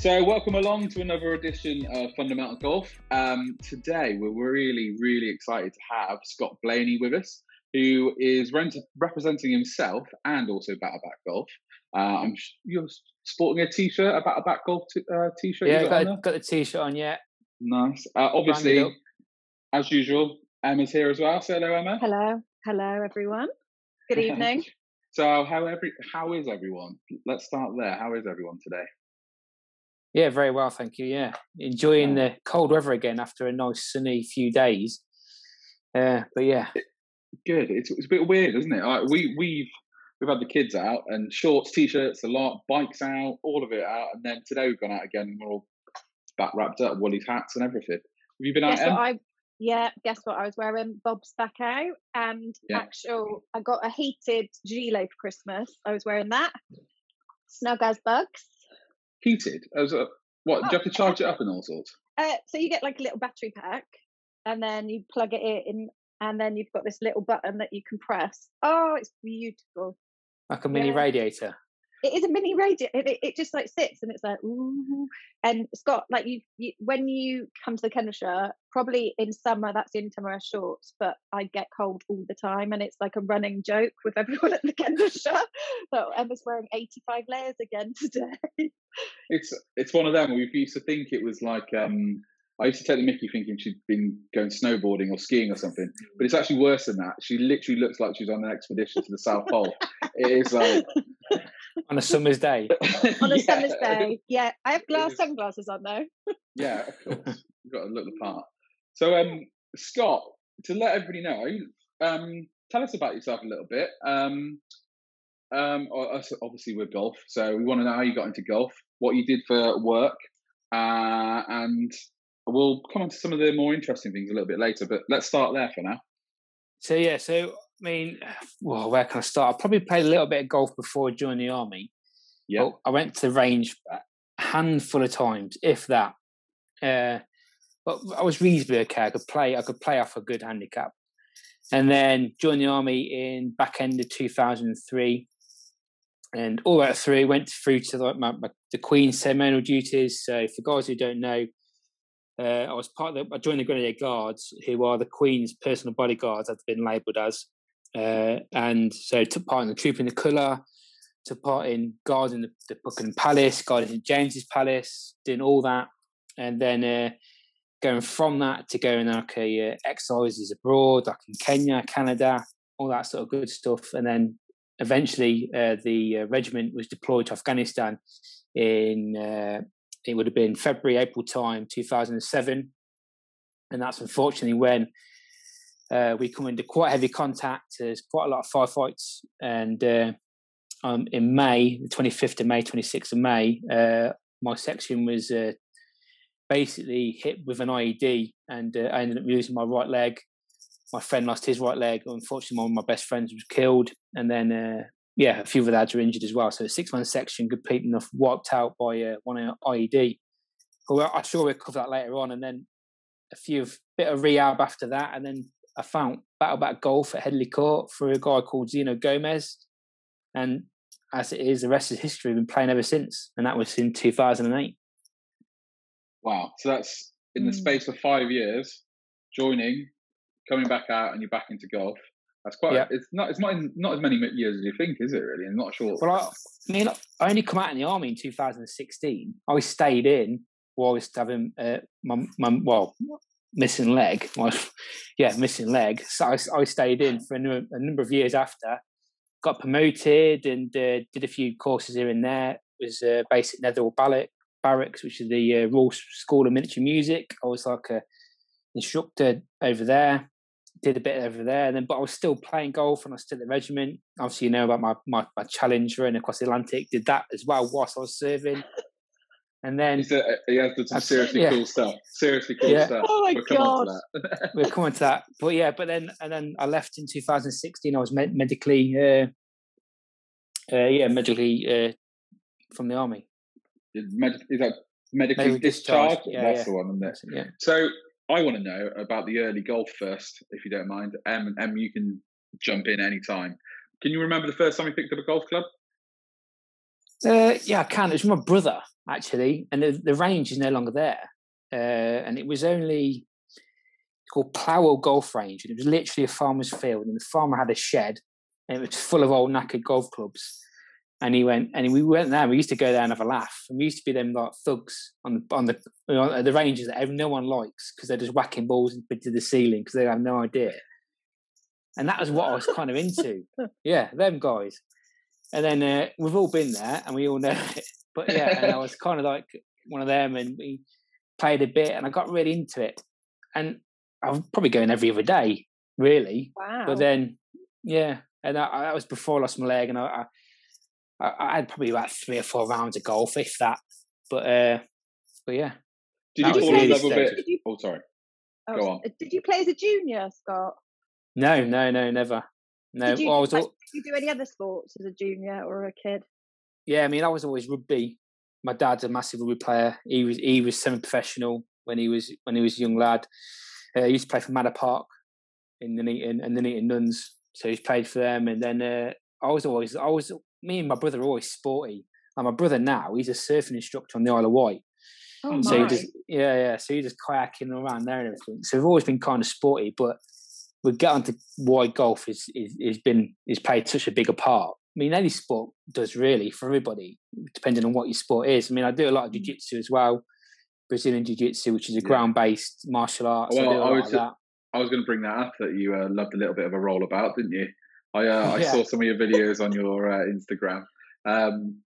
So, welcome along to another edition of Fundamental Golf. Um, today, we're really, really excited to have Scott Blaney with us, who is representing himself and also Battleback Golf. Uh, I'm you're sporting a t-shirt, a Battleback Golf t- uh, t-shirt. Yeah, got, got, got, the t-shirt on. Yeah, nice. Uh, obviously, as usual, Emma's here as well. So, hello, Emma. Hello, hello, everyone. Good evening. so, how every how is everyone? Let's start there. How is everyone today? Yeah, very well, thank you. Yeah, enjoying the cold weather again after a nice sunny few days. Uh, but yeah, good. It's, it's a bit weird, isn't it? Like we we've we've had the kids out and shorts, t-shirts, a lot, bikes out, all of it out, and then today we've gone out again and we're all back wrapped up, woolly hats and everything. Have you been guess out? What I, yeah, guess what? I was wearing Bob's back out, and yeah. actual. I got a heated gilet for Christmas. I was wearing that, snug as bugs heated? As a what? Oh, do you have to charge it up and all sorts? Uh, so you get like a little battery pack, and then you plug it in, and then you've got this little button that you can press. Oh, it's beautiful. Like a mini yeah. radiator it is a mini radio. It, it, just like sits and it's like ooh. And Scott, like you, you, when you come to the Kendleshire, probably in summer that's into my shorts, but I get cold all the time, and it's like a running joke with everyone at the Kendleshire. so Emma's wearing eighty five layers again today. it's it's one of them. We used to think it was like um I used to take the Mickey thinking she'd been going snowboarding or skiing or something, but it's actually worse than that. She literally looks like she's on an expedition to the South Pole. it is like on a summer's day. on a yeah. summer's day, yeah. I have glass sunglasses on though. yeah, of course. You've got to look the part. So, um, Scott, to let everybody know, um, tell us about yourself a little bit. Um, um, obviously, with golf, so we want to know how you got into golf, what you did for work, uh, and we'll come on to some of the more interesting things a little bit later. But let's start there for now. So yeah, so I mean, well, where can I start? I probably played a little bit of golf before I joined the army. Yeah, I went to the range a handful of times, if that. Uh, but I was reasonably okay. I could play. I could play off a good handicap, and then joined the army in back end of two thousand and three, and all that through went through to the, my, my, the Queen's ceremonial duties. So for guys who don't know, I was part of the, I joined the Grenadier Guards, who are the Queen's personal bodyguards, as been labelled as. Uh, and so took part in the Troop in the Colour, took part in guarding the, the Buckingham Palace, guarding James's Palace, doing all that. And then uh, going from that to going like a uh, exercises abroad, like in Kenya, Canada, all that sort of good stuff. And then eventually uh, the uh, regiment was deployed to Afghanistan in uh, it would have been February, April time, 2007. And that's unfortunately when uh, we come into quite heavy contact. There's quite a lot of firefights. And uh, um, in May, the 25th of May, 26th of May, uh, my section was uh, basically hit with an IED and uh, I ended up losing my right leg. My friend lost his right leg. Unfortunately, one of my best friends was killed. And then uh, yeah, a few of the lads are injured as well. So six man section complete enough wiped out by uh, one IED. Well, I'm sure we'll cover that later on. And then a few of, bit of rehab after that. And then I found Battleback Golf at Headley Court through a guy called Zeno Gomez. And as it is, the rest is history. I've been playing ever since. And that was in 2008. Wow. So that's in the mm. space of five years, joining, coming back out, and you're back into golf. That's quite. Yeah. It's not. It's not. Not as many years as you think, is it? Really, and not sure. Well, I, I, mean, I only come out in the army in 2016. I stayed in while I was having uh, my, my well missing leg. Well, yeah, missing leg. So I, I stayed in for a number, a number, of years after. Got promoted and uh, did a few courses here and there. It was uh, basic Netherall Ballet Barracks, which is the uh, Royal School of Military Music. I was like a instructor over there did a bit over there, and then but I was still playing golf and I was still at the regiment. Obviously, you know about my my, my challenge running across the Atlantic. Did that as well whilst I was serving. And then he has some seriously yeah. cool stuff. Seriously cool yeah. stuff. Oh my we'll god, we're coming to that. But yeah, but then and then I left in 2016. I was med- medically, uh, uh, yeah, medically uh, from the army. Is, med- is that medically discharged? Yeah, That's yeah. the one, isn't it? Yeah. So I want to know about the early golf first, if you don't mind. Em, Em, you can jump in any time. Can you remember the first time you picked up a golf club? Uh, yeah, I can. It was my brother actually, and the, the range is no longer there. Uh, and it was only called Plowell Golf Range, and it was literally a farmer's field, and the farmer had a shed, and it was full of old knackered golf clubs. And he went, and we went there. We used to go there and have a laugh. And we used to be them like thugs on the on the you know, the ranges that no one likes because they're just whacking balls into the ceiling because they have no idea. And that was what I was kind of into. Yeah, them guys. And then uh, we've all been there, and we all know it. But yeah, and I was kind of like one of them, and we played a bit, and I got really into it. And I was probably going every other day, really. Wow. But then, yeah, and that, that was before I lost my leg, and I, I, I, had probably about three or four rounds of golf, if that. But, uh, but yeah. Did you fall in love with it? Oh, sorry. Oh, Go on. Did you play as a junior, Scott? No, no, no, never. No, did you, well, I was. All... Did you do any other sports as a junior or a kid? Yeah, I mean, I was always rugby. My dad's a massive rugby player. He was he was semi-professional when he was when he was a young lad. Uh, he used to play for Manor Park in the Nuneaton and the Nuneaton Nuns, so he's played for them. And then uh, I was always, I was, me and my brother are always sporty. And my brother now, he's a surfing instructor on the Isle of Wight. Oh, so he just, yeah, yeah. So he just kayaking around there and everything. So we've always been kind of sporty, but we get onto why golf is is is been is played such a bigger part. I mean, any sport does really for everybody, depending on what your sport is. I mean, I do a lot of jiu-jitsu as well, Brazilian Jiu-Jitsu, which is a ground-based martial arts. Well, I, I was, I was going to bring that up that you uh, loved a little bit of a roll about, didn't you? I uh, I saw some of your videos on your uh, Instagram. Um,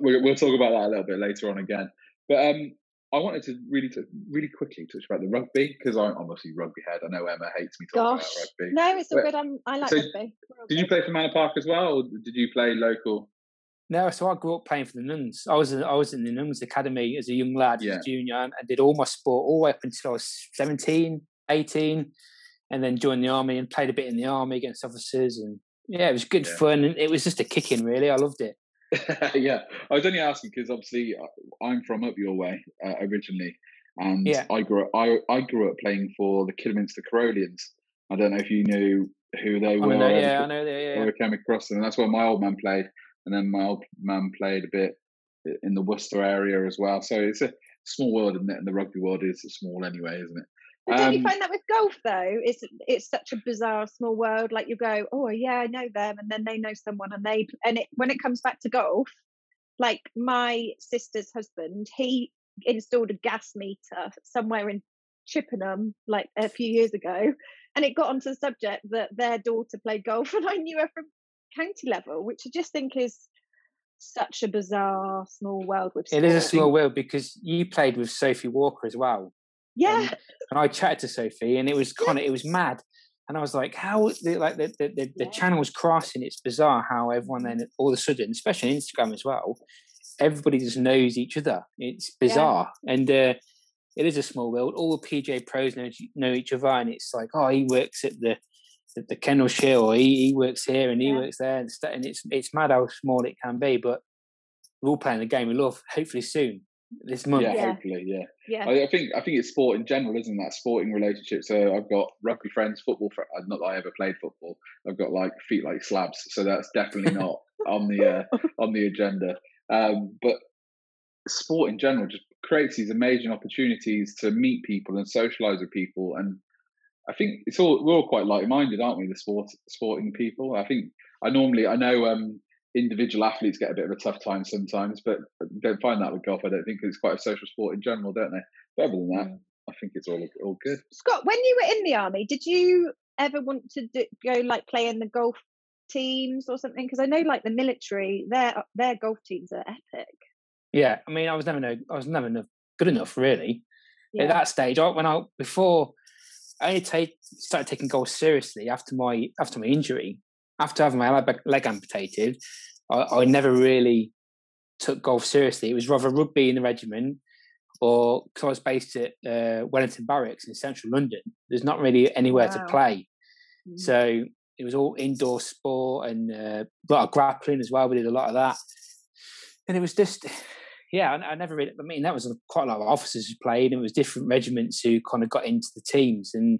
we, will talk about that a little bit later on again. But um, I wanted to really to really quickly touch about the rugby because I'm obviously rugby head. I know Emma hates me talking Gosh. about rugby. No, it's all but, good. I'm, I like so rugby. Did you play for Manor Park as well, or did you play local? No, so I grew up playing for the Nuns. I was in, I was in the Nuns Academy as a young lad, yeah. as a junior, and did all my sport all the way up until I was 17, 18, and then joined the army and played a bit in the army against officers. And yeah, it was good yeah. fun. And it was just a kicking, really. I loved it. yeah, I was only asking because obviously uh, I'm from up your way uh, originally, and yeah. I grew up. I I grew up playing for the Kidderminster Carolians. I don't know if you knew who they were. Know, yeah, I know. They, yeah, or came across them, and that's where my old man played and then my old man played a bit in the Worcester area as well. So it's a small world, isn't it? And the rugby world is small anyway, isn't it? But don't um, you find that with golf though? It's it's such a bizarre small world. Like you go, oh yeah, I know them, and then they know someone, and they and it when it comes back to golf, like my sister's husband, he installed a gas meter somewhere in Chippenham like a few years ago, and it got onto the subject that their daughter played golf, and I knew her from county level, which I just think is such a bizarre small world. With sport. it is a small world because you played with Sophie Walker as well. Yeah, and, I chatted to Sophie, and it was kind of it was mad. And I was like, how the, like the the, the, the yeah. channel's crossing. It's bizarre how everyone then all of a sudden, especially on Instagram as well, everybody just knows each other. It's bizarre, yeah. and uh, it is a small world. All the PGA pros know know each other, and it's like, oh, he works at the the, the kennel or he, he works here and he yeah. works there, and, and it's it's mad how small it can be. But we're all playing the game we love. Hopefully soon this month. Yeah, yeah. hopefully, yeah. Yeah. I, I, think I think it's sport in general, isn't that sporting relationship? So I've got rugby friends, football. Fr- uh, not that I ever played football. I've got like feet like slabs, so that's definitely not on the uh, on the agenda. Um, but sport in general just creates these amazing opportunities to meet people and socialize with people and I think it's all we're all quite like-minded, aren't we? The sport sporting people. I think I normally I know um, individual athletes get a bit of a tough time sometimes, but don't find that with golf. I don't think it's quite a social sport in general, don't they? But other than that, mm. I think it's all all good. Scott, when you were in the army, did you ever want to do, go like play in the golf teams or something? Because I know like the military, their their golf teams are epic. Yeah, I mean, I was never no, I was never good enough really. Yeah. At that stage, I, when I before I take, started taking golf seriously after my after my injury. After having my leg amputated, I, I never really took golf seriously. It was rather rugby in the regiment, or because I was based at uh, Wellington Barracks in central London. There's not really anywhere wow. to play, mm. so it was all indoor sport and uh, a lot of grappling as well. We did a lot of that, and it was just yeah, I, I, never really. I mean, that was quite a lot of officers who played, and it was different regiments who kind of got into the teams. And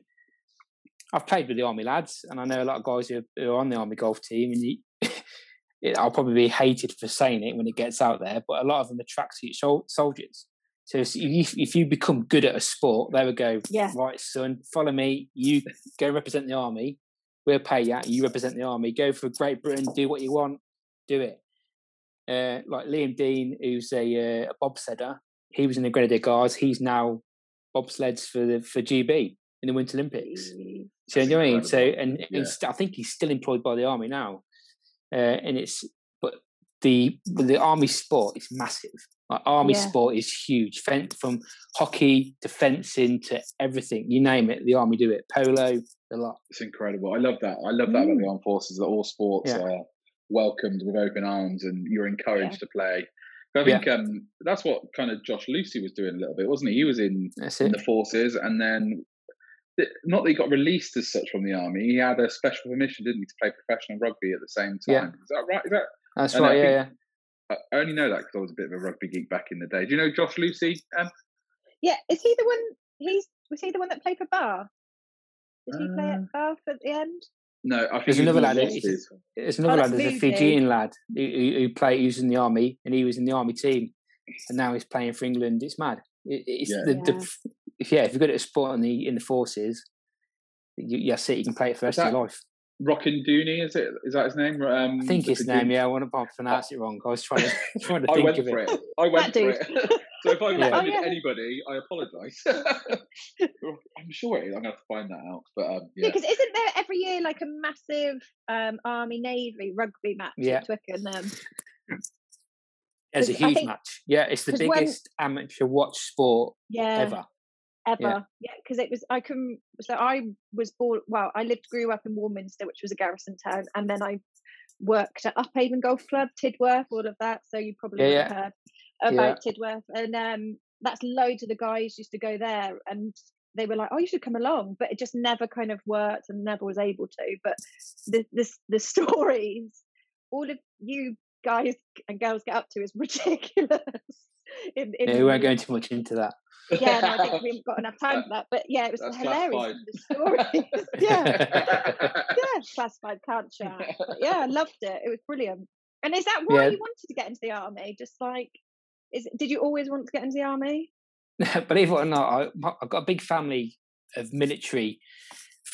I've played with the army lads, and I know a lot of guys who, who are on the army golf team. And you, it, I'll probably be hated for saying it when it gets out there, but a lot of them are tracksuit sol- soldiers. So if, if you become good at a sport, they would go, yeah. right, son, follow me. You go represent the army. We'll pay you. You represent the army. Go for Great Britain. Do what you want. Do it. Uh, like Lamin Deen, who's a, uh, a bobsledder, he was in the Grenadier Guards. He's now bobsleds for the for GB in the Winter Olympics. So you know what I mean? So and, yeah. I think he's still employed by the army now. Uh, and it's but the the army sport is massive. Like army yeah. sport is huge. From hockey to fencing to everything, you name it, the army do it. Polo, a lot. It's incredible. I love that. I love that mm. about the armed forces. That all sports yeah. are welcomed with open arms, and you're encouraged yeah. to play. But I think um, that's what kind of Josh Lucy was doing a little bit, wasn't he? He was in, in the forces, and then not that he got released as such from the army. He had a special permission, didn't he, to play professional rugby at the same time? Yeah. Is that right? Is that? That's right. Yeah, yeah. I only know that because I was a bit of a rugby geek back in the day. Do you know Josh Lucy? Um, yeah, is he the one? He's was he the one that played for Bar? Did he uh, play at uh, Bar for the end? No, I think there's another lad. There's another oh, lad. There's a Fijian lad who, who, played. He was in the army, and he was in the army team, and now he's playing for England. It's mad. It, it's yeah. The, yeah. the, if yeah, if you're good at a sport in the in the forces, you, you see you can play it for the rest of your life. Rockinduni, is it? Is that his name? Um, I think his name. Yeah, I want to pronounce it wrong. I was trying to trying to think went of for it. it. I went for it. so if I offended oh, yeah. anybody, I apologise. I'm sure it is. I'm going to have to find that out. But um, yeah, because yeah, isn't there every year like a massive um, Army Navy rugby match yeah. at Twickenham? Um, It's a huge think, match. Yeah, it's the biggest when, amateur watch sport yeah, ever ever. Yeah, because yeah, it was I can. So I was born. Well, I lived, grew up in Warminster, which was a garrison town, and then I worked at Upavon Golf Club, Tidworth, all of that. So you probably yeah, heard about Tidworth, and um, that's loads of the guys used to go there, and they were like, "Oh, you should come along," but it just never kind of worked, and never was able to. But the the, the stories, all of you guys and girls get up to is ridiculous. In, in yeah, we won't go too much into that. Yeah, no, I think we haven't got enough time for that. But yeah, it was That's hilarious. The stories. yeah, yeah, classified can't chat. But yeah, I loved it. It was brilliant. And is that why yeah. you wanted to get into the army? Just like, is did you always want to get into the army? Believe it or not, I, have got a big family of military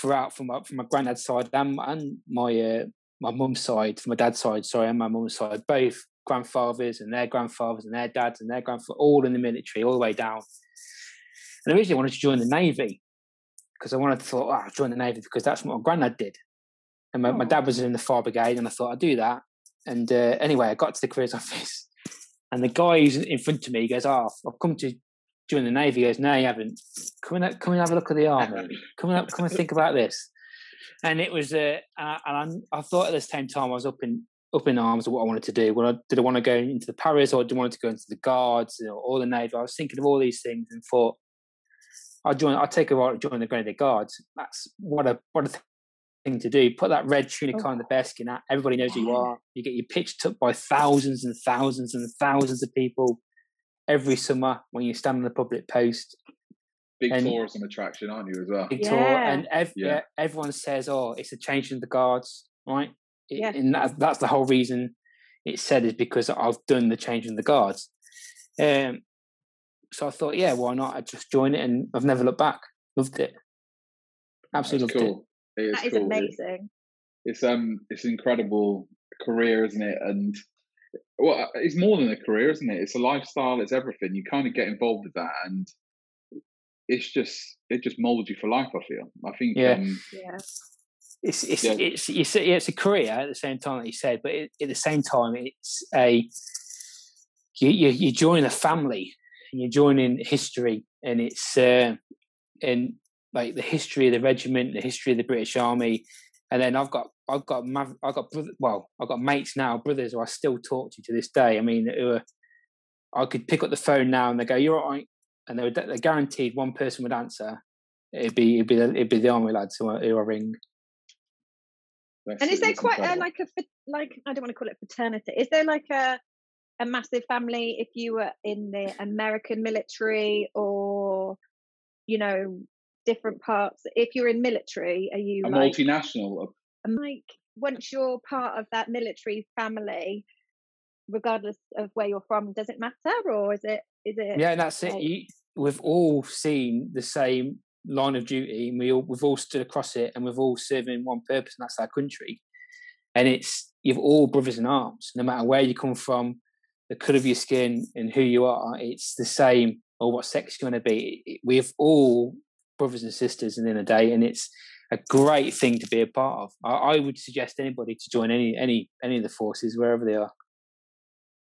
throughout from my, from my granddad's side and, and my uh, my mum's side, from my dad's side, sorry, and my mum's side, both grandfathers and their grandfathers and their dads and their grandfathers, all in the military, all the way down. And originally I wanted to join the Navy because I wanted to thought, oh, I'll join the Navy because that's what my granddad did. And my, oh. my dad was in the fire brigade and I thought I'd do that. And uh, anyway, I got to the careers office and the guy who's in front of me goes, oh, I've come to join the Navy. He goes, no, you haven't. Come and, come and have a look at the army. Come and, come and think about this. And it was, uh, and I, I thought at the same time I was up in up in arms of what I wanted to do. Well, I, did I want to go into the Paras or did I want to go into the Guards or, or the Navy? I was thinking of all these things and thought, I join. I take a role join the Grenadier Guards. That's what a what a thing to do. Put that red tunic oh. on the bearskin. Everybody knows who you are. You get your pitch took by thousands and thousands and thousands of people every summer when you stand on the public post. Big and tourism attraction, aren't you as well? Big yeah. tour, and ev- yeah. everyone says, "Oh, it's a change in the guards," right? Yeah. And that, that's the whole reason it's said is because I've done the change in the guards. Um, so I thought, yeah, why not? I just join it, and I've never looked back. Loved it. Absolutely That's loved it. it is that is cool. amazing. It's um, it's an incredible career, isn't it? And well, it's more than a career, isn't it? It's a lifestyle. It's everything. You kind of get involved with that, and it's just it just molds you for life. I feel. I think. Yeah. Um, yeah. It's it's, yeah. it's it's it's a career at the same time that you said, but it, at the same time, it's a you, you you join a family and you're joining history, and it's uh, in like the history of the regiment, the history of the British Army, and then I've got I've got I've got well I've got mates now, brothers who I still talk to to this day. I mean, who are, I could pick up the phone now and they go, "You're all right," and they were they're guaranteed one person would answer. It'd be it'd be the, it'd be the army lads who I, who I ring. That's and is there quite a, like a like I don't want to call it fraternity? Is there like a a massive family if you were in the American military or, you know, different parts? If you're in military, are you a like, multinational? Uh I'm like, once you're part of that military family, regardless of where you're from, does it matter, or is it is it? Yeah, that's it. You, we've all seen the same line of duty, and we all, we've all stood across it, and we've all serving one purpose, and that's our country. And it's you've all brothers in arms, no matter where you come from, the colour of your skin, and who you are. It's the same, or what sex you want to be. We've all brothers and sisters in the day, and it's a great thing to be a part of. I, I, would suggest anybody to join any any any of the forces wherever they are.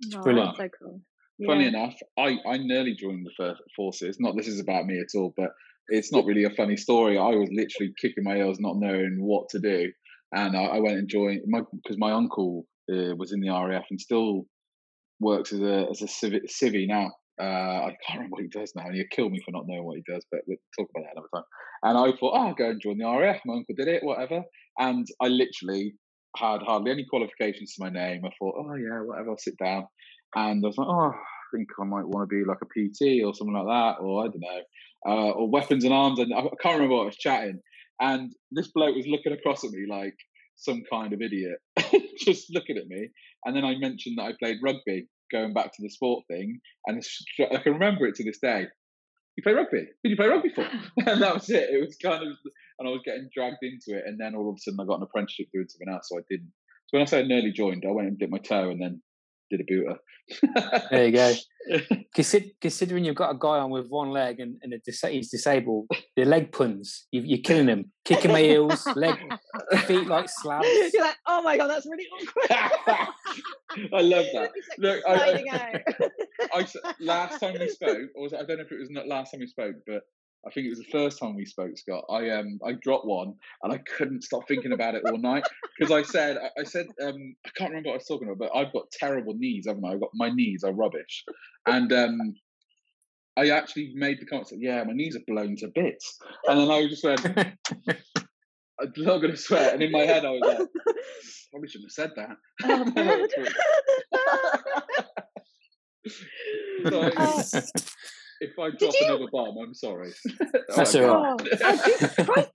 It's oh, brilliant. So cool. Yeah. Funny enough, I, I nearly joined the forces. Not this is about me at all, but it's not really a funny story. I was literally kicking my heels, not knowing what to do, and I, I went and joined my because my uncle uh, was in the RAF and still works as a as a civi, civvy now. Uh, I can't remember what he does now, and he'll kill me for not knowing what he does, but we'll talk about that another time. And I thought, oh, I'll go and join the RAF. My uncle did it, whatever. And I literally had hardly any qualifications to my name. I thought, oh, yeah, whatever, I'll sit down. And I was like, oh, I think I might want to be like a PT or something like that, or I don't know, uh, or weapons and arms. And I can't remember what I was chatting. And this bloke was looking across at me like some kind of idiot, just looking at me. And then I mentioned that I played rugby, going back to the sport thing. And I can remember it to this day. You play rugby? Who did you play rugby for? and that was it. It was kind of, and I was getting dragged into it. And then all of a sudden I got an apprenticeship doing something else. So I didn't. So when I say I nearly joined, I went and dipped my toe and then did a booter. there you go. Consider, considering you've got a guy on with one leg and, and dis- he's disabled, the leg puns, you, are killing him. Kicking my heels, leg, feet like slabs. You're like, oh my god, that's really awkward. I love that. Look, I, I, last time we spoke, or was it, I don't know if it was not last time we spoke, but I think it was the first time we spoke, Scott. I um I dropped one and I couldn't stop thinking about it all night because I said I, said um I can't remember what I was talking about, but I've got terrible knees, haven't I? I've got my knees are rubbish, and um I actually made the comment, yeah, my knees are blown to bits, and then I just went, I'm not gonna swear, and in my head I was like, probably shouldn't have said that. Oh, so, uh, if I drop you... another bomb, I'm sorry. That's all right. Oh,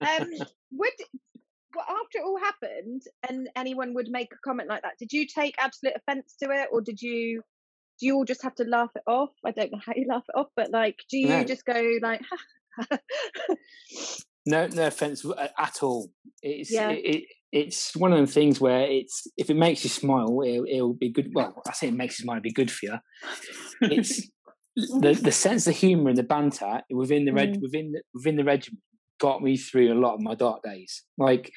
um, would well, after it all happened, and anyone would make a comment like that, did you take absolute offence to it, or did you? Do you all just have to laugh it off? I don't know how you laugh it off, but like, do you no. just go like? no, no offence at all. It's yeah. it, it, it's one of the things where it's if it makes you smile, it, it'll be good. Well, I say it makes you smile, it'll be good for you. It's the the sense of humor and the banter within the reg, mm. within the, within the regiment got me through a lot of my dark days. Like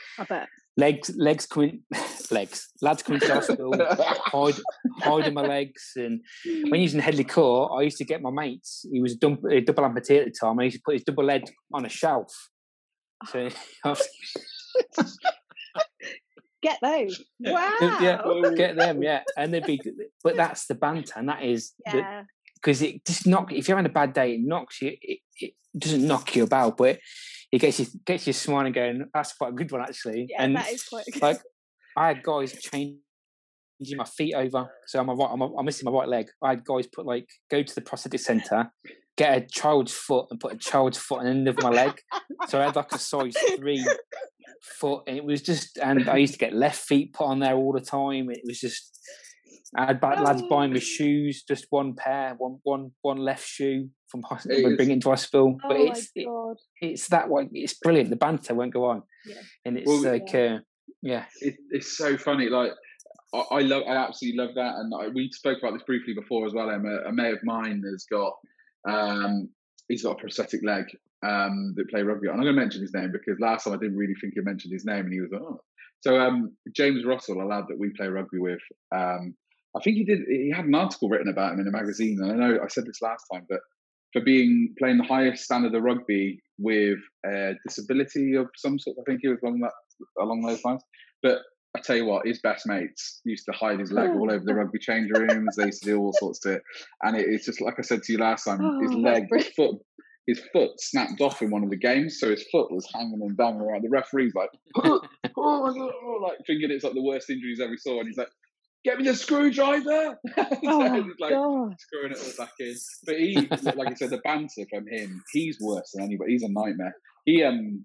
legs legs coming legs lads coming to hospital hide hiding my legs and when using Headley Court I used to get my mates he was a, dump, a double amputee at the time I used to put his double lead on a shelf. So get those. Wow yeah get them yeah. And they'd be but that's the banter and that is yeah because it just knock. If you're having a bad day, it knocks you. It, it doesn't knock you about, but it gets you gets you smiling, going, "That's quite a good one, actually." Yeah, and that is quite good. Like I had guys changing my feet over, so I'm a right, I'm, I'm missing my right leg. I had guys put like go to the prosthetic center, get a child's foot and put a child's foot on the end of my leg. so I had like a size three foot, and it was just. And I used to get left feet put on there all the time. It was just I had oh. lads buying me shoes, just one pair, one one one left shoe from hospital, bring it to hospital. Oh but it's it, it's that one. It's brilliant. The banter won't go on, yeah. and it's well, like yeah, uh, yeah. It, it's so funny. Like I, I, love, I absolutely love that, and I, we spoke about this briefly before as well. Emma, a mate of mine has got, um, he's got a prosthetic leg um, that play rugby. And I'm going to mention his name because last time I didn't really think he mentioned his name, and he was like, oh. So um, James Russell, a lad that we play rugby with, um, I think he did. He had an article written about him in a magazine, and I know I said this last time, but for being playing the highest standard of rugby with a disability of some sort, I think he was along that along those lines. But I tell you what, his best mates used to hide his leg all over the rugby change rooms. They used to do all sorts to it, and it, it's just like I said to you last time. Oh, his leg, his foot, his foot snapped off in one of the games, so his foot was hanging and dangling around. The referee's like, oh, my god, oh, like thinking it's like the worst injury he's ever saw, and he's like, get me the screwdriver. oh, like God. screwing it all back in. But he, like I said, the banter from him, he's worse than anybody. He's a nightmare. He um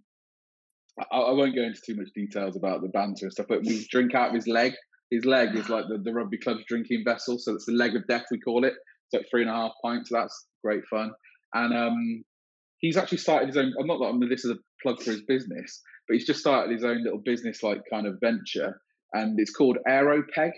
I, I, won't go into too much details about the banter and stuff, but we drink out of his leg. His leg is like the, the rugby club's drinking vessel, so it's the leg of death we call it. It's like three and a half pints, so that's great fun. And um, he's actually started his own. I'm not that I'm this is a plug for his business, but he's just started his own little business like kind of venture, and it's called Aeropeg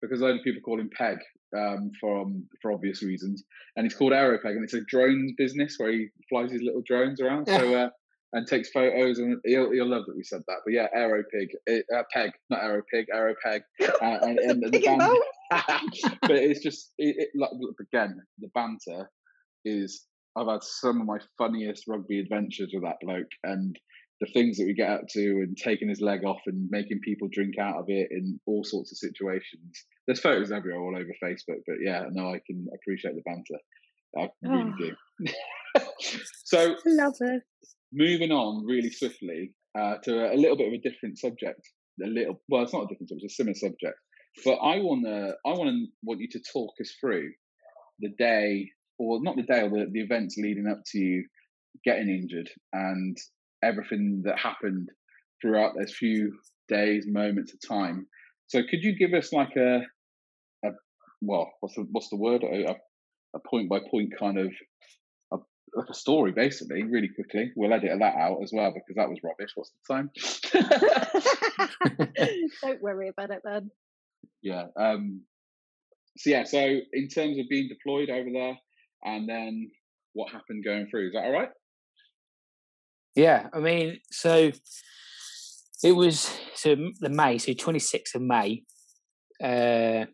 because a lot of people call him Peg um, from for obvious reasons, and he's called Aeropeg, and it's a drones business where he flies his little drones around. So. Uh, and takes photos, and he'll, he'll love that we said that. But yeah, Aero Pig, uh, Peg, not Aero Pig, Aero Peg, uh, and, and, and the band. but it's just it, it, like, again, the banter is. I've had some of my funniest rugby adventures with that bloke, and the things that we get up to, and taking his leg off and making people drink out of it in all sorts of situations. There's photos everywhere all over Facebook, but yeah, no, I can appreciate the banter. I really oh. do. so love it moving on really swiftly uh, to a little bit of a different subject. A little, well, it's not a different subject; it's a similar subject. But I want to, I want to want you to talk us through the day, or not the day, or the, the events leading up to you getting injured and everything that happened throughout those few days, moments of time. So, could you give us like a, a well, what's the what's the word? A, a point by point kind of like a story basically really quickly. We'll edit that out as well because that was rubbish. What's the time? Don't worry about it then. Yeah um so yeah so in terms of being deployed over there and then what happened going through is that all right yeah i mean so it was so the may so 26th of may uh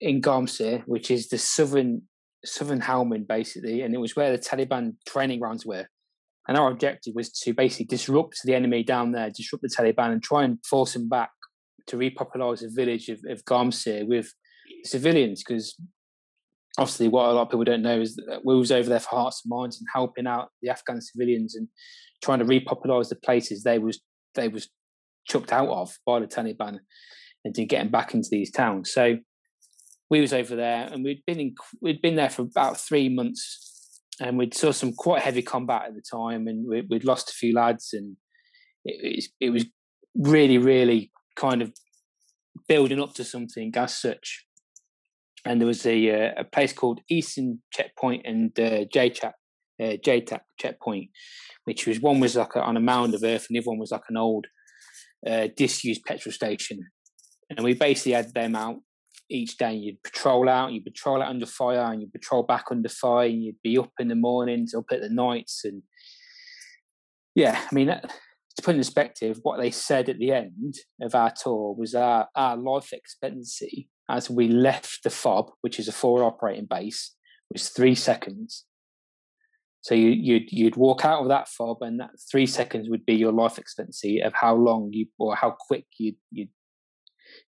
in Garmsir, which is the southern southern Helmand, basically, and it was where the Taliban training grounds were. And our objective was to basically disrupt the enemy down there, disrupt the Taliban, and try and force them back to repopularize the village of, of Garmsir with civilians. Because obviously, what a lot of people don't know is that we was over there for hearts and minds and helping out the Afghan civilians and trying to repopularize the places they was they was chucked out of by the Taliban and to getting back into these towns. So we was over there and we'd been in, we'd been there for about three months and we'd saw some quite heavy combat at the time and we, would lost a few lads and it, it, was really really kind of building up to something as such and there was a uh, a place called Eastern Checkpoint and uh, JTAC uh, JTAC checkpoint, which was one was like a, on a mound of earth and the other one was like an old uh, disused petrol station, and we basically had them out each day you'd patrol out, you'd patrol out under fire, and you'd patrol back under fire. And you'd be up in the mornings, up at the nights, and yeah, I mean, to put in perspective, what they said at the end of our tour was our, our life expectancy as we left the FOB, which is a forward operating base, was three seconds. So you, you'd you'd walk out of that fob, and that three seconds would be your life expectancy of how long you or how quick you you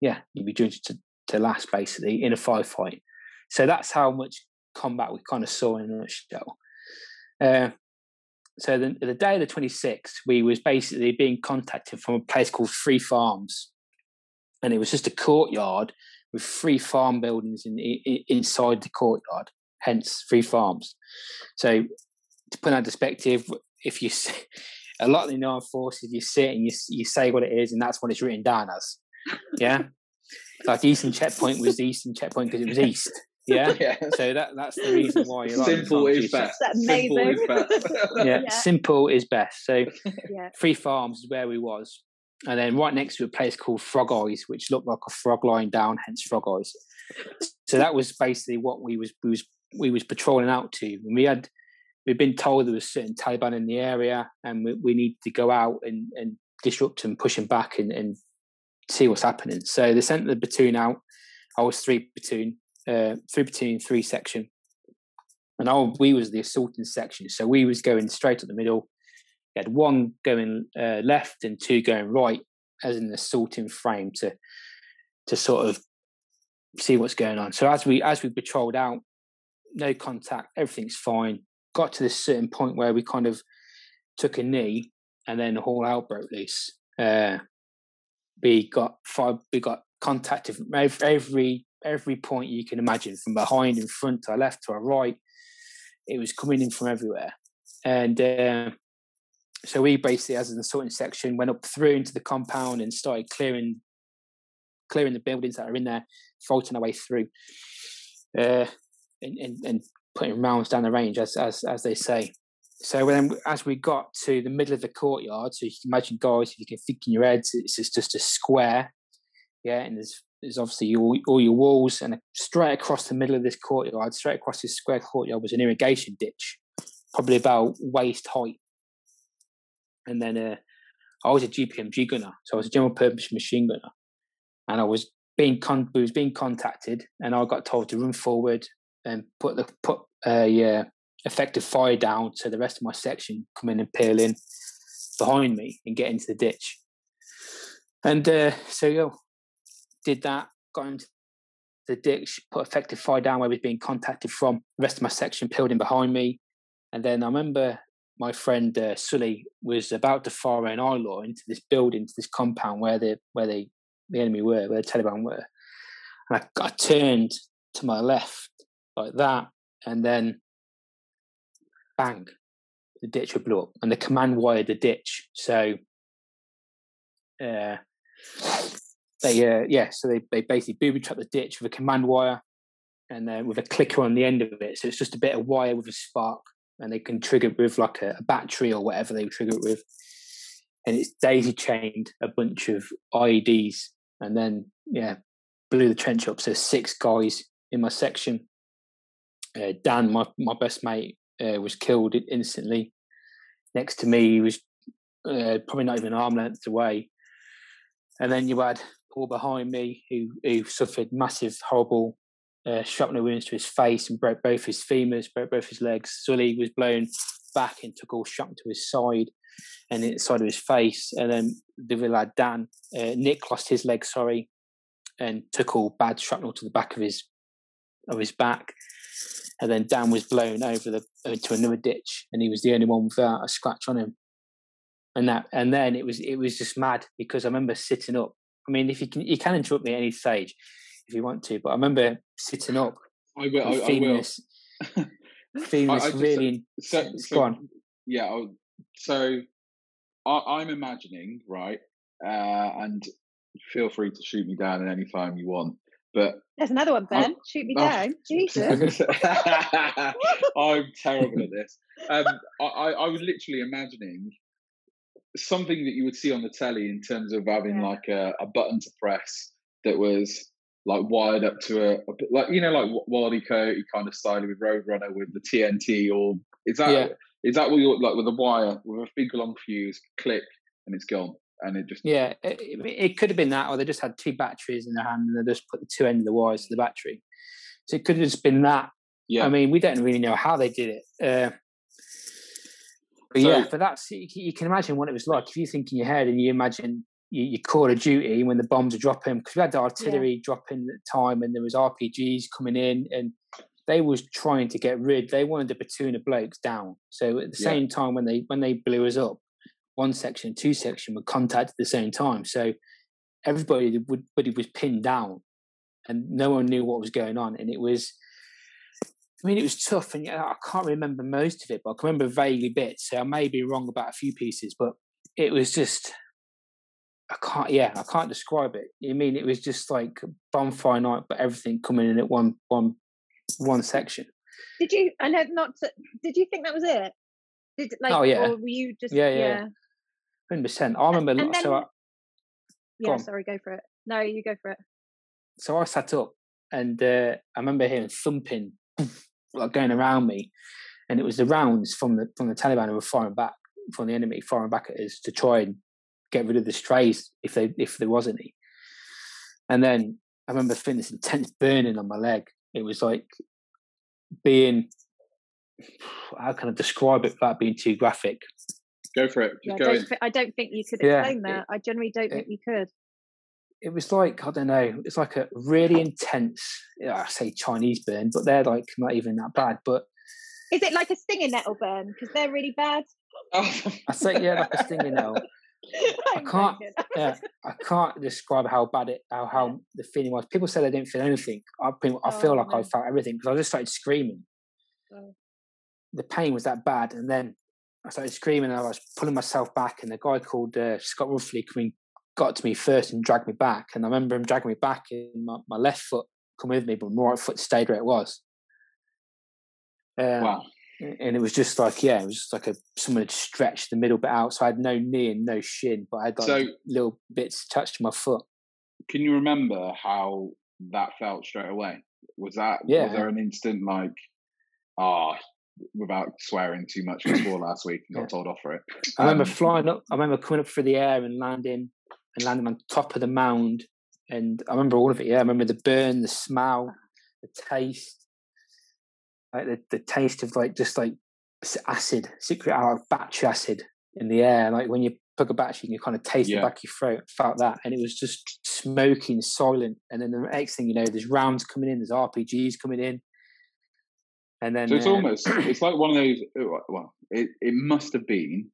yeah you'd be judged to to last basically in a firefight. So that's how much combat we kind of saw in a nutshell. Uh, so the, the day of the 26th, we was basically being contacted from a place called Free Farms, and it was just a courtyard with three farm buildings in, in, inside the courtyard, hence Free Farms. So to put that in perspective, if you see, a lot of the armed forces, you sit and you you say what it is, and that's what it's written down as. Yeah. like Eastern Checkpoint was the Eastern Checkpoint because it was East. Yeah? yeah. So that that's the reason why you like simple is best. That's amazing. Simple is best. yeah, yeah, simple is best. So yeah. Free Farms is where we was. And then right next to a place called Frog Eyes, which looked like a frog lying down, hence Frog Eyes. So that was basically what we was we was we was patrolling out to. And we had we'd been told there was certain Taliban in the area, and we, we need to go out and, and disrupt them, push them back, and, and see what's happening. So they sent the platoon out. I was three platoon, uh, three platoon, three section, and I, we was the assaulting section. So we was going straight up the middle. Had one going uh, left and two going right, as an assaulting frame to to sort of see what's going on. So as we as we patrolled out, no contact, everything's fine. Got to this certain point where we kind of took a knee, and then the whole out broke loose. Uh, we got five, we got contacted from every every point you can imagine, from behind, in front, to our left, to our right. It was coming in from everywhere, and uh, so we basically, as an assaulting section, went up through into the compound and started clearing clearing the buildings that are in there, faulting our way through, uh, and, and, and putting rounds down the range, as as as they say. So then, as we got to the middle of the courtyard, so you can imagine, guys, if you can think in your heads, it's just, just a square, yeah, and there's there's obviously all, all your walls, and straight across the middle of this courtyard, straight across this square courtyard, was an irrigation ditch, probably about waist height. And then uh, I was a GPMG gunner, so I was a general purpose machine gunner, and I was being con- was being contacted, and I got told to run forward and put the put a uh, effective fire down so the rest of my section come in and peel in behind me and get into the ditch. And uh, so know, did that, got into the ditch, put effective fire down where we was being contacted from. The rest of my section peeled in behind me. And then I remember my friend uh, Sully was about to fire an law into this building, to this compound where the where they the enemy were, where the Taliban were. And I, I turned to my left like that, and then bang, the ditch would blow up, and the command wired the ditch. So, uh, they uh, yeah, so they they basically booby trap the ditch with a command wire, and then with a clicker on the end of it. So it's just a bit of wire with a spark, and they can trigger it with like a, a battery or whatever they trigger it with. And it's daisy chained a bunch of IEDs, and then yeah, blew the trench up. So six guys in my section. Uh, Dan, my my best mate, uh, was killed instantly. Next to me, he was uh, probably not even arm length away. And then you had Paul behind me, who who suffered massive, horrible uh, shrapnel wounds to his face and broke both his femurs, broke both his legs. Sully was blown back and took all shrapnel to his side and inside of his face. And then the lad Dan, uh, Nick lost his leg, sorry, and took all bad shrapnel to the back of his of his back and then Dan was blown over the into another ditch, and he was the only one without a scratch on him. And that, and then it was it was just mad because I remember sitting up. I mean, if you can, you can interrupt me at any stage if you want to, but I remember sitting up. I will. I, feeling I will. this, feeling this really. So, so, on. Yeah. So I, am imagining right, uh, and feel free to shoot me down at any time you want. But there's another one, Ben. i Shoot me oh. down. Jesus. I'm terrible at this. Um, I, I was literally imagining something that you would see on the telly in terms of having yeah. like a, a, button to press that was like wired up to a, a like you know like Wiley Coyote kind of style with Roadrunner with the TNT or is that yeah. is that what you're like with a wire with a big long fuse click and it's gone and it just yeah it, it, could have been that or they just had two batteries in their hand and they just put the two ends of the wires to the battery. So it could have just been that. Yeah. i mean we don't really know how they did it uh, but so, yeah but that's you, can imagine what it was like. If you think in your head and you imagine you, you Call of Duty when the bombs are dropping because we had the artillery yeah. dropping at the time and there was rpgs coming in and they was trying to get rid they wanted the platoon of blokes down so at the yeah. same time when they when they blew us up one section, two section were contacted at the same time. So everybody would, but it was pinned down, and no one knew what was going on. And it was, I mean, it was tough, and I can't remember most of it, but I can remember vaguely bits. So I may be wrong about a few pieces, but it was just. I can't, yeah, I can't describe it. I mean, it was just like bonfire night, but everything coming in at one, one, one section. Did you? I know not. To, did you think that was it? Did like? Oh yeah. Or were you just? Yeah, yeah. yeah. Hundred percent. I remember. And then, so I, yeah, sorry, go for it. No, you go for it. So I sat up, and uh, I remember hearing thumping, like going around me, and it was the rounds from the from the Taliban who were firing back from the enemy, firing back at us to try and get rid of the strays if they if there was any. And then I remember feeling this intense burning on my leg. It was like being how can I describe it without being too graphic? Go for it. Just yeah, don't, I don't think you could explain yeah, that. It, I generally don't it, think you could. It was like I don't know. It's like a really intense. I say Chinese burn, but they're like not even that bad. But is it like a stinging nettle burn? Because they're really bad. I say yeah, like a stinging nettle. I can't. Yeah, I can't describe how bad it, how how the feeling was. People said they didn't feel anything. I, I feel oh, like I felt everything because I just started screaming. Oh. The pain was that bad, and then I started screaming. And I was pulling myself back, and the guy called uh, Scott Ruffley coming got to me first and dragged me back. And I remember him dragging me back, and my, my left foot come with me, but my right foot stayed where it was. Um, wow. And it was just like, yeah, it was just like a someone had stretched the middle bit out. So I had no knee and no shin, but I had like so, little bits attached to my foot. Can you remember how that felt straight away? Was that yeah. was there an instant like, ah, oh, without swearing too much before last week and got yeah. told off for it? I remember um, flying up. I remember coming up through the air and landing and landing on top of the mound. And I remember all of it. Yeah, I remember the burn, the smell, the taste, like the, the taste of like just like acid, secret out battery acid in the air. Like when you plug a battery, you can kind of taste yeah. the back of your throat. Felt that, and it was just smoking, silent. And then the next thing you know, there's rounds coming in, there's RPGs coming in. And then so it's uh, almost it's like one of those. Uh, well, it it must have been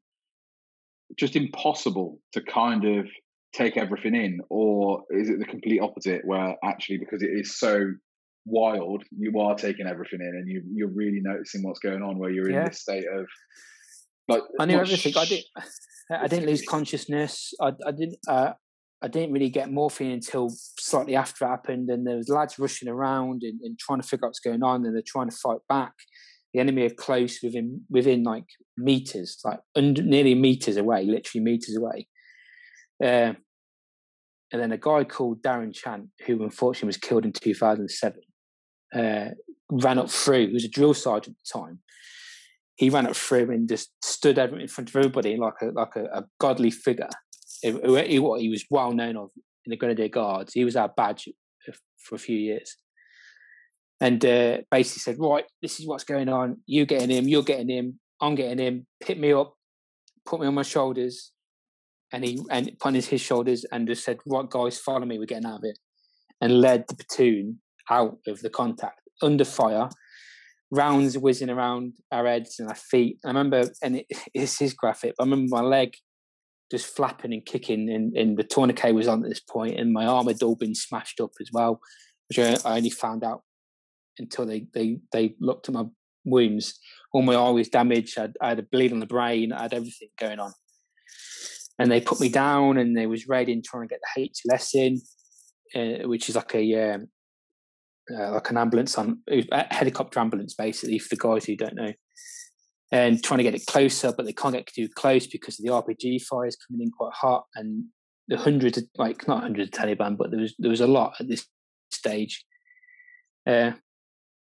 just impossible to kind of take everything in, or is it the complete opposite, where actually because it is so wild, you are taking everything in and you you're really noticing what's going on, where you're in this state of like I knew everything. Sh- I did. I didn't lose consciousness. I, I didn't. Uh, I didn't really get morphine until slightly after it happened, and there was lads rushing around and, and trying to figure out what's going on, and they're trying to fight back. The enemy are close within within like meters, like under, nearly meters away, literally meters away. Uh, and then a guy called Darren Chant, who unfortunately was killed in 2007, uh, ran up through. He was a drill sergeant at the time. He ran up through and just stood in front of everybody like a like a, a godly figure. He, he, was well known of in the Grenadier Guards. He was our badge for a few years, and uh, basically said, "Right, this is what's going on. You getting him? You're getting him. I'm getting him. Pick me up, put me on my shoulders, and he and put his, his shoulders and just said, "Right, guys, follow me. We're getting out of it," and led the platoon out of the contact under fire. Rounds whizzing around our heads and our feet. I remember, and it, this is graphic. I remember my leg just flapping and kicking, and, and the tourniquet was on at this point, and my arm had all been smashed up as well, which I, I only found out until they they they looked at my wounds. All my eye was damaged. I, I had a bleed on the brain. I had everything going on and they put me down and they was raiding trying to get the HLS in, uh, which is like a um, uh, like an ambulance on a helicopter ambulance basically for the guys who don't know, and trying to get it closer, but they can't get too close because of the RPG fire is coming in quite hot and the hundreds of like not hundreds of Taliban, but there was there was a lot at this stage. Uh,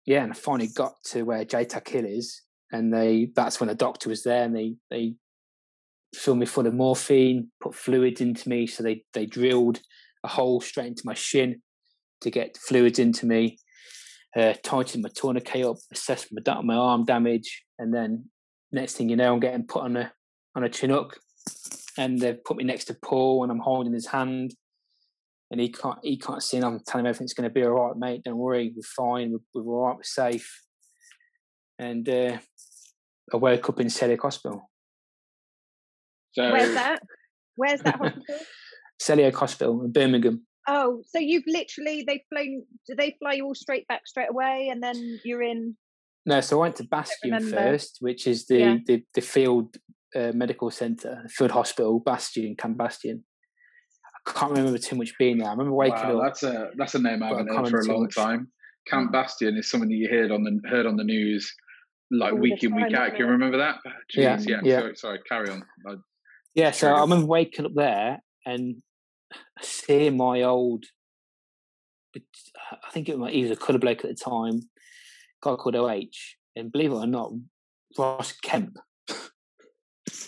yeah, and I finally got to where JTAC Hill is, and they that's when the doctor was there, and they they filled me full of morphine, put fluids into me. So they, they drilled a hole straight into my shin to get fluids into me, uh, tightened my tourniquet up, assess my, my arm damage. And then next thing you know, I'm getting put on a, on a Chinook and they've put me next to Paul and I'm holding his hand and he can't, he can't see and I'm telling him everything's going to be all right, mate. Don't worry. We're fine. We're, we're all right. We're safe. And, uh, I woke up in Selly Hospital so where's that? Where's that hospital? Selly Hospital in Birmingham. Oh, so you've literally they've flown? Do they fly you all straight back straight away, and then you're in? No, so I went to Bastion first, which is the yeah. the, the, field uh, medical centre, field hospital, Bastion, Camp Bastion. I can't remember too much being there. I remember waking wow, up. That's a that's a name I haven't heard for a long much. time. Camp Bastion is something that you heard on the heard on the news like all week in week out. Can you remember that? Jeez, yeah, yeah. yeah. Sorry, sorry, carry on. I, yeah, so I remember waking up there and seeing my old, I think it was, he was a colour bloke at the time, guy called OH, and believe it or not, Ross Kemp.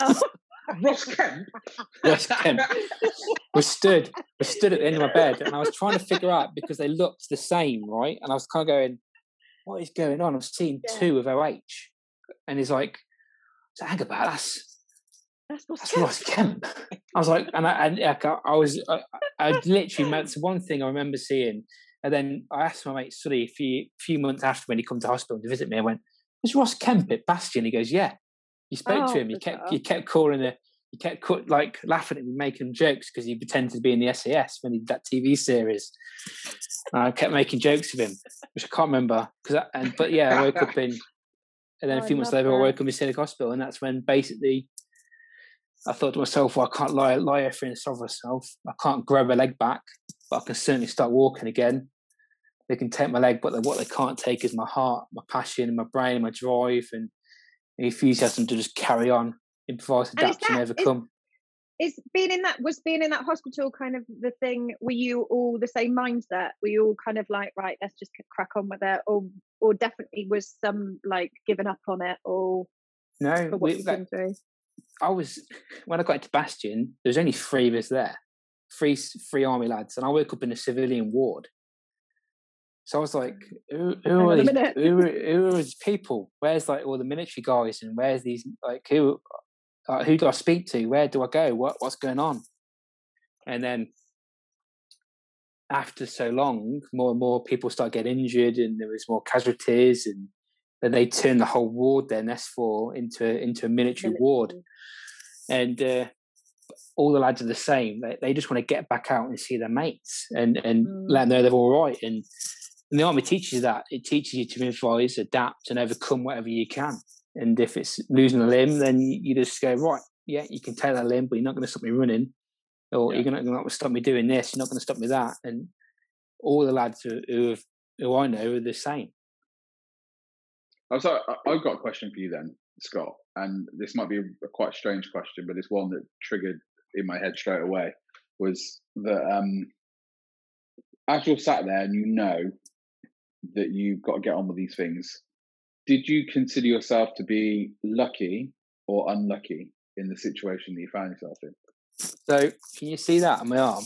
Oh. Ross Kemp. Ross Kemp was stood was stood at the end of my bed, and I was trying to figure out because they looked the same, right? And I was kind of going, "What is going on?" I've seen yeah. two of OH, and he's like, "Hang about that's that's, That's Ross Kemp. I was like, and I, and I, I was, I, I literally, that's one thing I remember seeing. And then I asked my mate Sully a few, few months after when he come to hospital to visit me, I went, "Is Ross Kemp at Bastion?" He goes, "Yeah." He spoke oh, to him. He kept, he kept calling it. He kept like laughing at me, making jokes because he pretended to be in the SAS when he did that TV series. And I kept making jokes with him, which I can't remember. Because, and but yeah, I woke up in And then oh, a few months later, that. I woke up in Scenic Hospital, and that's when basically I thought to myself, well, I can't lie, lie here and solve myself. I can't grab a leg back, but I can certainly start walking again. They can take my leg, but what they can't take is my heart, my passion, and my brain, and my drive, and enthusiasm to just carry on, improvise, adapt, and, and overcome. Is, is being in that was being in that hospital kind of the thing? Were you all the same mindset? Were you all kind of like, right, let's just crack on with it, or or definitely was some like giving up on it, or no? We, that, I was when I got into Bastion, there was only three of us there, three three army lads, and I woke up in a civilian ward. So I was like, who, who are these, who, who are these people? Where's like all the military guys and where's these like who uh, who do I speak to? Where do I go? What what's going on? And then after so long, more and more people start getting injured, and there was more casualties, and then they turned the whole ward then S4 into into a military, military. ward, and uh, all the lads are the same. They, they just want to get back out and see their mates and and mm. let them know they're all right. And, and the army teaches you that it teaches you to improvise, adapt, and overcome whatever you can. And if it's losing a limb, then you, you just go right. Yeah, you can take that limb, but you're not going to stop me running, or yeah. you're not going to stop me doing this. You're not going to stop me that. And all the lads who who, have, who I know are the same. I'm sorry, I've got a question for you then, Scott. And this might be a quite strange question, but it's one that triggered in my head straight away. Was that um, as you're sat there and you know that you've got to get on with these things, did you consider yourself to be lucky or unlucky in the situation that you found yourself in? So, can you see that on my arm?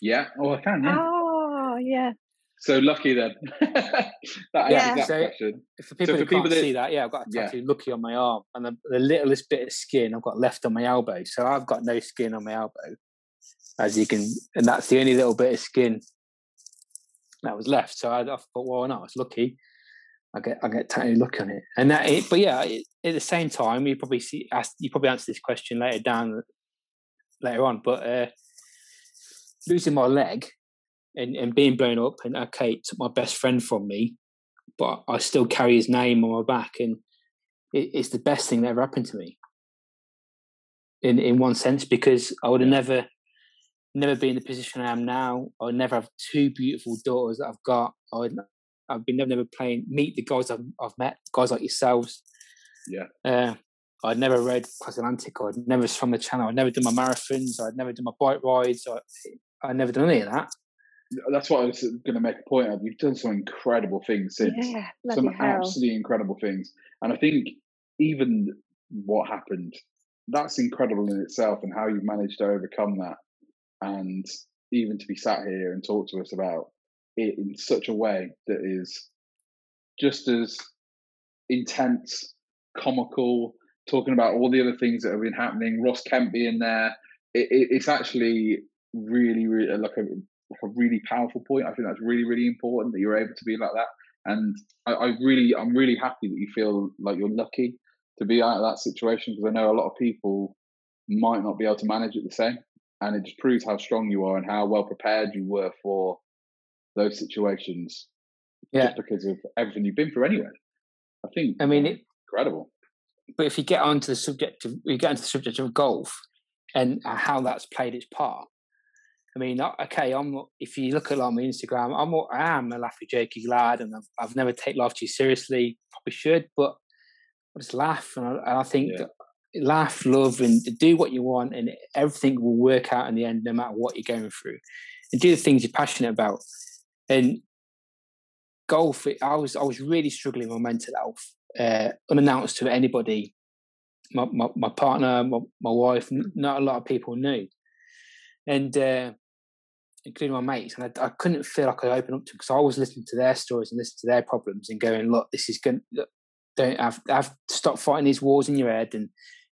Yeah. Oh, I can. Yeah. Oh, yeah. So lucky then. that yeah. that so question. For people so who can't that, see that, yeah, I've got a tattoo yeah. lucky on my arm, and the, the, littlest bit of skin I've got left on my elbow. So I've got no skin on my elbow, as you can, and that's the only little bit of skin that was left. So I, I thought, well, no, it's lucky. I get I get tattooed lucky on it, and that. It, but yeah, it, at the same time, you probably see ask, you probably answer this question later down later on, but. uh losing my leg and, and being blown up and okay took my best friend from me but i still carry his name on my back and it, it's the best thing that ever happened to me in in one sense because i would have never never be in the position i am now i would never have two beautiful daughters that i've got i would i've been never never playing meet the guys i've, I've met guys like yourselves yeah uh, I'd never read Cross Atlantic. I'd never swum the channel. I'd never done my marathons. I'd never done my bike rides. I, I'd never done any of that that's what I was going to make a point of. You've done some incredible things since, yeah, some hell. absolutely incredible things, and I think even what happened, that's incredible in itself, and how you've managed to overcome that, and even to be sat here and talk to us about it in such a way that is just as intense, comical, talking about all the other things that have been happening. Ross Kemp being there, it, it, it's actually really, really like a like a really powerful point. I think that's really, really important that you're able to be like that. And I, I really, I'm really happy that you feel like you're lucky to be out of that situation because I know a lot of people might not be able to manage it the same. And it just proves how strong you are and how well prepared you were for those situations. Yeah. Just because of everything you've been through anyway. I think. I mean, it, incredible. But if you get onto the subject of, you get into the subject of golf and how that's played its part, I mean, okay, I'm. If you look at like my Instagram, I'm. I am a laughy, jokey lad, and I've, I've never take life too seriously. Probably should, but I just laugh, and I, and I think yeah. laugh, love, and do what you want, and everything will work out in the end, no matter what you're going through. And do the things you're passionate about. And golf, I was I was really struggling with mental health, uh, unannounced to anybody. My, my, my partner, my, my wife, not a lot of people knew and uh, including my mates, and I, I couldn't feel like I opened up to because I was listening to their stories and listening to their problems and going, look, this is going. Don't have have stop fighting these wars in your head, and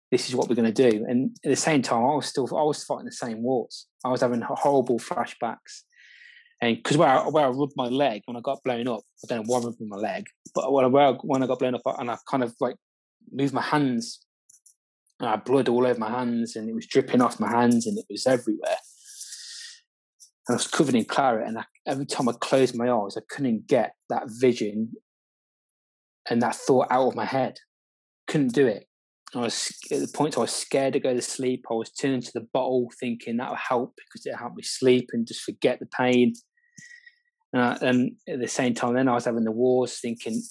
this is what we're going to do. And at the same time, I was still I was fighting the same wars. I was having horrible flashbacks, and because where I, where I rubbed my leg when I got blown up, I don't know why I rubbed my leg, but when I, when I got blown up, and I kind of like moved my hands and I had blood all over my hands, and it was dripping off my hands, and it was everywhere. And I was covered in claret, and I, every time I closed my eyes, I couldn't get that vision and that thought out of my head. Couldn't do it. I was at the point I was scared to go to sleep. I was turning to the bottle, thinking that would help because it helped me sleep and just forget the pain. Uh, and at the same time, then I was having the wars, thinking,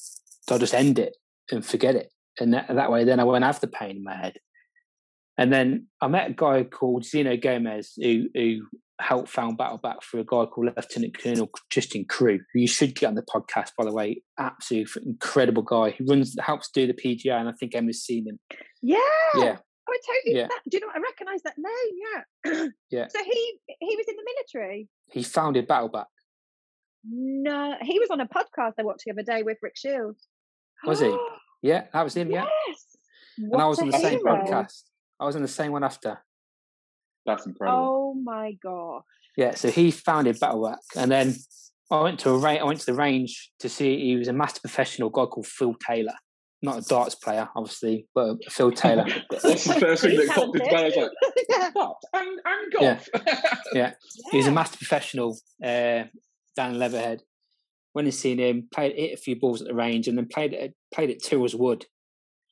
I'll just end it and forget it. And that, that way, then I won't have the pain in my head. And then I met a guy called Zeno Gomez who, who helped found Battleback for a guy called Lieutenant Colonel Justin Crew, who you should get on the podcast, by the way. Absolutely incredible guy. He runs, helps do the PGA, and I think Emma's seen him. Yeah. Yeah. Oh, I totally. Yeah. That, do you know? I recognise that name. Yeah. yeah. So he he was in the military. He founded Battleback. No, he was on a podcast I watched the other day with Rick Shields. Was he? Yeah, that was him. Yeah. Yes. and I was on the hero. same podcast. I was on the same one after. That's incredible. Oh my god. Yeah, so he founded Battleback, and then I went to a ra- I went to the range to see he was a master professional guy called Phil Taylor. Not a darts player, obviously, but Phil Taylor. That's the first thing that popped into my head. Like, yeah. and, and golf. Yeah. yeah. yeah. He was a master professional uh, down in Leatherhead. Went and seen him, played hit a few balls at the range, and then played at played at Tyrrell's Wood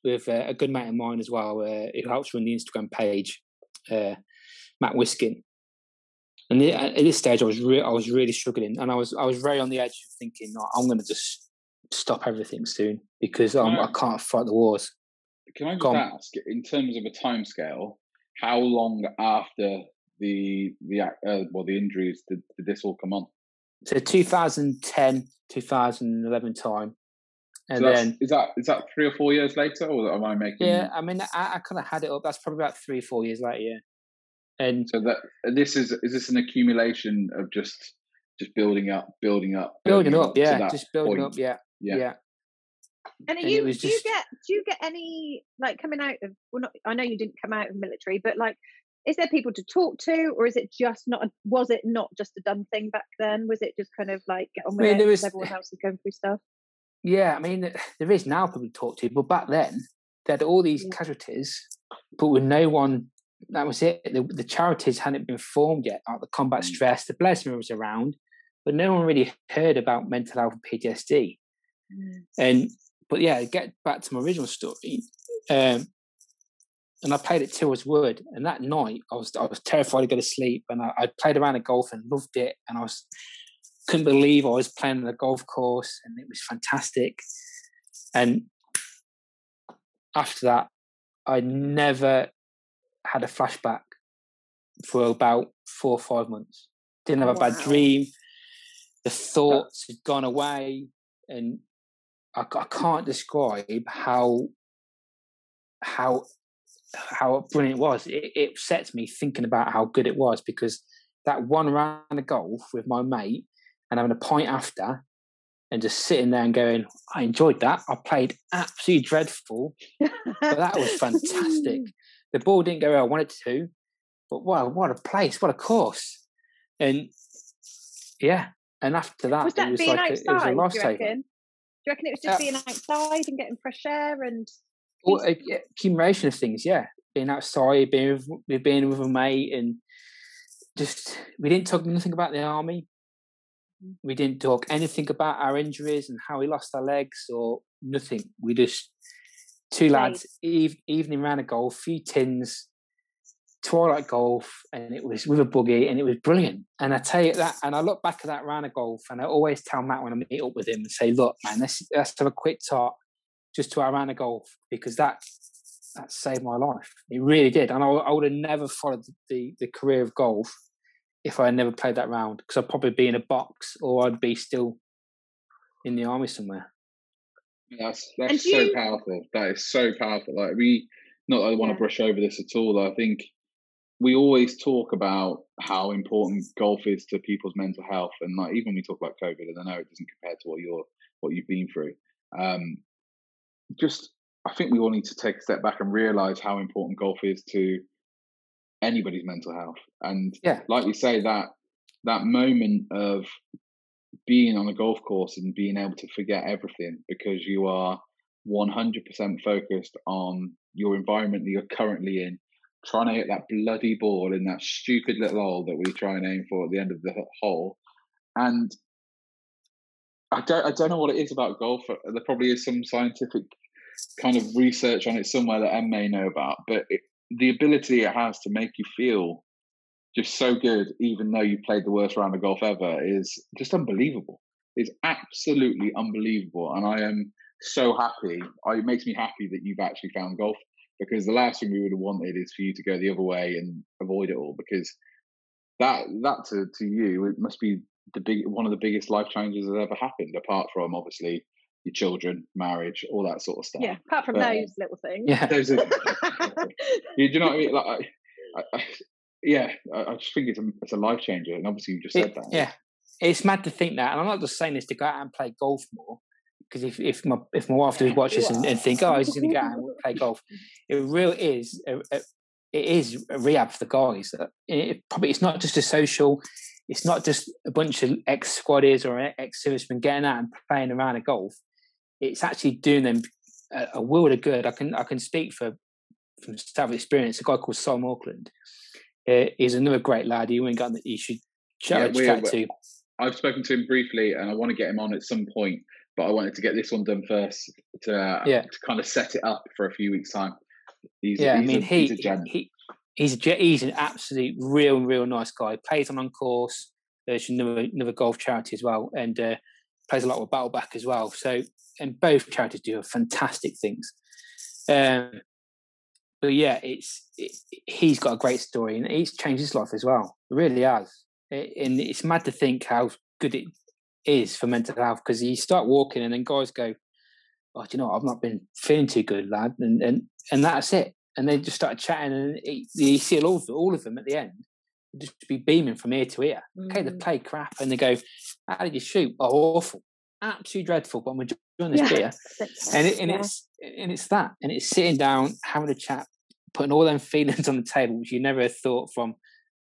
with uh, a good mate of mine as well, uh, who helps run the Instagram page, uh, Matt Wiskin. And at this stage, I was re- I was really struggling, and I was I was very on the edge of thinking, oh, I'm going to just stop everything soon because um, I can't fight the wars. Can I just ask, in terms of a time scale, how long after the the uh, well the injuries did, did this all come on? So 2010, 2011 time. And so then is that is that three or four years later, or am I making? Yeah, I mean, I, I kind of had it up. That's probably about three, four years later. Yeah. And so that this is is this an accumulation of just just building up, building up, building, building up, up, yeah, just building point. up, yeah, yeah. yeah. And, and you, do just... you get do you get any like coming out of well not I know you didn't come out of military, but like is there people to talk to or is it just not was it not just a done thing back then was it just kind of like get on with I mean, it was, everyone else is going through stuff yeah i mean there is now people to talk to but back then they had all these yeah. casualties but with no one that was it the, the, charities hadn't been formed yet like the combat mm. stress the Blesma was around but no one really heard about mental health and ptsd mm. and but yeah get back to my original story um, and I played it at Tyrrell's Wood. And that night, I was I was terrified to go to sleep. And I, I played around a golf and loved it. And I was couldn't believe I was playing on the golf course, and it was fantastic. And after that, I never had a flashback for about four or five months. Didn't have a wow. bad dream. The thoughts had gone away, and I, I can't describe how how how brilliant it was. It, it sets me thinking about how good it was because that one round of golf with my mate and having a pint after and just sitting there and going, I enjoyed that. I played absolutely dreadful, but that was fantastic. The ball didn't go where I wanted to, but wow, what a place, what a course. And yeah, and after that, was that it was being like outside, a, it was a lifesaver. Do you reckon it was just uh, being outside and getting fresh air and well, a, accumulation of things, yeah. Being outside, being with, being with a mate, and just we didn't talk nothing about the army. Mm. We didn't talk anything about our injuries and how we lost our legs or nothing. We just two lads eve, evening round a golf, few tins, twilight golf, and it was with a buggy, and it was brilliant. And I tell you that, and I look back at that round of golf, and I always tell Matt when I meet up with him and say, "Look, man, let's let's have a quick talk just to our round of golf because that that saved my life. It really did, and I, I would have never followed the the career of golf if I had never played that round because I'd probably be in a box or I'd be still in the army somewhere. That's that's so you... powerful. That is so powerful. Like we, not that I want to brush over this at all. I think we always talk about how important golf is to people's mental health, and like even when we talk about COVID, and I know it doesn't compare to what you're what you've been through. Um, just I think we all need to take a step back and realize how important golf is to anybody's mental health. And yeah. like you say, that that moment of being on a golf course and being able to forget everything because you are 100% focused on your environment that you're currently in, trying to hit that bloody ball in that stupid little hole that we try and aim for at the end of the hole. And I don't I don't know what it is about golf. Uh, there probably is some scientific kind of research on it somewhere that M may know about, but it, the ability it has to make you feel just so good, even though you played the worst round of golf ever, is just unbelievable. It's absolutely unbelievable, and I am so happy. It makes me happy that you've actually found golf because the last thing we would have wanted is for you to go the other way and avoid it all because that that to, to you it must be the big one of the biggest life changes that ever happened apart from obviously your children marriage all that sort of stuff yeah apart from but, those little things yeah those are, you, do you know what i mean like I, I, I, yeah I, just think it's a, it's a life changer and obviously you just said it, that yeah it's mad to think that and i'm not just saying this to go out and play golf more because if, if my if my wife does watch this and, and think oh he's going to go out and play golf it really is a, a, it is a rehab for the guys. It, probably it's not just a social. It's not just a bunch of ex squaddies or ex servicemen getting out and playing around a golf. It's actually doing them a, a world of good. I can I can speak for from self experience. A guy called Sam Auckland uh, is another great lad. You ain't got that you should chat, yeah, chat to. I've spoken to him briefly, and I want to get him on at some point. But I wanted to get this one done first to uh, yeah. to kind of set it up for a few weeks time. He's, yeah, he's I mean, a, he, he's a he, he's a, he's an absolute real, real nice guy. Plays on on course. There's another, another golf charity as well, and uh, plays a lot with Battleback as well. So, and both charities do fantastic things. Um, but yeah, it's it, he's got a great story, and he's changed his life as well. It really has, it, and it's mad to think how good it is for mental health because you start walking, and then guys go, "Oh, do you know, I've not been feeling too good, lad," and and and that's it. And they just start chatting, and it, you see all of, all of them at the end just be beaming from ear to ear. Mm. Okay, they play crap, and they go, "How did you shoot? Oh, awful, absolutely dreadful." But I'm enjoying this yeah. beer, and, it, and yeah. it's and it's that, and it's sitting down, having a chat, putting all them feelings on the table, which you never thought from a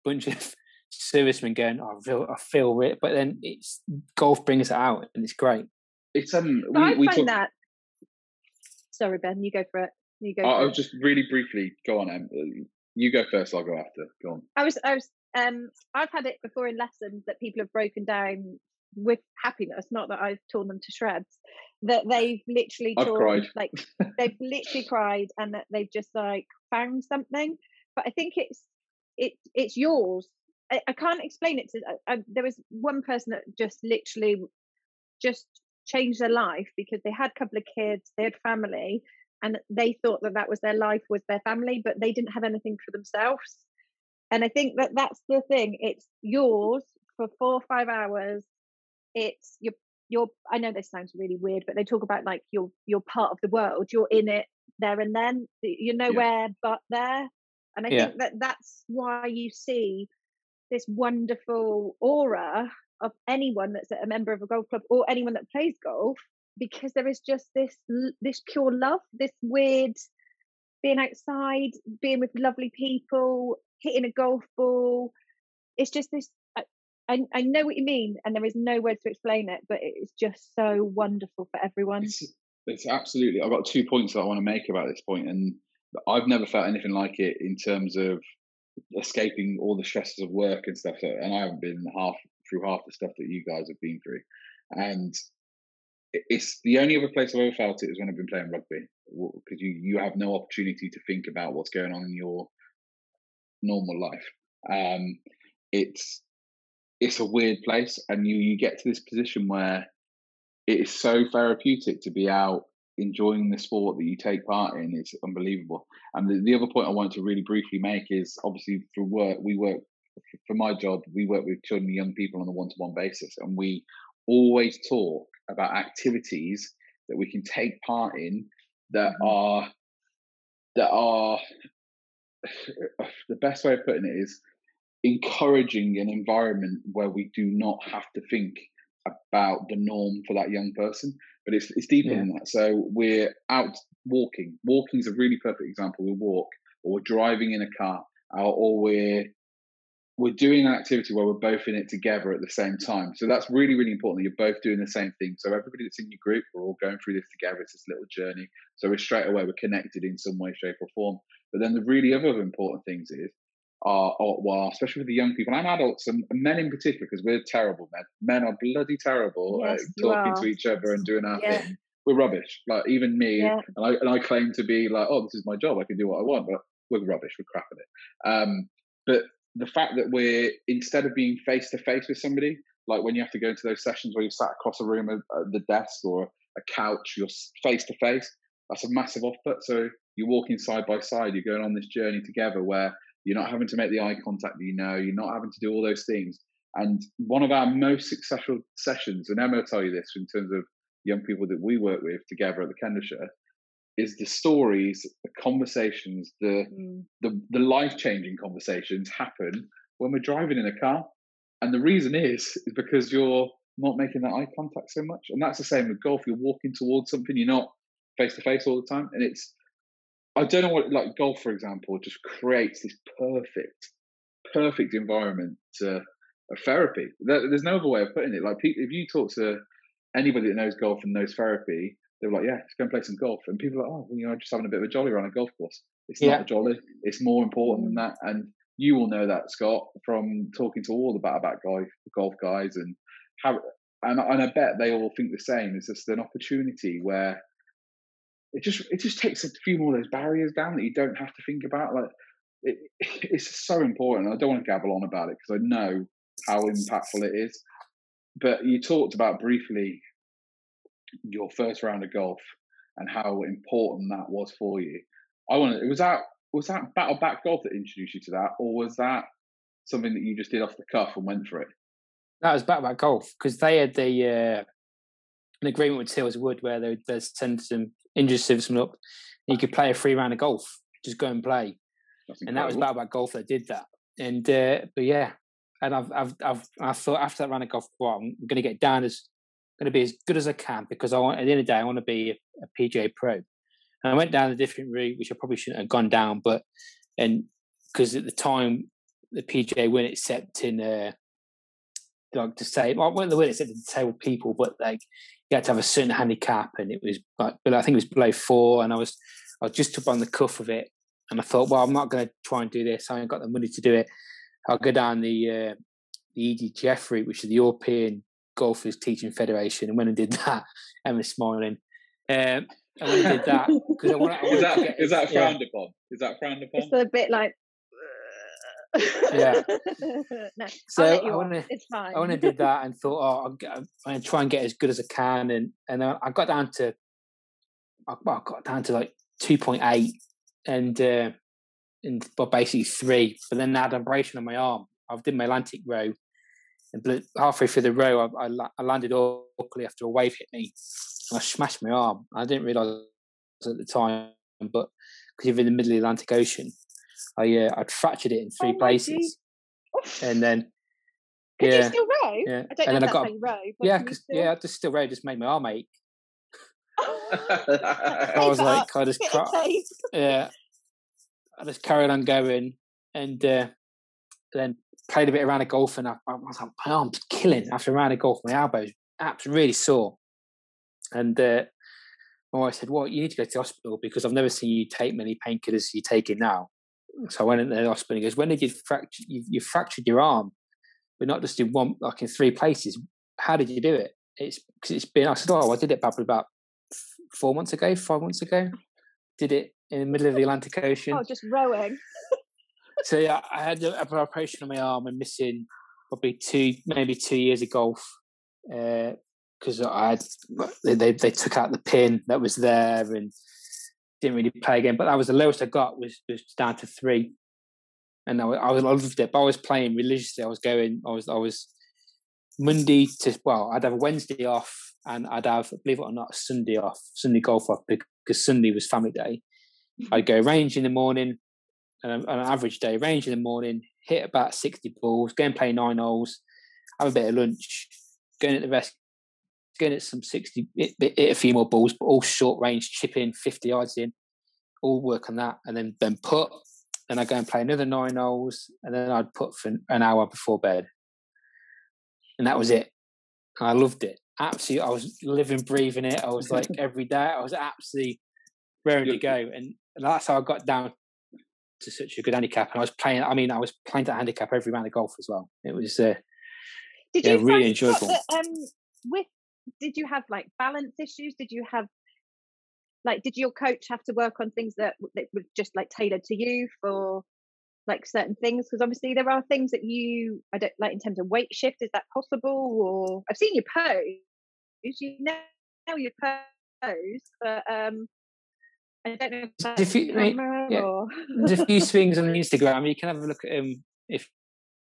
bunch of servicemen going, oh, I feel, I feel it, but then it's golf brings it out, and it's great. It's um, we, I we find talk- that. Sorry, Ben, you go for it. You go. I'll, just really briefly go on. Em. Uh, you go first. I'll go after. Go on. I was. I was. Um. I've had it before in lessons that people have broken down with happiness. Not that I've torn them to shreds. That they've literally I've torn, cried. like they've literally cried, and that they've just like found something. But I think it's it it's yours. I, I can't explain it to. I, I, there was one person that just literally just changed their life because they had a couple of kids, they had family, and they thought that that was their life was their family but they didn't have anything for themselves and i think that that's the thing it's yours for four or five hours it's your your i know this sounds really weird but they talk about like you're you're part of the world you're mm. in it there and then you're nowhere yeah. but there and i yeah. think that that's why you see this wonderful aura of anyone that's a member of a golf club or anyone that plays golf because there is just this this pure love, this weird being outside, being with lovely people, hitting a golf ball. It's just this. I, I know what you mean, and there is no words to explain it, but it's just so wonderful for everyone. It's, it's absolutely. I've got two points that I want to make about this point, and I've never felt anything like it in terms of escaping all the stresses of work and stuff. So, and I haven't been half through half the stuff that you guys have been through. And it's the only other place I've ever felt it is when I've been playing rugby because you you have no opportunity to think about what's going on in your normal life. Um, it's it's a weird place, and you you get to this position where it is so therapeutic to be out enjoying the sport that you take part in. It's unbelievable. And the, the other point I want to really briefly make is obviously for work we work for my job we work with children and young people on a one to one basis, and we always talk about activities that we can take part in that mm-hmm. are that are the best way of putting it is encouraging an environment where we do not have to think about the norm for that young person but it's it's deeper yeah. than that so we're out walking walking is a really perfect example we walk or we're driving in a car uh, or we're we're doing an activity where we're both in it together at the same time. So that's really, really important that you're both doing the same thing. So everybody that's in your group, we're all going through this together. It's this little journey. So we're straight away, we're connected in some way, shape, or form. But then the really other important things is are, are well, especially with the young people and adults and men in particular, because we're terrible men. Men are bloody terrible Yes, at talking are. to each other and doing our Yeah. thing. We're rubbish. Like even me, Yeah. and I and I claim to be like, oh, this is my job. I can do what I want, but we're rubbish. We're crap at it. Um, but the fact that we're instead of being face to face with somebody, like when you have to go into those sessions where you sat across a room at, the desk or a couch, you're face to face. That's a massive off put. So you're walking side by side. You're going on this journey together where you're not having to make the eye contact that you know. You're not having to do all those things. And one of our most successful sessions, and Emma will tell you this in terms of young people that we work with together at the Kendleshire, is the stories, the conversations, the Mm. the, the life changing conversations happen when we're driving in a car. And the reason is, is because you're not making that eye contact so much. And that's the same with golf. You're walking towards something, you're not face to face all the time. And it's, I don't know what, like golf, for example, just creates this perfect, perfect environment to a therapy. There, there's no other way of putting it. Like, if you talk to anybody that knows golf and knows therapy, they're like, yeah, let's go and play some golf. And people are like, oh, well, you know, just having a bit of a jolly around a golf course. It's Yeah. not a jolly. It's more important than that. And you will know that, Scott, from talking to all the back guy, golf guys, and how. And, and I bet they all think the same. It's just an opportunity where it just it just takes a few more of those barriers down that you don't have to think about. Like it, it's so important. I don't want to gabble on about it because I know how impactful it is. But you talked about briefly your first round of golf and how important that was for you. I want to. Was that was that battle back golf that introduced you to that, or was that something that you just did off the cuff and went for it? That was back about golf because they had the uh, an agreement with Tyrrell's Wood where they would send some injured servicemen up. And you could play a free round of golf, just go and play. That's and that was incredible. about golf that did that. And uh, but yeah, and I've I've I've I thought after that round of golf, well, I'm going to get down as going to be as good as I can because I want at the end of the day I want to be a, a PGA pro. And I went down a different route, which I probably shouldn't have gone down, but and because at the time the PGA weren't accepting uh, like to say well, weren't they weren't accepting disabled people, but like you had to have a certain handicap, and it was like but I think it was below four, and I was I was just up on the cuff of it, and I thought, well, I'm not going to try and do this. I ain't got the money to do it. I'll go down the uh, the EGTF route, which is the European Golfers Teaching Federation, and when I did that, Emma's smiling. Um, and when I did that, because I want, I Is wanted that to get, is that yeah. frowned upon? Is that frowned upon? It's a bit like. Yeah. no, So I'll let you I It's fine. I went and did that and thought, oh, I'm, going to try and get as good as I can, and and I got down to, I, well, I got down to like two point eight, and uh, and well, basically three. But then I had an abrasion on my arm. I did my Atlantic row, and halfway through the row, I, I, I landed awkwardly after a wave hit me, and I smashed my arm. I didn't realise at the time, but because you're in the middle of the Atlantic Ocean, I uh, I'd fractured it in three Oh places, and then Could yeah. you still row? Yeah. I don't And know if I got- how you row. Yeah, you still- yeah, I just still row just made my arm ache. I I was like, I just yeah, I just carried on going, and uh, then played a bit around of golf, and I, I was like, my arm's killing after a round of golf. My elbows absolutely really sore, and uh, my wife said, "Well, you need to go to the hospital because I've never seen you take many painkillers you're taking now." So I went in the hospital. and He goes, "When did you fracture? You, you fractured your arm, but not just in one, like in three places. How did you do it?" It's because it's been. I said, "Oh, I did it probably about four months ago, five months ago. Did it in the middle of the oh, Atlantic Ocean." Oh, just rowing. So yeah, I had a- an operation on my arm and missing probably two, maybe two years of golf uh, because I had they they took out the pin that was there and didn't really play again. But that was the lowest I got was was down to three, and I, I was I loved it. But I was playing religiously. I was going. I was I was Monday to well, I'd have a Wednesday off and I'd have believe it or not Sunday off, Sunday golf off because Sunday was family day. I'd go range in the morning, on an on an average day, range in the morning, hit about 60 balls, go and play nine holes, have a bit of lunch, going at the rest, going at some 60, hit, hit a few more balls, but all short range, chip in 50 yards in, all work on that, and then then put. Then I go and play another nine holes, and then I'd put for an hour before bed, and that was it. And I loved it. Absolutely, I was living, breathing it. I was like every day. I was absolutely raring to go, and, and that's how I got down to such a good handicap, and I was playing. I mean, I was playing that handicap every round of golf as well. It was. Uh, did yeah, you really enjoyable? That, um, with did you have like balance issues? Did you have like did your coach have to work on things that that were just like tailored to you for like certain things? Because obviously there are things that you I don't like in terms of weight shift. Is that possible? Or I've seen you pose. You know you pose, but um, I don't know if you, yeah, or... there's a few swings on Instagram. You can have a look at them if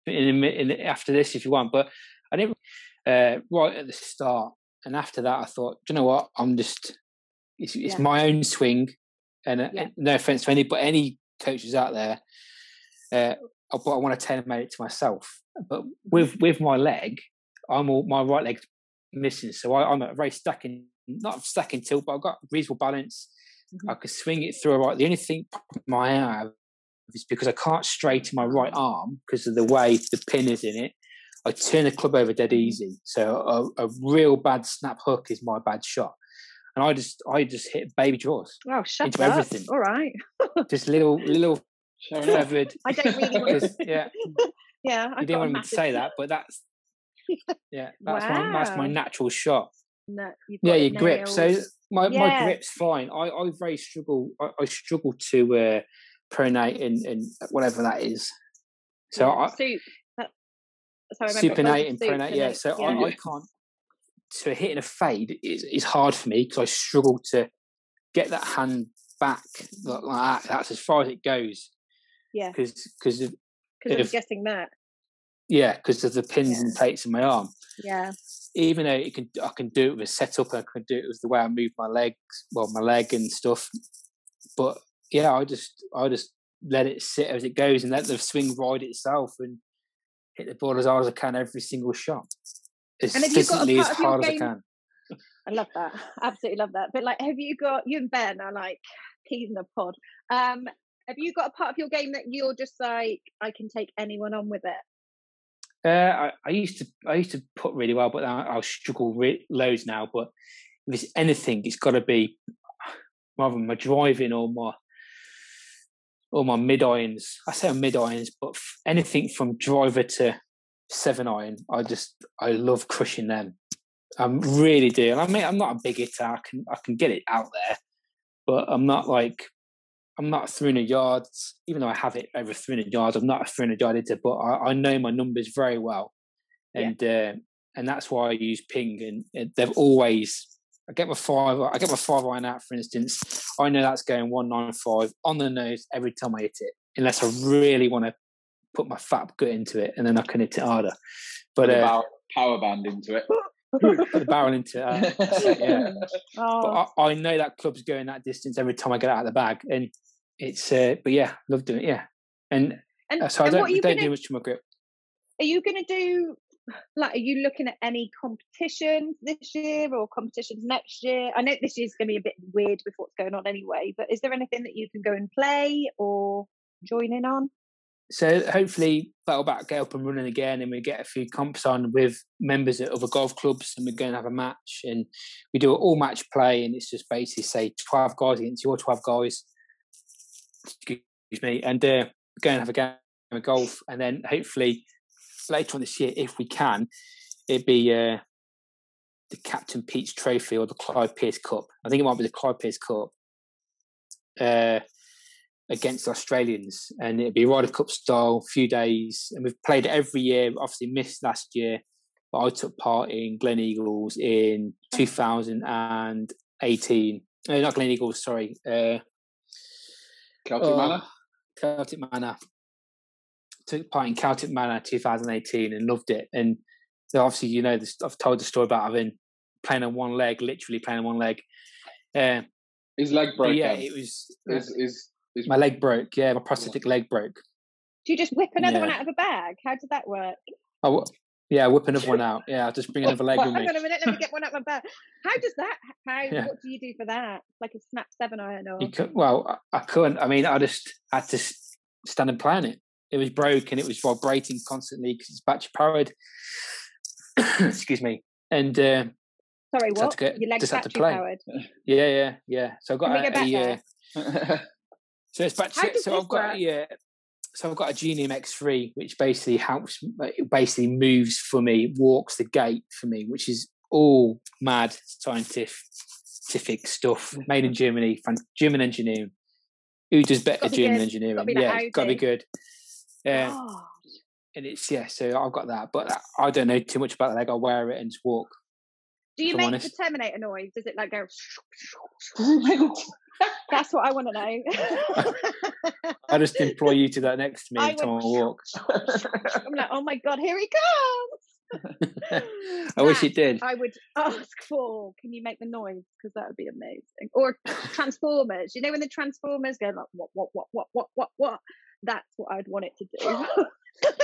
in, in, after this if you want. But I didn't uh, right at the start, and after that, I thought, you know what? I'm just it's, it's yeah. my own swing, and uh, yeah. no offense to any, but any coaches out there, uh, but I want to tailor it to myself. But with with my leg, I'm all, my right leg's missing, so I, am a very stacking, not stacking tilt, but I've got reasonable balance. Mm-hmm. I could swing it through right. The only thing my have is because I can't straighten my right arm because of the way the pin is in it. I turn the club over dead easy. So a, a real bad snap hook is my bad shot. And I just I just hit baby draws. Oh, shut into up. everything. All right. just little little feathered. I don't really want to. yeah. Yeah. I you didn't want me to say that, but that's yeah, that's wow. my that's my natural shot. No, yeah, your nails. grip. So my, yeah. my grip's fine. I, I very struggle. I, I struggle to uh, pronate and, and whatever that is. So yeah, I, so supinate and pronate. Yeah, so yeah. I, I can't. So hitting a fade is is hard for me because I struggle to get that hand back like, that. That's as far as it goes. Yeah. Because because because I'm guessing that. Yeah, because of the pins yeah. and plates in my arm. Yeah. Even though it can, I can do it with a setup. I can do it with the way I move my legs, well, my leg and stuff. But yeah, I just, I just let it sit as it goes and let the swing ride itself. And hit the ball as hard as I can every single shot. As consistently as hard as I can. I love that. Absolutely love that. But like, have you got you and Ben are like peas in a pod? Um, have you got a part of your game that you're just like, I can take anyone on with it? Uh, I, I, used to I used to put really well, but I, I'll struggle re- loads now. But if it's anything, it's got to be rather my driving or my all my mid irons. I say mid irons, but anything from driver to seven iron, I just I love crushing them. I'm really do. I mean, I'm not a big hitter. I can I can get it out there, but I'm not like I'm not 300 yards. Even though I have it over 300 yards, I'm not a 300 yard hitter. But I, I know my numbers very well, and yeah. uh, and that's why I use ping. And, and they've always I get my five. I get my five iron out, for instance. I know that's going one nine five on the nose every time I hit it, unless I really want to put my fat gut into it, and then I can hit it harder. But uh, power band into it. put the barrel into it. Uh, yeah. Oh. But I, I, know that club's going that distance every time I get out of the bag, and it's. Uh, but yeah, love doing it. Yeah, and, and uh, so and I don't, don't gonna, do much to my grip. Are you going to do like are you looking at any competitions this year or competitions next year? I know this year's going to be a bit weird with what's going on anyway but is there anything that you can go and play or join in on? So hopefully that'll back get up and running again and we get a few comps on with members of other golf clubs and we're going to have a match and we do an all match play and it's just basically say 12 guys against your 12 guys. Excuse me and uh, go and have a game of golf and then hopefully later on this year, if we can, it'd be uh, the Captain Pete's Trophy or the Clyde Pierce Cup. I think it might be the Clyde Pierce Cup uh, against Australians, and it'd be Ryder Cup style, few days, and we've played it every year. Obviously, missed last year, but I took part in Gleneagles in 2018. No, not Gleneagles, sorry. Uh, Celtic uh, Manor. Celtic Manor took part in Celtic Manor 2018 and loved it. And so obviously, you know, this, I've told the story about having playing on one leg, literally playing on one leg. Uh, his leg broke. Yeah, it was. His, his, his, my leg broke. Yeah, my prosthetic leg broke. Do you just whip another yeah. one out of a bag? How does that work? Oh, yeah, whip another one out. Yeah, I'll just bring another leg well, with me. Hang on a minute, let me get one out of my bag. How does that? How? Yeah. What do you do for that? Like a snap seven iron or? You could, well, I, I couldn't. I mean, I just had to stand and play on it it was broken. It was vibrating constantly because it's battery powered. Excuse me. And uh, sorry, what? Get, Your legs battery powered. Yeah, yeah, yeah. So I got a, a uh, So it's to, so I've got yeah. So I've got a Genium X3, which basically helps, it basically moves for me, walks the gait for me, which is all mad scientific stuff made in Germany, from German engineering. Who does better German engineering? yeah, it's got to be good. Uh, yeah. Oh. And it's yeah, so I've got that, but I don't know too much about that. I got wear it and just walk. Do you make honest. the Terminator noise? Does it like go? That's what I want to know. I just employ you to that next to me every time I walk. I'm like, oh my god, here he comes. I wish it did. I would ask for, can you make the noise? Because that would be amazing. Or Transformers. You know when the Transformers go like what, what, what, what, what, what, what? That's what I'd want it to do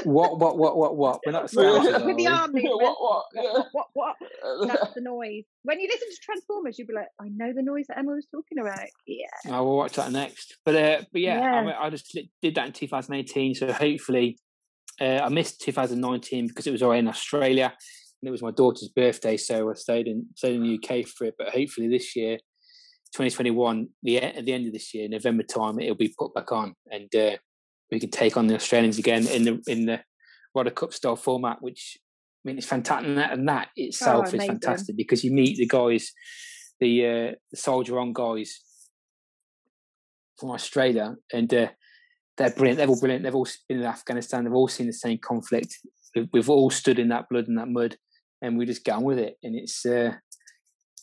what, what, what, what, what? We're not scouting, with the arm movement. what, what, what, what, what, what? That's the noise. When you listen to Transformers, you'll be like, I know the noise that Emma was talking about. Yeah. I will watch that next. But uh, but yeah, yeah. I, mean, I, just did that in 2018. So hopefully, uh, I missed 2019 because it was already in Australia and it was my daughter's birthday, so I stayed in stayed in the UK for it. But hopefully this year. 2021, the at the end of this year, November time, it'll be put back on, and uh, we can take on the Australians again in the in the Ryder Cup style format, which I mean it's fantastic, and that, and that itself oh, is fantastic because you meet the guys, the uh, the soldier on guys from Australia, and uh, they're brilliant. They're all brilliant. They've all been in Afghanistan. They've all seen the same conflict. We've, all stood in that blood and that mud, and we just get on with it. And it's uh,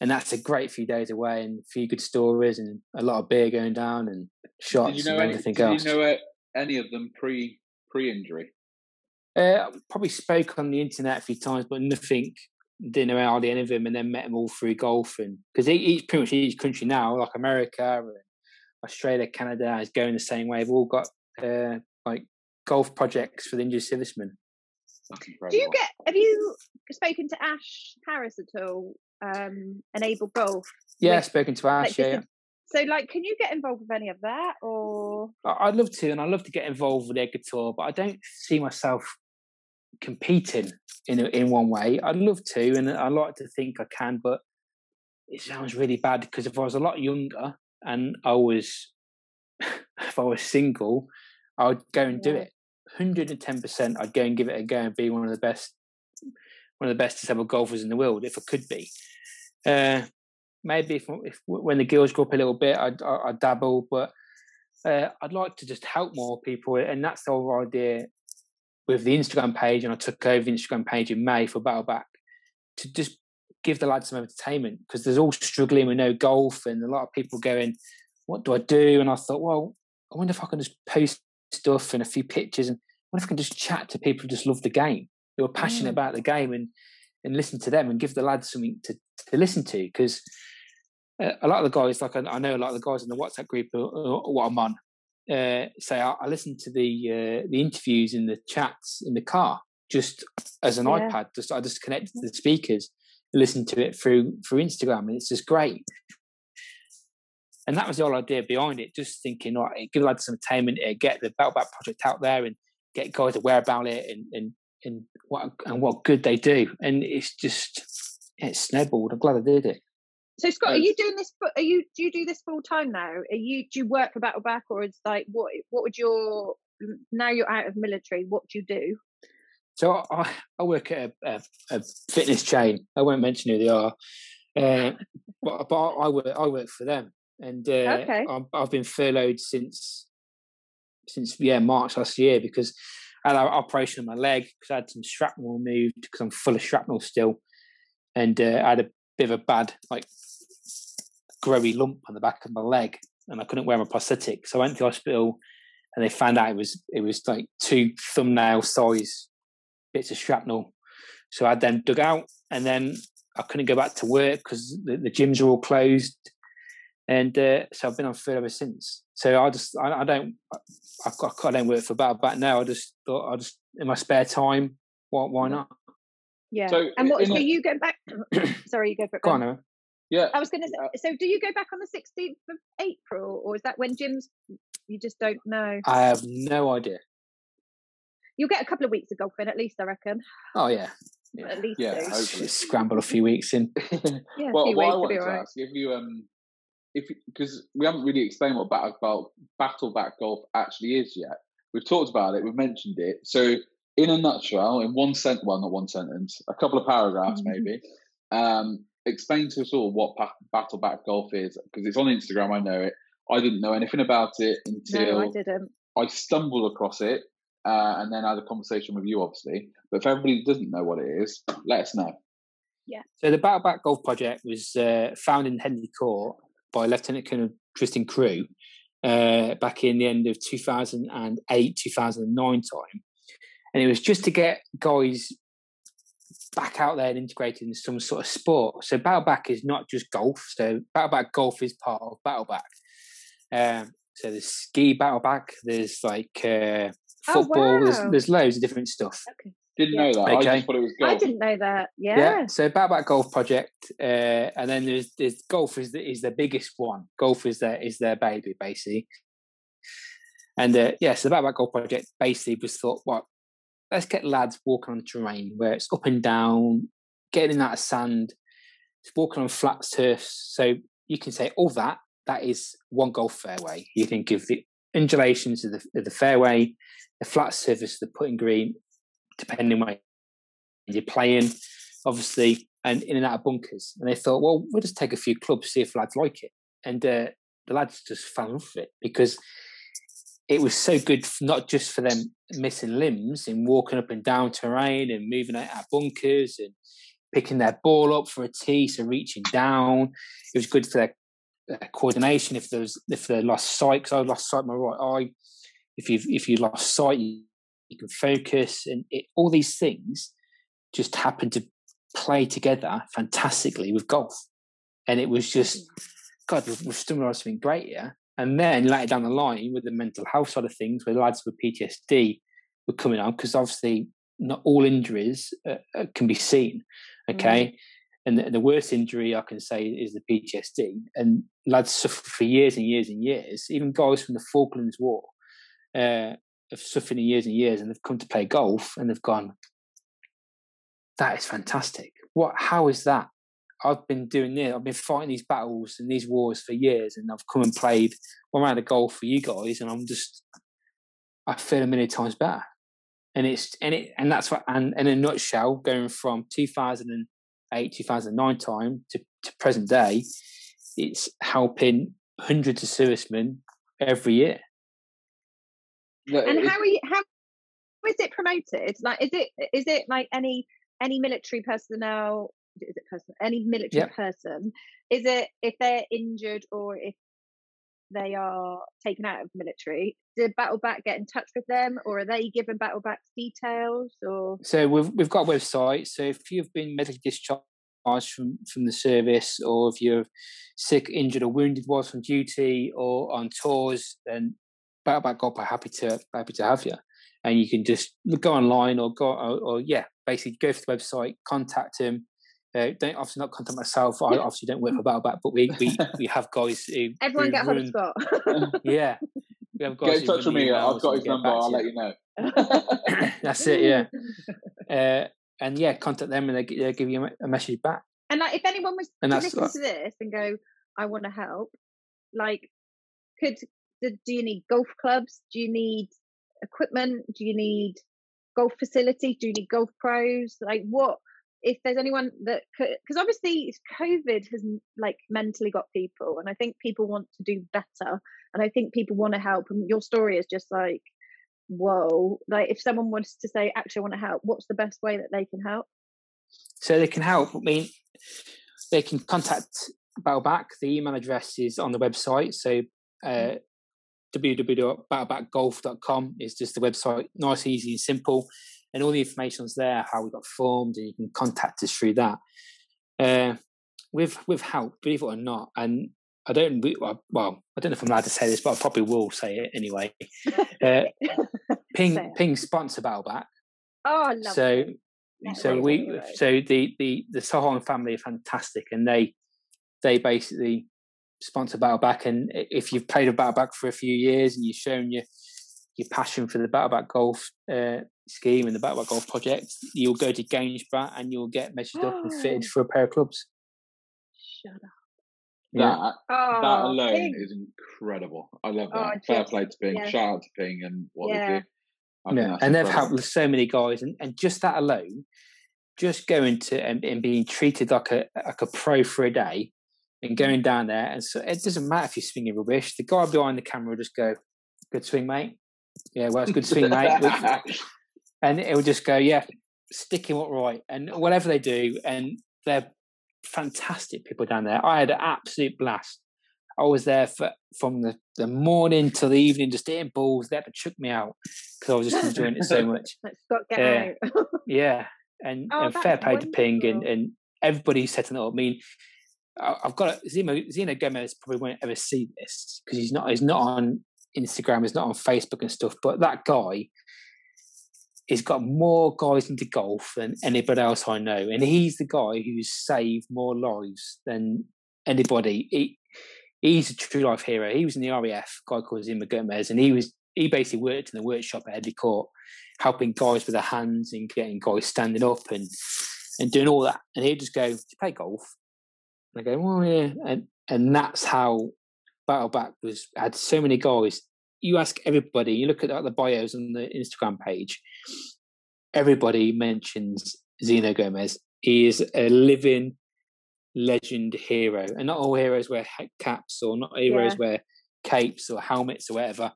and that's a great few days away, and a few good stories, and a lot of beer going down, and shots you know and everything any, else. Did you know any of them pre pre injury? Uh, probably spoke on the internet a few times, but nothing. Didn't know hardly any of them, and then met them all through golf. And because each pretty much each country now, like America, and Australia, Canada, is going the same way. They've all got uh, like golf projects for the injured servicemen. Do you get? Have you spoken to Ash Harris at all? Um, Enable Golf. Yeah, with, spoken to Ash. Like, yeah, so, like, can you get involved with any of that, or? I'd love to, and I'd love to get involved with EDGA Tour, but I don't see myself competing in in one way. I'd love to, and I like to think I can, but it sounds really bad because if I was a lot younger and I was, if I was single, I would go and yeah. do it. Hundred and ten percent, I'd go and give it a go and be one of the best, one of the best disabled golfers in the world if I could be. Uh, maybe if, if when the girls grow up a little bit, I'd, I'd dabble, but uh, I'd like to just help more people, and that's the whole idea with the Instagram page. And I took over the Instagram page in May for Battleback to just give the lads some entertainment because there's all struggling with no golf, and a lot of people going, "What do I do?" And I thought, well, I wonder if I can just post stuff and a few pictures, and what if I can just chat to people who just love the game, who are passionate mm. about the game, and and listen to them and give the lads something to, to listen to because uh, a lot of the guys, like I, I, know a lot of the guys in the WhatsApp group, what I'm on, uh, say I, I, listen to the uh, the interviews in the chats in the car just as an yeah. iPad. Just I just connect to the speakers, listen to it through through Instagram, and it's just great. And that was the whole idea behind it. Just thinking, right, give lads some entertainment, get the Battleback project out there, and get guys aware about it, and and and what and what good they do. And it's just it's snowballed. I'm glad I did it. So Scott, are you doing this? Are you do you do this full time now? Are you do you work for Battleback, or it's like what? What would your now you're out of military? What do you do? So I, I work at a, a, a, fitness chain. I won't mention who they are, uh, but, but I work I work for them, and uh, okay. i have been furloughed since since yeah March last year because I had an operation on my leg because I had some shrapnel removed because I'm full of shrapnel still, and uh, I had a bit of a bad like growy lump on the back of my leg, and I couldn't wear my prosthetic. So I went to hospital, and they found out it was it was like two thumbnail size bits of shrapnel. So I had them dug out, and then I couldn't go back to work because the, the, gyms are all closed, and uh, so I've been on foot ever since. So I just I, I don't I, I, don't work for Battleback now. I just thought I just in my spare time, why why not? Yeah. So and what? So you go back? sorry, you go for it. Go on, yeah. I was going to say, uh, so do you go back on the 16th of April or is that when gyms, you just don't know? I have no idea. You'll get a couple of weeks of golfing at least, I reckon. Oh, yeah. yeah. At least yeah, scramble a few weeks in. yeah, well, what I wanted to right. ask, if you, um, if because we haven't really explained what battle back, battle back golf actually is yet. We've talked about it, we've mentioned it. So, in a nutshell, in one sentence, well, not one sentence, a couple of paragraphs mm-hmm. maybe, um, explain to us all what battle back golf is because it's on Instagram. I know it. I didn't know anything about it until no, I didn't. I stumbled across it uh, and then had a conversation with you, obviously. But if everybody doesn't know what it is, let us know. Yeah. So the Battle Back Golf Project was uh, founded in Headley Court by Lieutenant Colonel Tristan Crew uh, back in the end of 2008, 2009 time. And it was just to get guys back out there and integrated in some sort of sport. So Battleback is not just golf. So Battleback golf is part of Battleback. Um, so there's ski Battleback. There's like uh, oh, football. Oh, wow. there's, there's loads of different stuff. Okay. Didn't yeah. know that. Okay. I just thought it was golf. I didn't know that. Yeah. Yeah. So Battleback Golf Project, uh, and then there's, there's golf is the, is the biggest one. Golf is their is their baby basically. And uh, yes, yeah, so the Battleback Golf Project basically was thought, what let's get lads walking on the terrain where it's up and down, getting in that sand, walking on flat turfs. So you can say all that, that is one golf fairway. You think of the undulations of the, of the fairway, the flat surface, of the putting green, depending on where you're playing, obviously, and in and out of bunkers. And they thought, well, we'll just take a few clubs, see if lads like it. And uh, the lads just fell off it because it was so good, not just for them missing limbs and walking up and down terrain and moving out of bunkers and picking their ball up for a tee, so reaching down. It was good for their, coordination. If there was if they lost sight, because I lost sight of my right eye. If you if you lost sight, you can focus, and it, all these things just happen to play together fantastically with golf. And it was just, God, we've, we've stumbled on something great here. And then later down the line, with the mental health side of things, where lads with PTSD were coming on, because obviously not all injuries uh, uh can be seen. Okay. Mm. And the, the, worst injury I can say is the PTSD. And lads suffer for years and years and years. Even guys from the Falklands War uh, have suffered in years and years, and they've come to play golf, and they've gone, "That is fantastic. What? How is that? I've been doing this. I've been fighting these battles and these wars for years, and I've come and played one round of golf for you guys, and I'm just I feel a million times better. And it's and it and that's what and, in a nutshell, going from 2008, 2009 time to, to present day, it's helping hundreds of servicemen every year. And how are you? How is it promoted? Like, is it is it like any any military personnel is it person any military person is it if they're injured or if they are taken out of military did battleback get in touch with them or are they given battleback's details or so we've, we've got a website so if you've been medically discharged from from the service or if you're sick injured or wounded whilst on duty or on tours then battleback golf are happy to happy to have you and you can just go online or go or, or yeah basically go to the website contact him uh, don't obviously not contact myself. I obviously don't work for Battleback, but we we, we have guys who everyone who get hold of Scott. yeah, we have guys. Get in touch with me. I've got his number. I'll let you know. That's it. Yeah, uh, and yeah, contact them and they they give you a message back. And like, if anyone was and to listen to this and go, "I want to help," like, could do you need golf clubs? Do you need equipment? Do you need golf facilities? Do you need golf pros? Like, what? if there's anyone that could because obviously covid has like mentally got people and i think people want to do better and i think people want to help and your story is just like whoa like if someone wants to say actually I want to help what's the best way that they can help so they can help i mean they can contact battleback the email address is on the website so uh, www.battlebackgolf.com is just the website nice easy and simple and all the information's there, how we got formed, and you can contact us through that. Uh, with with help, believe it or not, and I don't well, I don't know if I'm allowed to say this, but I probably will say it anyway. Uh, Ping Ping sponsor Battleback. Oh, so. It. So we, so the the the Solheim family are fantastic, and they they basically sponsor Battleback. And if you've played a Battleback for a few years and you've shown your your passion for the Battleback Golf uh, scheme and the Battleback Golf project, you'll go to Gainsborough and you'll get measured up and fitted for a pair of clubs. Shut up. that oh, that alone Ping. is incredible. I love that. Oh, Fair play to Ping. Yeah. Shout out to Ping and what yeah. they do. yeah, and they've helped with so many guys, and, and just that alone, just going to and, and, being treated like a like a pro for a day, and going down there, and so it doesn't matter if you're swinging rubbish. The guy behind the camera will just go, "Good swing, mate." Yeah, well, it's good swing, mate. and it will just go, "Yeah, stick him up right," and whatever they do, and they're fantastic people down there. I had an absolute blast. I was there for from the, the morning till the evening, just eating balls. They had to chuck me out because I was just enjoying it so much. Let's get uh, out. yeah, and, oh, and fair play to Ping and, and everybody setting it up. I mean, I've got Zeno, Zeno Gomez probably won't ever see this because he's not he's not on Instagram, he's not on Facebook and stuff. But that guy, he's got more guys into golf than anybody else I know, and he's the guy who's saved more lives than anybody. He, he's a true life hero. He was in the RAF, guy called Zima Gomez, and he was he basically worked in the workshop at Headley Court, helping guys with their hands and getting guys standing up and and doing all that. And he'd just go, "Do you play golf?" And I go, "Oh yeah," and and that's how Battleback was had so many guys you ask everybody, you look at the bios on the Instagram page, everybody mentions Zeno Gomez. He is a living legend hero. And not all heroes wear caps or not heroes yeah. wear capes or helmets or whatever.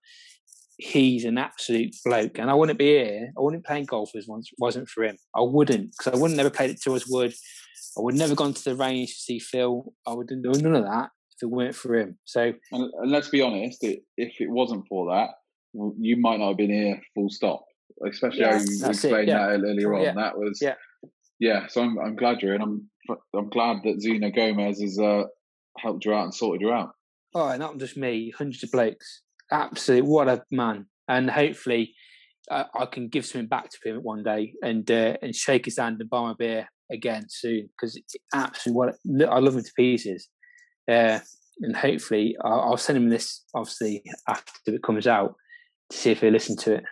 He's an absolute bloke. And I wouldn't be here, I wouldn't be playing golf if it wasn't for him. I wouldn't, because I wouldn't never played it Tyrrell's Wood. I would never gone to the range to see Phil. I wouldn't do none of that if it weren't for him. So, and, and let's be honest, it, if it wasn't for that, you might not have been here. Full stop. Especially yeah, how you explained yeah. that earlier on. Yeah. That was yeah. Yeah. So I'm I'm glad you're in. I'm I'm glad that Zeno Gomez has uh, helped you out and sorted you out. Oh, not just me. Hundreds of blokes. Absolutely, what a man! And hopefully, uh, I can give something back to him one day and uh, and shake his hand and buy my beer again soon because it's absolutely what I love him to pieces. Uh, and hopefully, I'll, I'll, send him this obviously after it comes out to see if he'll listen to it.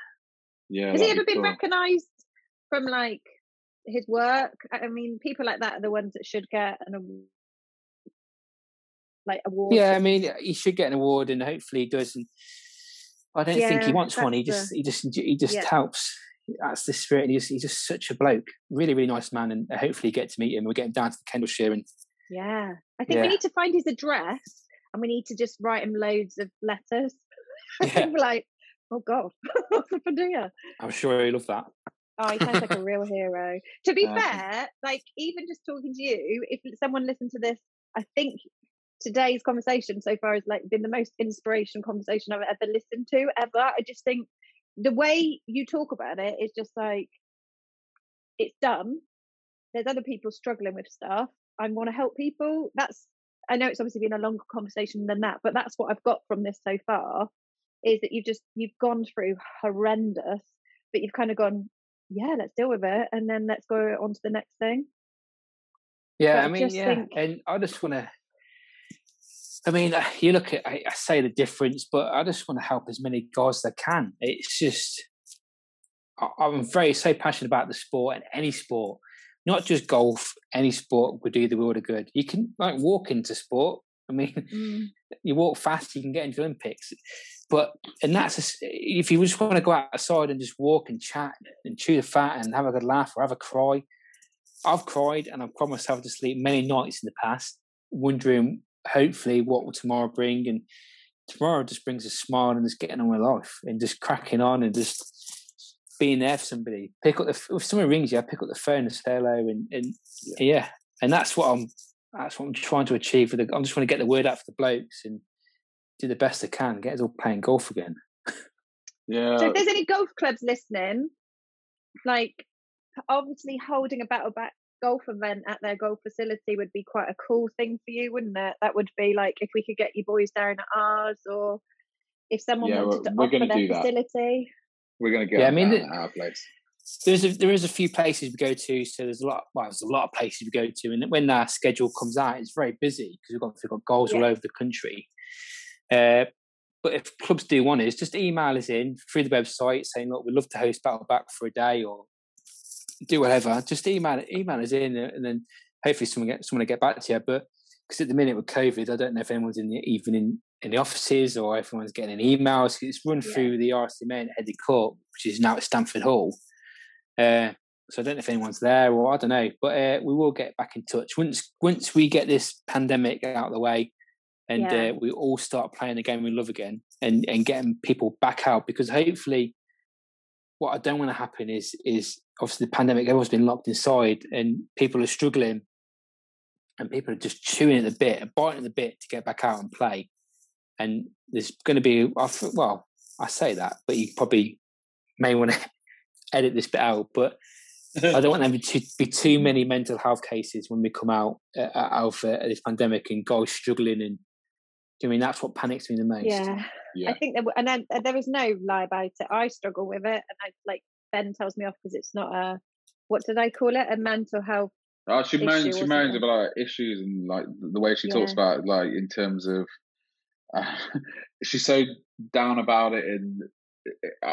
Yeah. Has he ever been cool. recognised from like his work? I mean, people like that are the ones that should get an like award. Yeah, I mean, he should get an award, and hopefully he does. And I don't yeah, think he wants one. He just, the... he just, he just yeah. helps. That's the spirit. He's, he's just such a bloke, really, really nice man, and uh, hopefully get to meet him. We're getting down to the Kendleshire and yeah, I think yeah. we need to find his address and we need to just write him loads of letters. Yeah. like, oh God, what's up for I'm sure he'll love that. Oh, he sounds like a real hero. To be fair, like even just talking to you, if someone listened to this, I think today's conversation so far has like been the most inspirational conversation I've ever listened to ever. I just think the way you talk about it is just like it's done. There's other people struggling with stuff, I want to help people. That's I know it's obviously been a longer conversation than that, but that's what I've got from this so far is that you've just you've gone through horrendous, but you've kind of gone, yeah, let's deal with it, and then let's go on to the next thing. Yeah, but I mean, yeah, think... and I just want to. I mean, you look at I, I say the difference, but I just want to help as many guys as I can. It's just I'm very so passionate about the sport and any sport not just golf, any sport would do the world of good. You can like walk into sport. I mean, mm. you walk fast, you can get into Olympics. But and that's a, if you just want to go outside and just walk and chat and chew the fat and have a good laugh or have a cry. I've cried and I've cried myself to sleep many nights in the past, wondering hopefully what will tomorrow bring. And tomorrow just brings a smile and just getting on with life and just cracking on and just being there for somebody. Pick up the if someone rings you, I pick up the phone and say hello, and, and yeah. yeah. and that's what I'm that's what I'm trying to achieve. For the, I'm just trying to get the word out for the blokes and do the best I can, get us all playing golf again. yeah. So if there's any golf clubs listening, like obviously holding a battleback golf event at their golf facility would be quite a cool thing for you, wouldn't it? That would be like if we could get you boys down at ours, or if someone yeah, wanted to offer their facility. We're going to get yeah, I mean, the, our place. There's a, there is a few places we go to, so there's a lot. Well, there's a lot of places we go to, and when our schedule comes out, it's very busy because we've got we've got goals yeah. all over the country. Uh, but if clubs do want it, just email us in through the website saying, "Look, we'd love to host Battleback for a day or do whatever." Just email email us in, and then hopefully someone get someone to get back to you. But because at the minute with COVID, I don't know if anyone's in the, even in, in the offices or everyone's getting an emails. It's run yeah. through the RSMA at Headley Court, which is now at Stanford Hall. Uh, so I don't know if anyone's there or I don't know, but uh, we will get back in touch once once we get this pandemic out of the way, and yeah. uh, we all start playing the game we love again, and and getting people back out because hopefully, what I don't want to happen is is obviously the pandemic. Everyone's been locked inside, and people are struggling and people are just chewing at the bit, and biting at the bit to get back out and play. And there's going to be, well, I say that, but you probably may want to edit this bit out. But I don't want there to be too many mental health cases when we come out uh, out of uh, this pandemic and guys struggling. And I mean, that's what panics me the most. Yeah. yeah. I think, there, and then, there is no lie about it. I struggle with it, and I like Ben tells me off because it's not a what did I call it? A mental health Oh, she moans. She moans about like, issues and like the way she yeah. talks about like in terms of. Uh, she's so down about it, and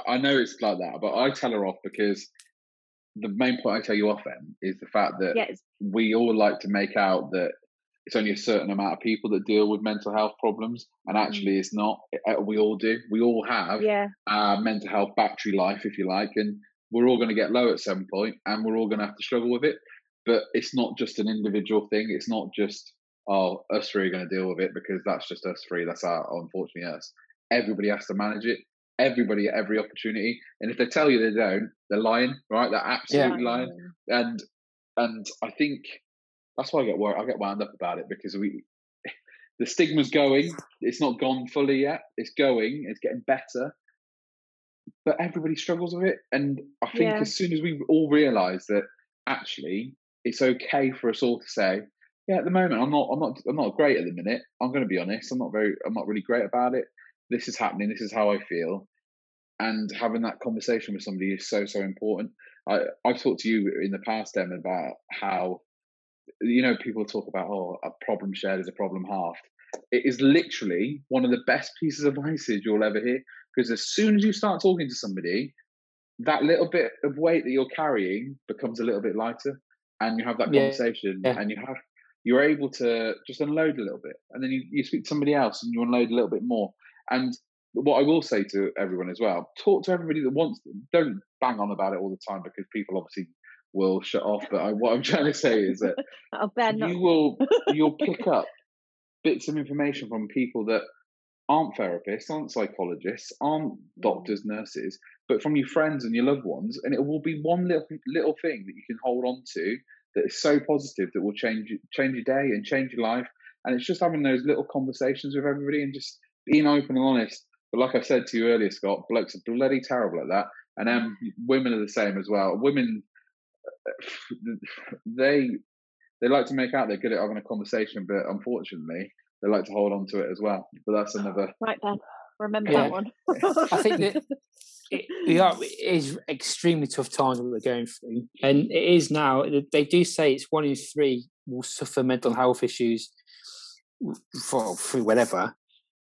I know it's like that, but I tell her off because the main point I tell you off them is the fact that yes. we all like to make out that it's only a certain amount of people that deal with mental health problems, and mm. actually, mm. it's not. Uh, we all do. We all have yeah. mental health battery life, if you like, and we're all going to get low at some point, and we're all going to have to struggle with it. But it's not just an individual thing. It's not just oh us three are going to deal with it because that's just us three. That's our unfortunately us. Everybody has to manage it. Everybody at every opportunity. And if they tell you they don't, they're lying, right? They're absolutely yeah. lying. And and I think that's why I get worried. I get wound up about it because we the stigma's going. It's not gone fully yet. It's going. It's getting better. But everybody struggles with it. And I think yeah. as soon as we all realise that actually it's okay for us all to say, yeah, at the moment I'm not I'm not I'm not great at the minute. I'm going to be honest. I'm not very I'm not really great about it. This is happening. This is how I feel. And having that conversation with somebody is so so important. I I've talked to you in the past, Em, about how you know people talk about oh a problem shared is a problem halved. It is literally one of the best pieces of advice you'll ever hear because as soon as you start talking to somebody, that little bit of weight that you're carrying becomes a little bit lighter and you have that conversation yeah. and you have you're able to just unload a little bit and then you, you speak to somebody else and you unload a little bit more. And what i will say to everyone as well talk to everybody that wants them. Don't bang on about it all the time because people obviously will shut off but I, what i'm trying to say is that you will you'll pick up bits of information from people that aren't therapists, aren't psychologists, aren't doctors, nurses, but from your friends and your loved ones, and it will be one little little thing that you can hold on to that is so positive that will change change your day and change your life. And it's just having those little conversations with everybody and just being open and honest. But like I said to you earlier, Scott, blokes are bloody terrible at that, and um, women are the same as well. Women, they they like to make out they're good at having a conversation, but unfortunately, they like to hold on to it as well. But that's another. Right then, remember yeah. that one. I think that it, it is extremely tough times what we're going through, and it is now. They do say it's one in three will suffer mental health issues for through whatever,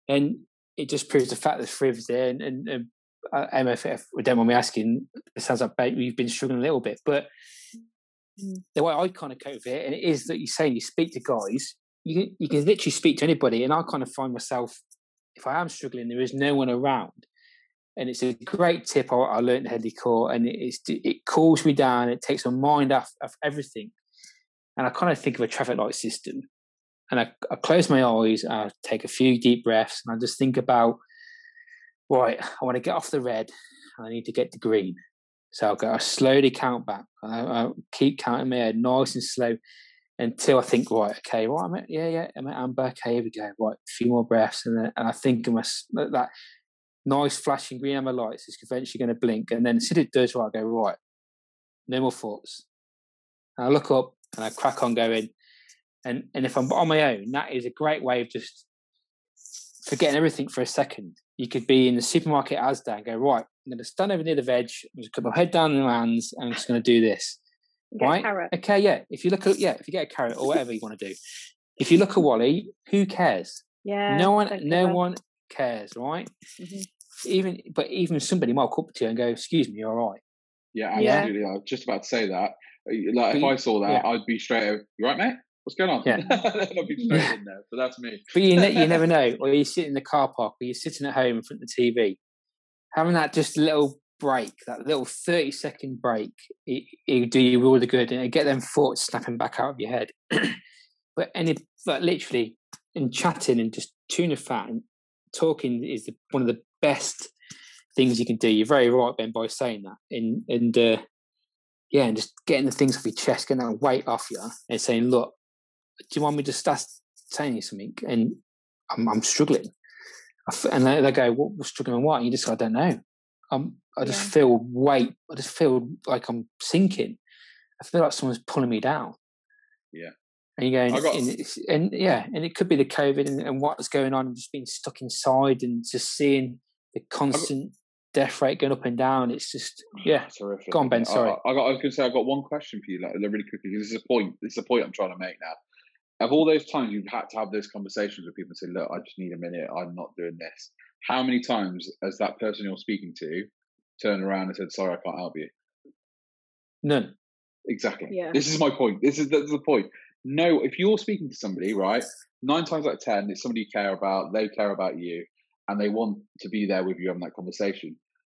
and it just proves the fact that three of us there, and, and, and uh, MFF. Don't mind me asking. It sounds like we've been struggling a little bit, but mm. the way I kind of cope with it, and it is that you say you speak to guys you can, you can literally speak to anybody, and I kind of find myself if I am struggling, there is no one around, and it's a great tip I, I learned at Headley Court, and it, it cools me down, it takes my mind off of everything, and I kind of think of a traffic light system, and I, I close my eyes, I take a few deep breaths, and I just think about right, I want to get off the red, and I need to get to green. So I'll go, I slowly count back. I, I keep counting my head nice and slow until I think, right, okay, right, I'm at, yeah, yeah, I'm at amber. Okay, here we go. Right, a few more breaths, and then, and I think of my, that nice flashing green amber lights is eventually going to blink, and then as it does, right, I go right, no more thoughts. And I look up and I crack on going, and and if I'm on my own, that is a great way of just forgetting everything for a second. You could be in the supermarket Asda and go, right, I'm going to stand over near the veg, I'm just put my head down in my hands, and I'm just going to do this right? Okay, yeah. If you look at yeah, if you get a carrot or whatever you want to do, if you look at Wally, who cares? Yeah. No one, no one cares, right? Mm-hmm. Even, but even somebody might come up to you and go, "Excuse me, you're all right." Yeah, absolutely. Yeah. I was just about to say that. Like, if I saw that, yeah. I'd be straight. Over, you right, mate? What's going on? Yeah. I'll be straight in there, but that's me. But you, ne- you never know. Or you sit in the car park, or you're sitting at home in front of the TV, having that just little break, that little 30 second break, it, it do you all the good and get them thoughts snapping back out of your head. but any, but literally, in chatting and just tuna fat and talking is the, one of the best things you can do. You're very right, Ben, by saying that. And, and, uh, yeah, and just getting the things off your chest, getting that weight off you, and saying, "Look, do you want me to start saying you something?" And I'm, I'm struggling, and they, go, "What? struggling? What?" And you just, go, I don't know. I'm, I just yeah. feel weight. I just feel like I'm sinking. I feel like someone's pulling me down. Yeah. And you're going, got... and, and, yeah, and it could be the COVID and, and what's going on, and just being stuck inside and just seeing the constant death rate going up and down. It's just oh, yeah. Terrific. Go on, Ben. Sorry. I, I, got. I was going to say I've got one question for you, like really quickly. Because this is a point. This is a point I'm trying to make now. Of all those times you've had to have those conversations with people and say, "Look, I just need a minute. I'm not doing this." How many times has that person you're speaking to turned around and said, "Sorry, I can't help you"? None. Exactly. Yeah. This is my point. This is, this the point. No, if you're speaking to somebody, right, nine times out of ten, it's somebody you care about. They care about you and they want to be there with you having that conversation.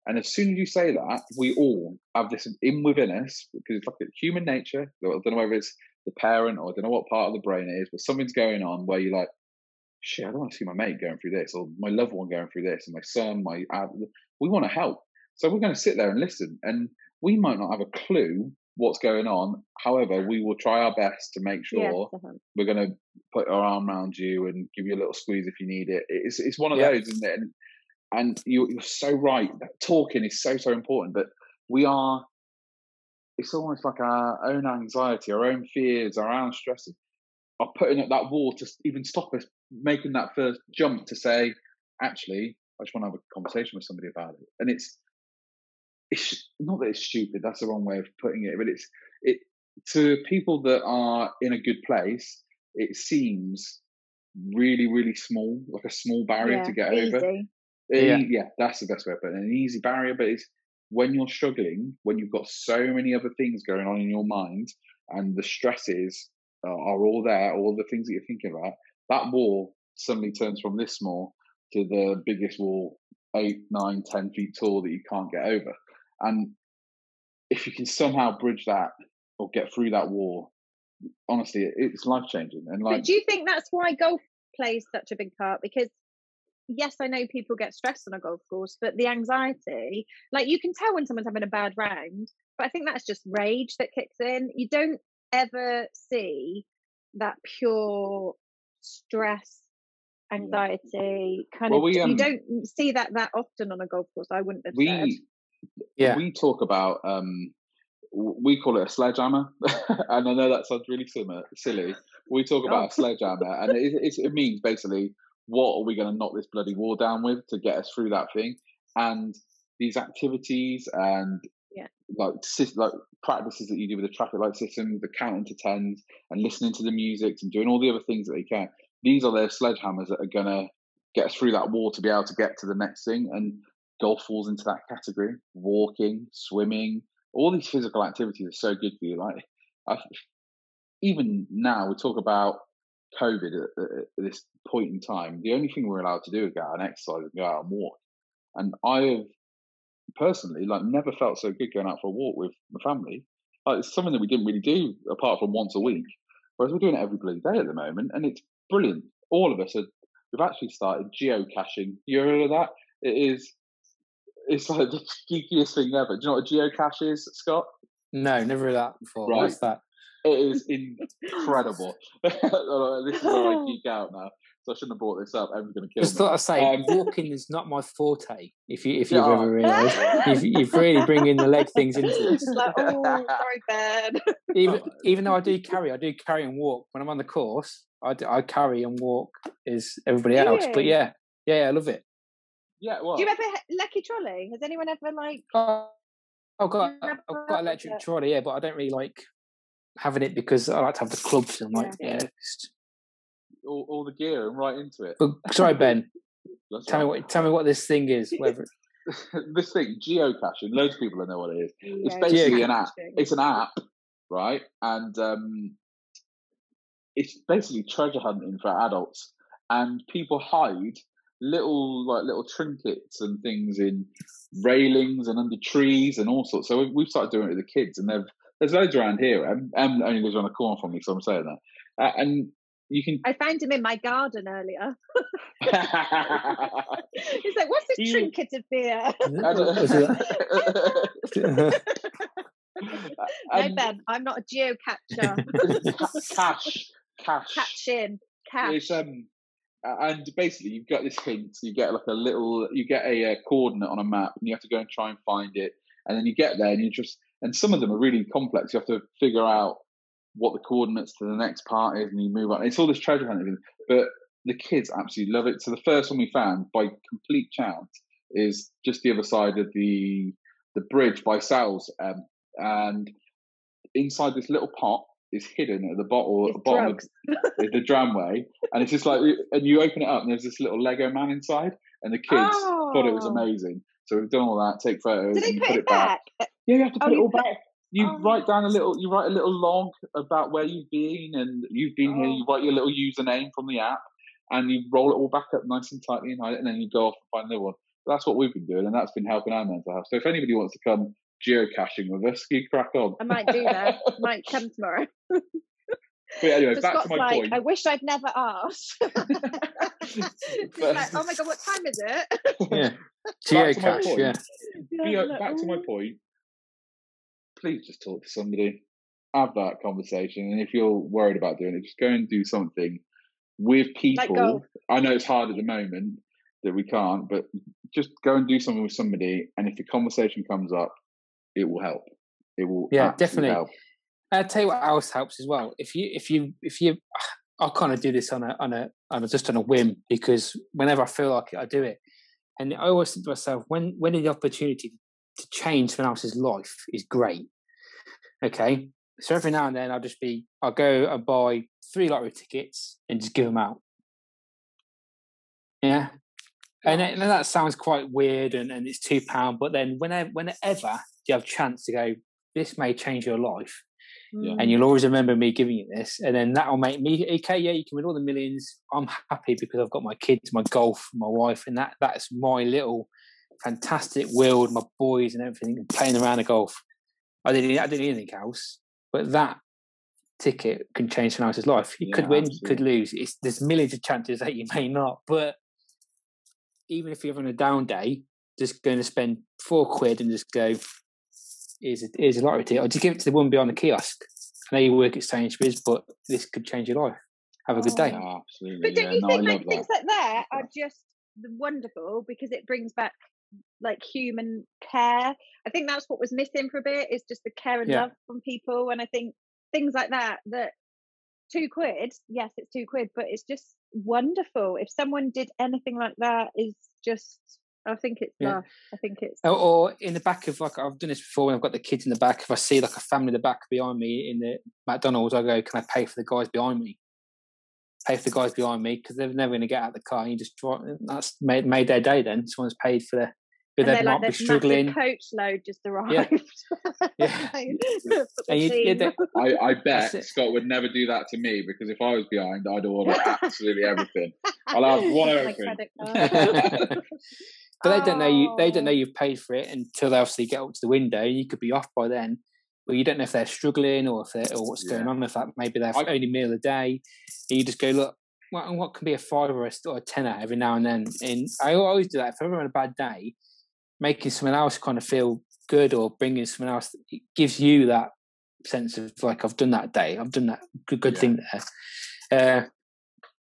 And as soon as you say that, we all have this in within us because it's like human nature. I don't know whether it's the parent or I don't know what part of the brain it is, but something's going on where you're like, shit, I don't want to see my mate going through this or my loved one going through this and my son, my, uh, we want to help. So we're going to sit there and listen. And we might not have a clue what's going on. However, we will try our best to make sure yeah, we're going to put our arm around you and give you a little squeeze if you need it. It's it's one of yeah. those, isn't it? And, and you, you're so right. Talking is so so important, but we are. It's almost like our own anxiety, our own fears, our own stresses are putting up that wall to even stop us making that first jump to say, actually, I just want to have a conversation with somebody about it. And it's it's not that it's stupid. That's the wrong way of putting it, but it's it to people that are in a good place. It seems really, really small, like a small barrier yeah, to get easy. over. yeah. yeah, that's the best way of putting it. An easy barrier, but it's when you're struggling, when you've got so many other things going on in your mind, and the stresses are all there, all the things that you're thinking about, that wall suddenly turns from this small to the biggest wall, eight, nine, ten feet tall that you can't get over. And if you can somehow bridge that or get through that wall, honestly, it's life changing. And like, but do you think that's why golf plays such a big part? Because yes, I know people get stressed on a golf course, but the anxiety, like you can tell when someone's having a bad round, but I think that's just rage that kicks in. You don't ever see that pure stress anxiety kind well, of we, um, you don't see that that often on a golf course i wouldn't have we, said yeah. we talk about um, we call it a sledgehammer, and I know that sounds really similar, silly. We talk about oh. a sledgehammer, and it, it, it means basically what are we going to knock this bloody wall down with to get us through that thing, and these activities and yeah. Like like practices that you do with the traffic light system, the counting to tens, and listening to the music and doing all the other things that they can. These are their sledgehammers that are going to get us through that wall to be able to get to the next thing. And golf falls into that category. Walking, swimming, all these physical activities are so good for you. Like, I've, even now, we talk about COVID at, at, this point in time. The only thing we're allowed to do is go out and exercise and go out and walk. And I have personally, like, never felt so good going out for a walk with my family. Like, it's something that we didn't really do apart from once a week. Whereas we're doing it every bloody day at the moment, and it's brilliant. All of us are. We've actually started geocaching. You heard of that? It is it's like the geekiest thing ever. Do you know what a geocache is, Scott? No, never heard that before. Right. What's that? It is incredible. this is where I geek out now. So I shouldn't have brought this up. I'm going to kill Just me. thought I'd say, um, walking is not my forte. If you if you've yeah. ever realised, you've, you've really bringing the leg things into this. like, oh, sorry, Ben. even even though I do carry, I do carry and walk when I'm on the course. I, do, I carry and walk as everybody else. But yeah, yeah, I love it. Yeah, well. Do you ever lucky trolley? Has anyone ever like? Uh, I've got I've got electric it? trolley, yeah, but I don't really like having it because I like to have the clubs and like yeah. yeah all, all, the gear and right into it. But, sorry, Ben. tell right. me what tell me what this thing is. Whether this thing geocaching, loads of people don't know what it is. Yeah, it's basically an app. It's an app, right? And um, it's basically treasure hunting for adults, and people hide little like little trinkets and things in railings and under trees and all sorts. So we've started doing it with the kids, and there's loads around here. Em, Em only lives around the corner from me, so I'm saying that. Uh, and you can. I found him in my garden earlier. He's like, "What's this trinket of beer?" no, Ben, I'm not a geocacher. cash, cash, catch in, cash. It's, um, and basically, you've got this hint. You get like a little, you get a, a, uh, coordinate on a map, and you have to go and try and find it. And then you get there, and you just, and some of them are really complex. You have to figure out what the coordinates to the next part is, and you move on. It's all this treasure hunting, but the kids absolutely love it. So the first one we found by complete chance is just the other side of the the bridge by Sal's, um, and inside this little pot is hidden at the bottom, it's bottom of the tramway, and it's just like, and you open it up, and there's this little Lego man inside, and the kids oh. thought it was oh. amazing. So we've done all that, take photos, Did and put, put it back? back. Yeah, you have to put oh, it all back. You oh. write down a little, you write a little log about where you've been, and you've been here. You oh. write your little username from the app, and you roll it all back up nice and tightly and hide it, and then you go off and find a new one. That's what we've been doing, and that's been helping our mental health. So if anybody wants to come geocaching with us, you crack on. I might do that. might come tomorrow. but anyway, so back Scott's to my like, point. I wish I'd never asked. like, oh my god, what time is it? yeah, geocache. Yeah. yeah back to my point. Please just talk to somebody, have that conversation, and if you're worried about doing it, just go and do something with people. I know it's hard at the moment that we can't, but just go and do something with somebody, and if the conversation comes up, it will help. It will. Yeah, definitely. Help. I'll tell you what else helps as well. If you, if you, if you, I kind of do this on a, on a, on a, just on a whim because whenever I feel like it, I do it. And I always think to myself, when, when the opportunity to change someone else's life is great. Okay, so every now and then I'll just be, I'll go and buy three lottery tickets and just give them out. Yeah. And, and that sounds quite weird and, and it's two pound, but then whenever whenever you have a chance to go, this may change your life. Yeah. And you'll always remember me giving you this, and then that'll make me okay. Yeah, you can win all the millions. I'm happy because I've got my kids, my golf, my wife, and that that's my little fantastic world, my boys and everything, playing around the golf. I didn't, I didn't need anything else. But that ticket can change someone else's life. You yeah, could win, absolutely. could lose. It's, there's millions of chances that you may not. But even if you're having a down day, just going to spend four quid and just go, here's a, here's a lottery ticket. Or just give it to the woman behind the kiosk. I know you work at Sainsbury's, but this could change your life. Have a good oh, day. Oh, absolutely. But don't yeah. you no, think like things like that are just wonderful because it brings back like human care. I think that's what was missing for a bit is just the care and yeah. love from people. And I think things like that, that two quid, yes, it's two quid, but it's just wonderful. If someone did anything like that, is just I think it's yeah. love. I think it's or, or, in the back of like I've done this before when I've got the kids in the back. If I see like a family in the back behind me in the McDonald's, I go, "Can I pay for the guys behind me?" Pay for the guys behind me because they're never going to get out of the car. And you just drive. That's made made their day. Then someone's paid for the but they might like, be struggling. Coach load just arrived. Yeah. yeah. and you, yeah I, I bet Scott would never do that to me because if I was behind, I'd order absolutely everything. I'll have one everything. but they don't know you. They don't know oh. you've paid for it until they obviously get up to the window. You could be off by then. But you don't know if they're struggling or if they're, or what's yeah. going on. If that maybe they're only meal a day, and you just go look. What, what can be a five or a, or a tenner every now and then? And I always do that. If I'm on a bad day, making someone else kind of feel good or bringing someone else it gives you that sense of like I've done that day, I've done that good good yeah. thing there. Uh,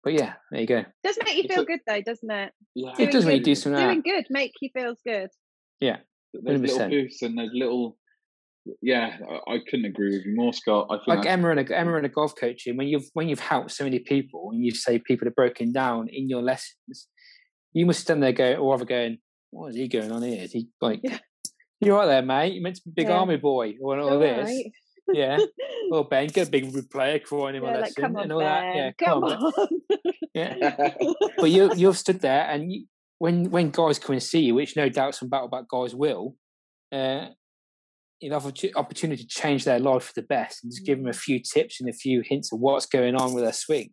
but yeah, there you go. It does make you feel good though, doesn't it? Yeah, doing it does make you do something. Doing good make you feel good. Yeah, there's 100%. little boosts and there's little. Yeah, I couldn't agree with you more, Scott. I like Emma and a, Emma and a golf coaching. When you've when you've helped so many people and you say people are broken down in your lessons, you must stand there go or other going, what is he going on here? Is he like, yeah. you're right there, mate. You meant to be big yeah. army boy or all, this. Right. yeah. Well, Ben, get a big player crying him yeah, a lesson like, on, and all ben. that. Yeah, come, come on. on. yeah. but you you've stood there, and you, when when guys come and see you, which no doubt some battle back guys will, uh, you know opportunity to change their life for the best and just give them a few tips and a few hints of what's going on with their swing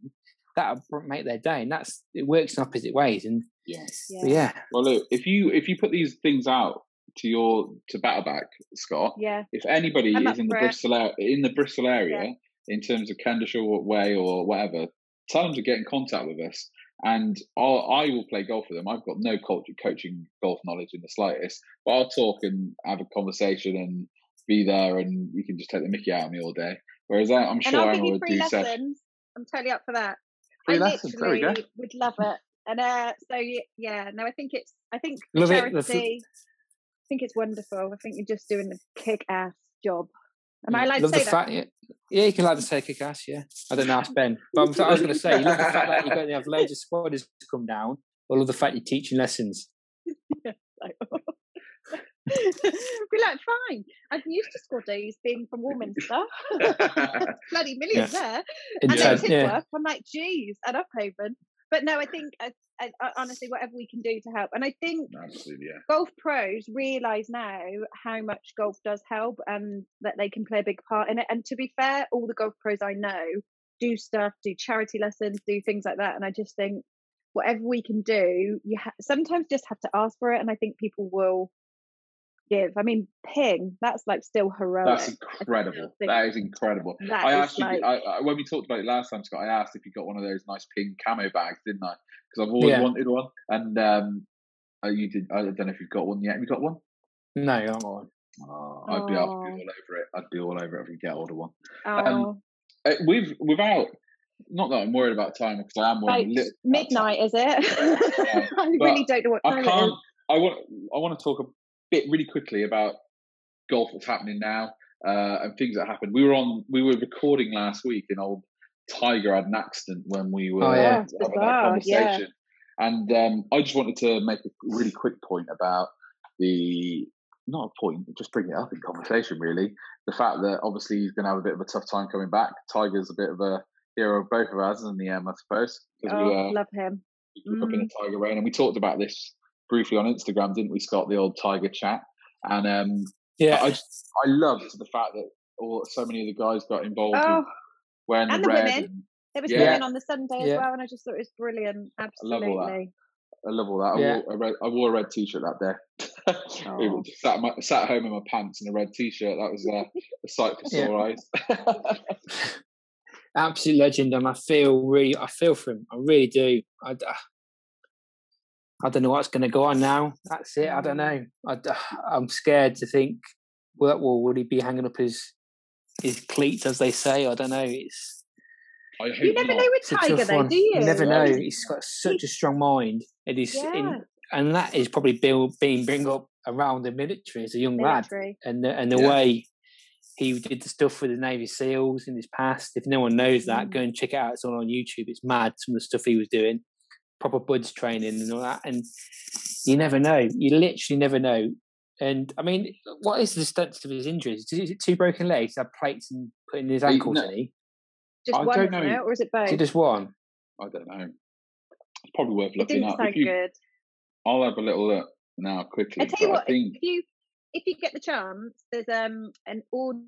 that'll make their day and that's it works in opposite ways and yes yeah, yeah. well look if you if you put these things out to your to battleback scott yeah if anybody is in the bristol area, in the bristol area yeah. in terms of Kendleshire way or whatever tell them to get in contact with us and I'll, I will play golf with them. I've got no culture, coaching golf knowledge in the slightest, but I'll talk and have a conversation and be there, and you can just take the Mickey out of me all day. Whereas uh, I, am sure Emma would do. Lessons. I'm totally up for that. Free I lessons. There we go. Would love it. And uh, so yeah, no, I think it's I think love charity. It. I think it's wonderful. I think you're just doing a kick-ass job. Am I allowed love to say the that? Fact, yeah, you can like to say kick-ass. Yeah, I don't know, ask Ben. But I'm, I was going to say, you love the fact that you're going to have loads of spoilers to come down. I love the fact you're teaching lessons. yeah, We're like, fine. I'm used to squaddies being from Warminster. Bloody millions yeah. there. And then Tidworth, yeah. I'm like, geez, and Upavon. But no, I think I, I, I, honestly, whatever we can do to help, and I think yeah. golf pros realise now how much golf does help, and that they can play a big part in it. And to be fair, all the golf pros I know do stuff, do charity lessons, do things like that, and I just think whatever we can do, you ha- sometimes just have to ask for it, and I think people will give. I mean, ping, that's like still heroic. That's incredible. That is incredible. That I asked like... you, I, I, when we talked about it last time, Scott, I asked if you got one of those nice ping camo bags, didn't I? Because I've always yeah. wanted one. And um, uh, you did, I don't know if you've got one yet. Have you got one? No, I haven't got one. Oh, I'd be, I'd be all over it. I'd be all over it if we get hold of one. Um, uh, we've without not that I'm worried about time because I am worried. Like midnight, is it? yeah, I really don't know what time I can't, I want I want to talk bit really quickly about golf that's happening now uh, and things that happened. We were on, we were recording last week, and old Tiger had an accident when we were oh, yeah. having that conversation. Yeah. And um, I just wanted to make a really quick point about the not a point, just bring it up in conversation. Really, the fact that obviously he's going to have a bit of a tough time coming back. Tiger's a bit of a hero of both of us in the end, I suppose. Oh, we, uh, love him. We mm. up in a Tiger rain, and we talked about this briefly on Instagram, didn't we, Scott? The old Tiger chat, and um, yeah, I just, I loved the fact that all so many of the guys got involved oh, wearing and the, the red. women. And, there was yeah. women on the Sunday as well, and I just thought it was brilliant. Absolutely. I love all that. I love all that. I, wore, a red, I wore a red t-shirt that day. oh. sat, my, sat home in my pants in a red t-shirt. That was uh, a sight for sore eyes. Absolute legend, and I feel really, I feel for him. I really do. I, I don't know what's going to go on now. That's it. I don't know. I, am scared to think. Well, well, would he be hanging up his his cleats, as they say? I don't know. It's you never not. know with Tiger, though, do you? You never know. He's got such a strong mind. It is, yeah. in, and that is probably built, being bring up around the military as a young military. lad, and the, and the yeah. way he did the stuff with the Navy SEALs in his past. If no one knows that, mm. go and check it out. It's all on YouTube. It's mad some of the stuff he was doing proper buds training and all that. And you never know. You literally never know. And I mean, what is the extent of his injuries? Is it two broken legs? Have plates and putting his ankles no. in? Just I one, don't know. or is it both? Is it just one? I don't know. It's probably worth looking up. If you, good. I'll have a little look now quickly. I tell you what, think... if you if you get the chance, there's um an audio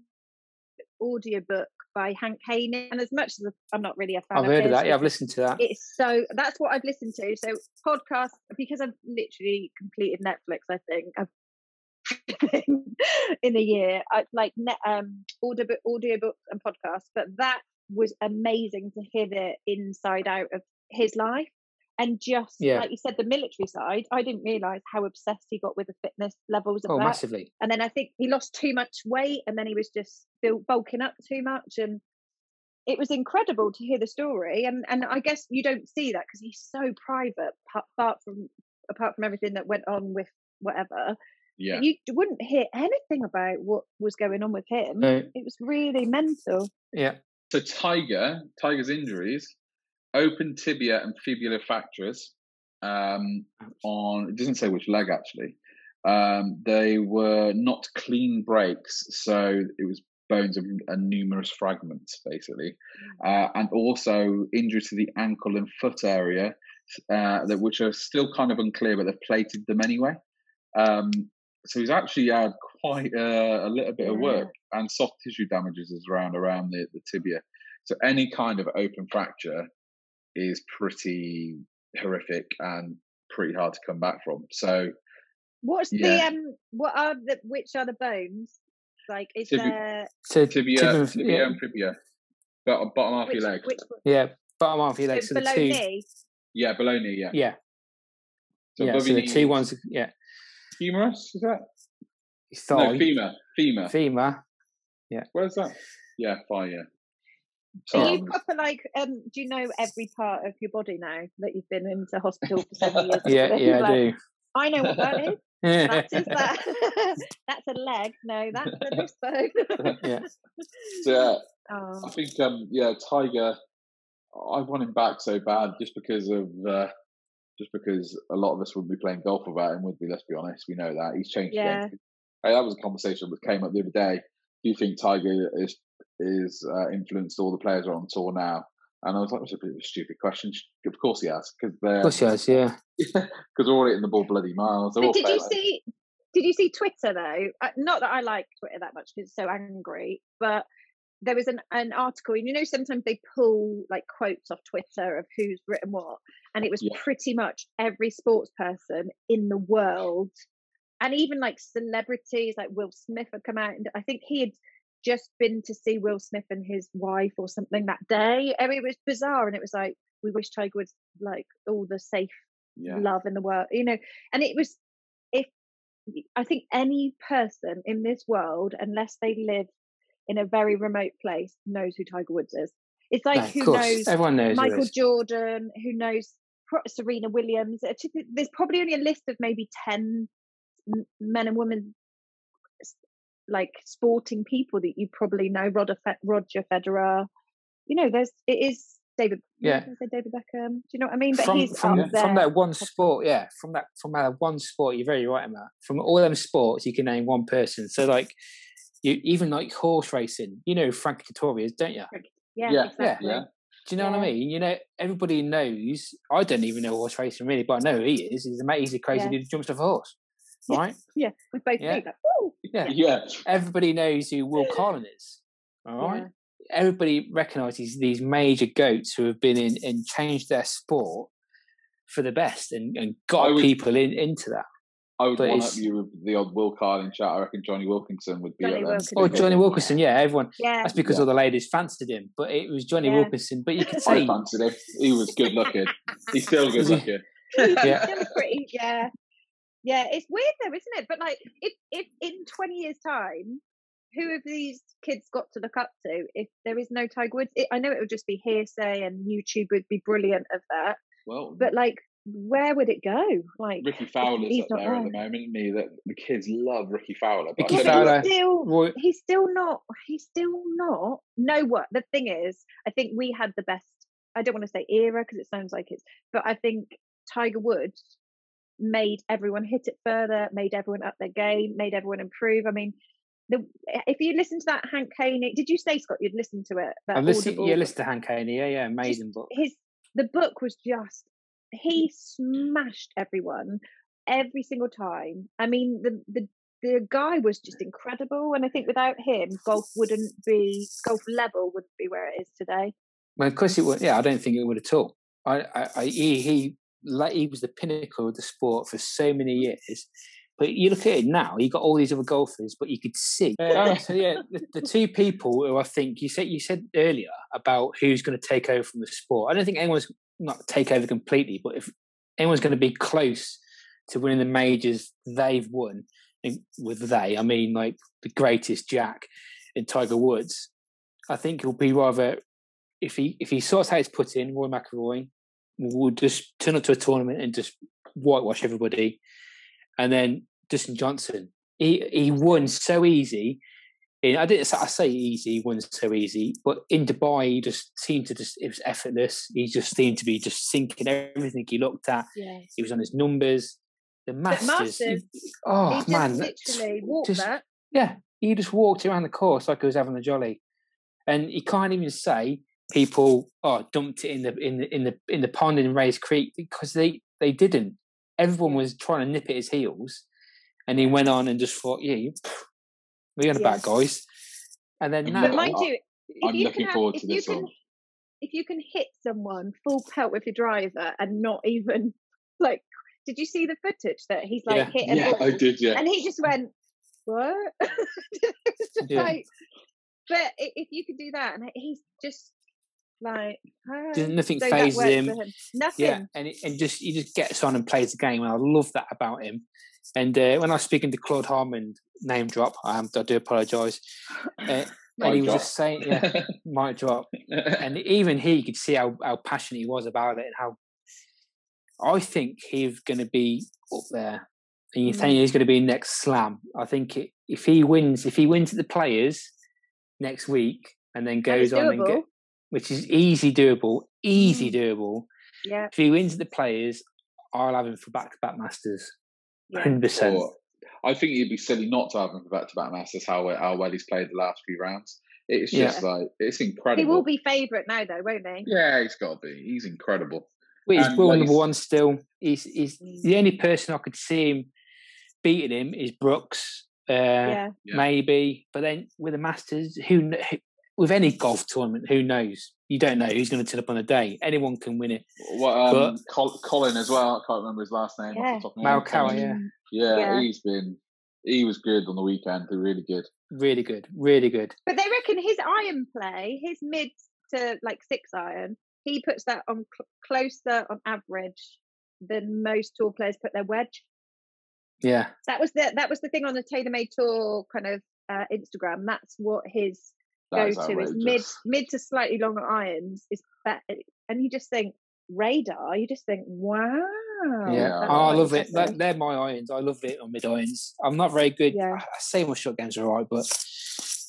book by Hank Haney. And as much as I'm not really a fan I've of heard of that. Yeah, I've listened to that. It's so that's what I've listened to. So podcast because I've literally completed Netflix. I think I've in a year. I like net, um audio audiobooks and podcasts, but that was amazing to hear the inside out of his life and just yeah. like you said, the military side, I didn't realize how obsessed he got with the fitness levels of oh, that. massively. And then I think he lost too much weight, and then he was just still bulking up too much, and it was incredible to hear the story. And and I guess you don't see that because he's so private, apart from apart from everything that went on with whatever. Yeah. You wouldn't hear anything about what was going on with him. No. It was really mental. Yeah. So Tiger, Tiger's injuries open tibia and fibula fractures um, on, it doesn't say which leg actually. Um, they were not clean breaks, so it was bones and, and numerous fragments basically, mm. uh, and also injury to the ankle and foot area, uh, that which are still kind of unclear, but they've plated them anyway. Um, so he's actually had quite a, a little bit yeah. of work and soft tissue damages around around the, the tibia. So any kind of open fracture is pretty horrific and pretty hard to come back from. So what's yeah. the um what are the which are the bones? Like is Tibi- there tibia, tibia, tibia yeah. and fibia. But bottom half of your leg. Which, yeah, bottom half of your leg. So, so below two, knee. Yeah, below knee. Yeah. Yeah. So, yeah, so the two ones. Yeah. Humerus is that? Thigh. No, femur. Femur. Femur. Yeah. Where's that? Yeah, thigh. Yeah. Are you proper like um do you know every part of your body now that you've been into hospital for seven years? yeah, yeah, like, I do. I know what that is. that is that. that's a leg. No, that's a wrist bone. yeah. So, oh. I think um yeah, Tiger I want him back so bad just because of uh, just because a lot of us would be playing golf without him, would be. Let's be honest, we know that he's changed. Yeah. Hey, that was a conversation that came up the other day. Do you think Tiger is is uh, influenced all the players are on tour now? And I was like, that's a bit of a stupid question. Of course he has, because they're. Of course he has, yeah. Because they're all hitting the ball bloody miles. But did you see? Did you see Twitter though? Uh, not that I like Twitter that much because it's so angry, but there was an, an article, and you know, sometimes they pull like quotes off Twitter of who's written what, and it was yeah. pretty much every sports person in the world, and even like celebrities like Will Smith had come out, and I think he had just been to see Will Smith and his wife or something that day. I mean, it was bizarre, and it was like we wish Tiger was like all the safe yeah. love in the world, you know. And it was if I think any person in this world, unless they live in a very remote place, knows who Tiger Woods is. It's like who knows everyone knows Michael Jordan, who knows Serena Williams. There's probably only a list of maybe ten men and women like sporting people that you probably know Roger, Roger Federer. You know, there's it is David. Yeah, say David Beckham. Do you know what I mean? But from, he's from, from that one sport. Yeah, from that from that one sport. You're very right, Matt. From all them sports, you can name one person. So like, you even like horse racing. You know Frank Dettori don't you? Yeah, yeah, exactly. yeah. Do you know yeah. what I mean? You know, everybody knows. I don't even know horse racing really, but I know who he is. He's a he's crazy yeah. dude who jumps off a horse right? Yeah, we both yeah. know that. Yeah. yeah. Everybody knows who Will Carling is. All right. Yeah. Everybody recognises these major goats who have been in and changed their sport for the best and, and got would, people in into that. I would one up you with the old Will Carling chat. I reckon Jonny Wilkinson would be. Jonny Wilkinson. Oh, Jonny Wilkinson, yeah. Everyone. Yeah. That's because all the ladies fancied him, but it was Jonny Wilkinson. But you could say I fancied him. He was good looking. He's still good looking. yeah. Still pretty, yeah. Yeah, it's weird though, isn't it? But like, if if in twenty years' time, who have these kids got to look up to if there is no Tiger Woods? It, I know it would just be hearsay, and YouTube would be brilliant of that. Well, but like, where would it go? Like Rickie Fowler's up there, there, at the moment, isn't he? That the kids love Rickie Fowler. But Rickie Fowler, he's still, he's still not. He's still not. No, what the thing is, I think we had the best. I don't want to say era because it sounds like it's, but I think Tiger Woods made everyone hit it further, made everyone up their game, made everyone improve. I mean, the, if you listen to that Hank Haney, did you say Scott you'd listen to it? That I listened, yeah, listen to Hank Haney, yeah, yeah, amazing book. His the book was just he smashed everyone every single time. I mean, the the the guy was just incredible, and I think without him, golf wouldn't be golf level wouldn't be where it is today. Well, of course it would. Yeah, I don't think it would at all. I, I, I he, he like he was the pinnacle of the sport for so many years. But you look at it now, you got all these other golfers, but you could see. Uh, so yeah, the, the, two people who I think you said you said earlier about who's going to take over from the sport. I don't think anyone's not take over completely, but if anyone's going to be close to winning the majors they've won, with they I mean like the greatest Jack and Tiger Woods. I think he'll be rather if he if he sorts out his put in, Rory McIlroy, would just turn up to a tournament and just whitewash everybody. And then Dustin Johnson, he he won so easy. In, I didn't I say easy, he won so easy, but in Dubai he just seemed to just it was effortless. He just seemed to be just sinking everything he looked at. Yes. He was on his numbers. The Masters, Masters he, oh he man, literally walked just, that. Yeah, he just walked around the course like he was having a jolly, and he can't even say people oh dumped it in the in the in the in the pond in Rae's Creek because they they didn't. Everyone was trying to nip at his heels, and he went on and just thought, yeah, we're on about guys. And then now, but mind you, I'm looking have, forward to this can, one. If you can hit someone full pelt with your driver and not even like, did you see the footage that he's like Yeah. hit a Yeah, ball I did. Yeah, and he just went, what? Just Yeah. like, but if you could do that, and he's just like, "Ah." Nothing so fazes works him. Nothing. yeah, and it, and just he just gets on and plays the game, and I love that about him. And uh, when I was speaking to Claude Harmon, name drop, I, am, I do apologise. Uh, and he was drop. just saying, yeah, might drop. and even he could see how, how passionate he was about it and how I think he's going to be up there. And you Mm. think he's going to be next slam. I think it, if he wins, if he wins at the players next week and then goes on and doable. Get, which is easy doable, easy Mm. doable. Yeah, If he wins at the players, I'll have him for back to back masters. yeah. Hundred percent. Or- I think it'd be silly not to have him for back-to-back Masters. How well- how well he's played the last few rounds. It's Yeah. just like it's incredible. He will be favourite now, though, won't he? Yeah, he's got to be. He's incredible. Well, he's world like number one still. He's, he's Mm. the only person I could see him beating him is Brooks. Uh, yeah. Yeah. maybe. But then with the Masters, who, who with any golf tournament, who knows? You don't know who's going to turn up on a day. Anyone can win it. What um, But- Col- Colin as well. I can't remember his last name. off Yeah. the top of my. Morikawa, yeah, yeah, Yeah. he's been. He was good on the weekend. Really good. really good, really good. But they reckon his iron play, his mid to like six iron, he puts that on cl- closer on average than most tour players put their wedge. Yeah, That was the that was the thing on the TaylorMade Tour kind of uh, Instagram. That's what his That go to is mid mid to slightly longer irons is better. and you just think radar. You just think, wow. yeah. Yeah, Oh, I love it. That, they're my irons. I love it on mid irons. I'm not very good. Yeah. I say my shot games are alright, but,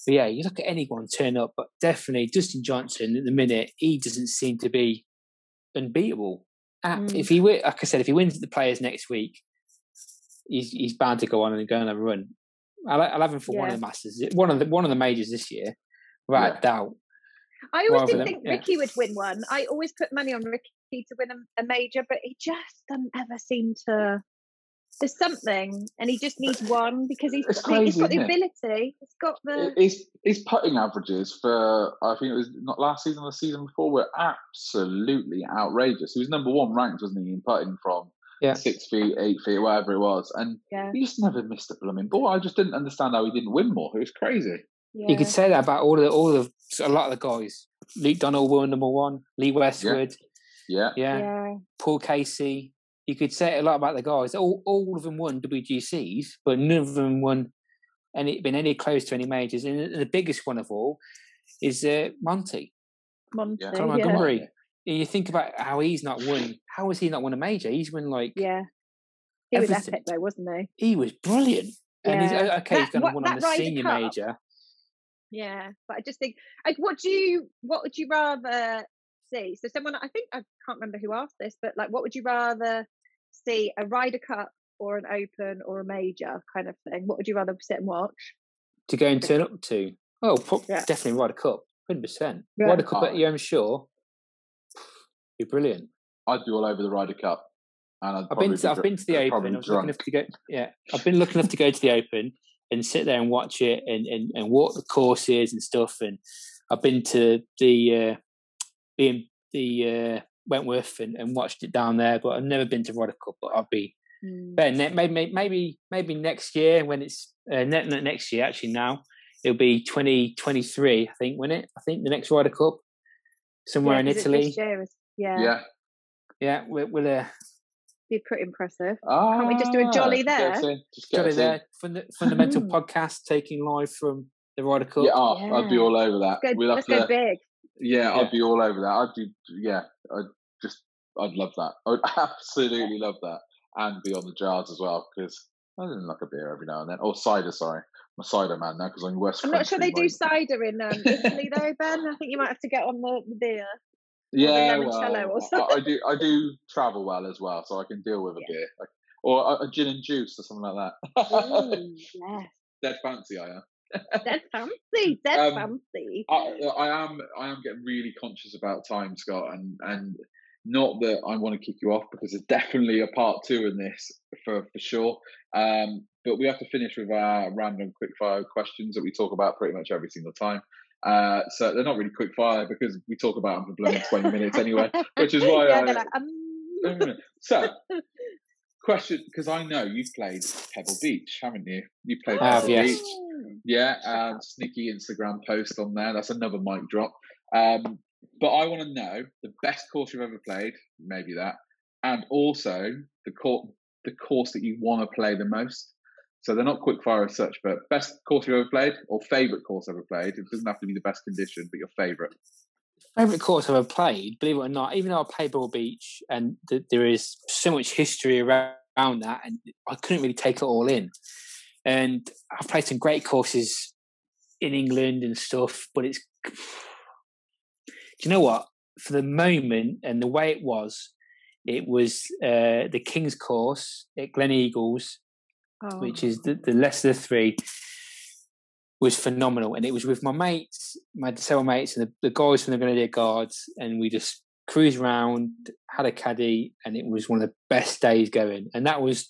but yeah, you look at anyone turn up, but definitely Dustin Johnson at the minute, he doesn't seem to be unbeatable. Mm. If he wi- like I said, if he wins the players next week, he's he's bound to go on and go and have a run. I'll, I'll have him for one of the Masters, one of the one of the majors this year, without Yeah. doubt. I always did think. Rickie would win one. I always put money on Rickie to win a, a major, but he just doesn't ever seem to. There's something, and he just needs one because he's the, he's crazy, got the ability. He's got the. His his putting averages for I think it was not last season or the season before were absolutely outrageous. He was number one ranked, wasn't he, in putting from Yeah. six feet, eight feet, whatever it was, and Yeah, he just never missed a blooming ball. I just didn't understand how he didn't win more. It was crazy. Yeah. You could say that about all of the, all of a lot of the guys. Luke Donald won number one. Lee Westwood, Yeah, yeah. yeah. Paul Casey. You could say a lot about the guys. All all of them won WGCs, but none of them won any been any close to any majors. And the the biggest one of all is uh, Monty Monty. Yeah. Colin yeah. Montgomerie. And You think about how he's not won. How has he not won a major? He's won like Yeah. He was Everything. epic though, wasn't he? he was brilliant. And he's Yeah. okay. he's going to win on the senior Cup, major. Yeah, but I just think, like, what do you, what would you rather see? So, someone, I think I can't remember who asked this, but like, what would you rather see a Ryder Cup or an Open or a major kind of thing? What would you rather sit and watch? to go and turn up to. Oh, pro- Yeah. definitely Ryder Cup, hundred percent. Yeah. Ryder Cup at your own shore, be brilliant. I'd be all over the Ryder Cup. And I'd I've probably been be to, I've dr- been to the I'd Open. I was lucky drunk. enough to go. Yeah, I've been lucky enough to go to the Open and sit there and watch it and, and, and walk the courses and stuff. And I've been to the uh, the the uh, Wentworth and, and watched it down there, but I've never been to Ryder Cup. But I'll be Mm. Ben, ne- maybe maybe maybe next year when it's uh, ne- ne- next year actually now it'll be 2023 I think, won't it? I think the next Ryder Cup somewhere Yeah, in 'cause it's Italy. this is- yeah, Yeah. Yeah, we'll, we'll uh, be pretty impressive. Can't we just do a jolly Get us there? in, Just get got it there. Fund- fundamental podcast taking live from the Ryder Cup. Yeah, oh, I'd be all over that. Go, We'll have let's to, go big. Yeah, Yeah. I'd be all over that. I'd be, yeah, I'd just, I'd love that. I'd absolutely love that, and be on the jars as well because I didn't like a beer every now and then, or cider. Sorry, I'm a cider man now because I'm West. I'm not sure they do cider in um, Italy though, Ben. I think you might have to get on the, the beer. Yeah, well, I, I do. I do travel well as well, so I can deal with a Yeah. beer, like, or a, a gin and juice or something like that. Ooh, yes. Dead fancy, I am. Dead fancy, dead Um, fancy. I, I am I am getting really conscious about time, Scott, and and not that I want to kick you off because there's definitely a part two in this for for sure. Um, but we have to finish with our random quickfire questions that we talk about pretty much every single time. Uh, so they're not really quick fire because we talk about them for bloody 20 minutes anyway, which is why yeah, I. like, um... so, question because I know you've played Pebble Beach, haven't you? You played I have, Pebble yes. Beach. Yeah, um, sneaky Instagram post on there. That's another mic drop. Um, but I want to know the best course you've ever played, maybe that, and also the course the course that you want to play the most. So they're not quick fire as such, but best course you've ever played or favorite course ever played. It doesn't have to be the best condition, but your favorite. Favorite course I've ever played, believe it or not, even though I played Pebble Beach and th- there is so much history around, around that, and I couldn't really take it all in. And I've played some great courses in England and stuff, but it's. Do you know what? For the moment and the way it was, it was uh, the King's Course at Gleneagles, Oh. which is the, the lesser of the three, was phenomenal. And it was with my mates, my several mates, and the, the guys from the Grenadier Guards, and we just cruised around, had a caddy, and it was one of the best days going. And that was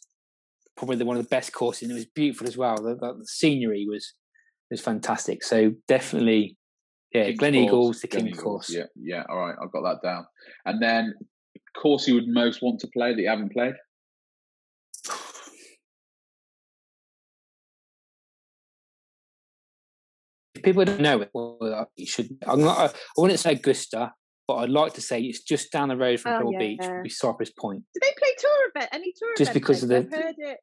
probably the, one of the best courses, and it was beautiful as well. The, the, the scenery was was fantastic. So definitely, yeah, King's Glen Course, Eagles, the Glen King's Eagles, Course. Yeah, yeah. All right, I've got that down. And then course you would most want to play that you haven't played. If people don't know it, well, uh, you should. I'm not. I wouldn't say Augusta, but I'd like to say it's just down the road from Oh, Pebble yeah. Beach, would be Cypress Point. Do they play tour event? Any tour Just events because of the- I've heard it.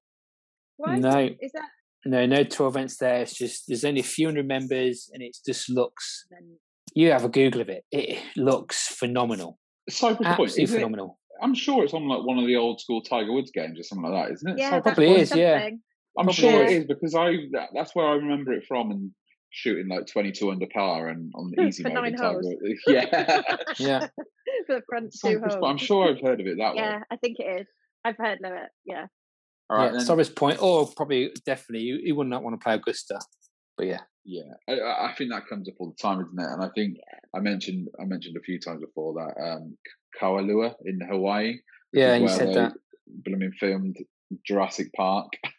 Why? No, Is that no, no tour events there. It's just there's only a few hundred members, and it just looks. then? You have a Google of it. It looks phenomenal, Cypress Point. absolutely Is it, phenomenal. I'm sure it's on like one of the old school Tiger Woods games or something like that, isn't it? Yeah, Cypress probably Point? is, yeah. I'm probably sure it is. is because I that, that's where I remember it from and shooting like 22 under par and on the easy For mode. nine holes. Yeah. Yeah, For the front two Cypress Point. I'm sure I've heard of it that way. Yeah, I think it is. I've heard of it. Yeah. All right. yeah. then. Cypress Point, or probably definitely you, you would not want to play Augusta, but yeah, Yeah, I- I, I think that comes up all the time, isn't it? And I think I mentioned I mentioned a few times before that um, Kailua in Hawaii. yeah. is You where said they that. blooming filmed Jurassic Park.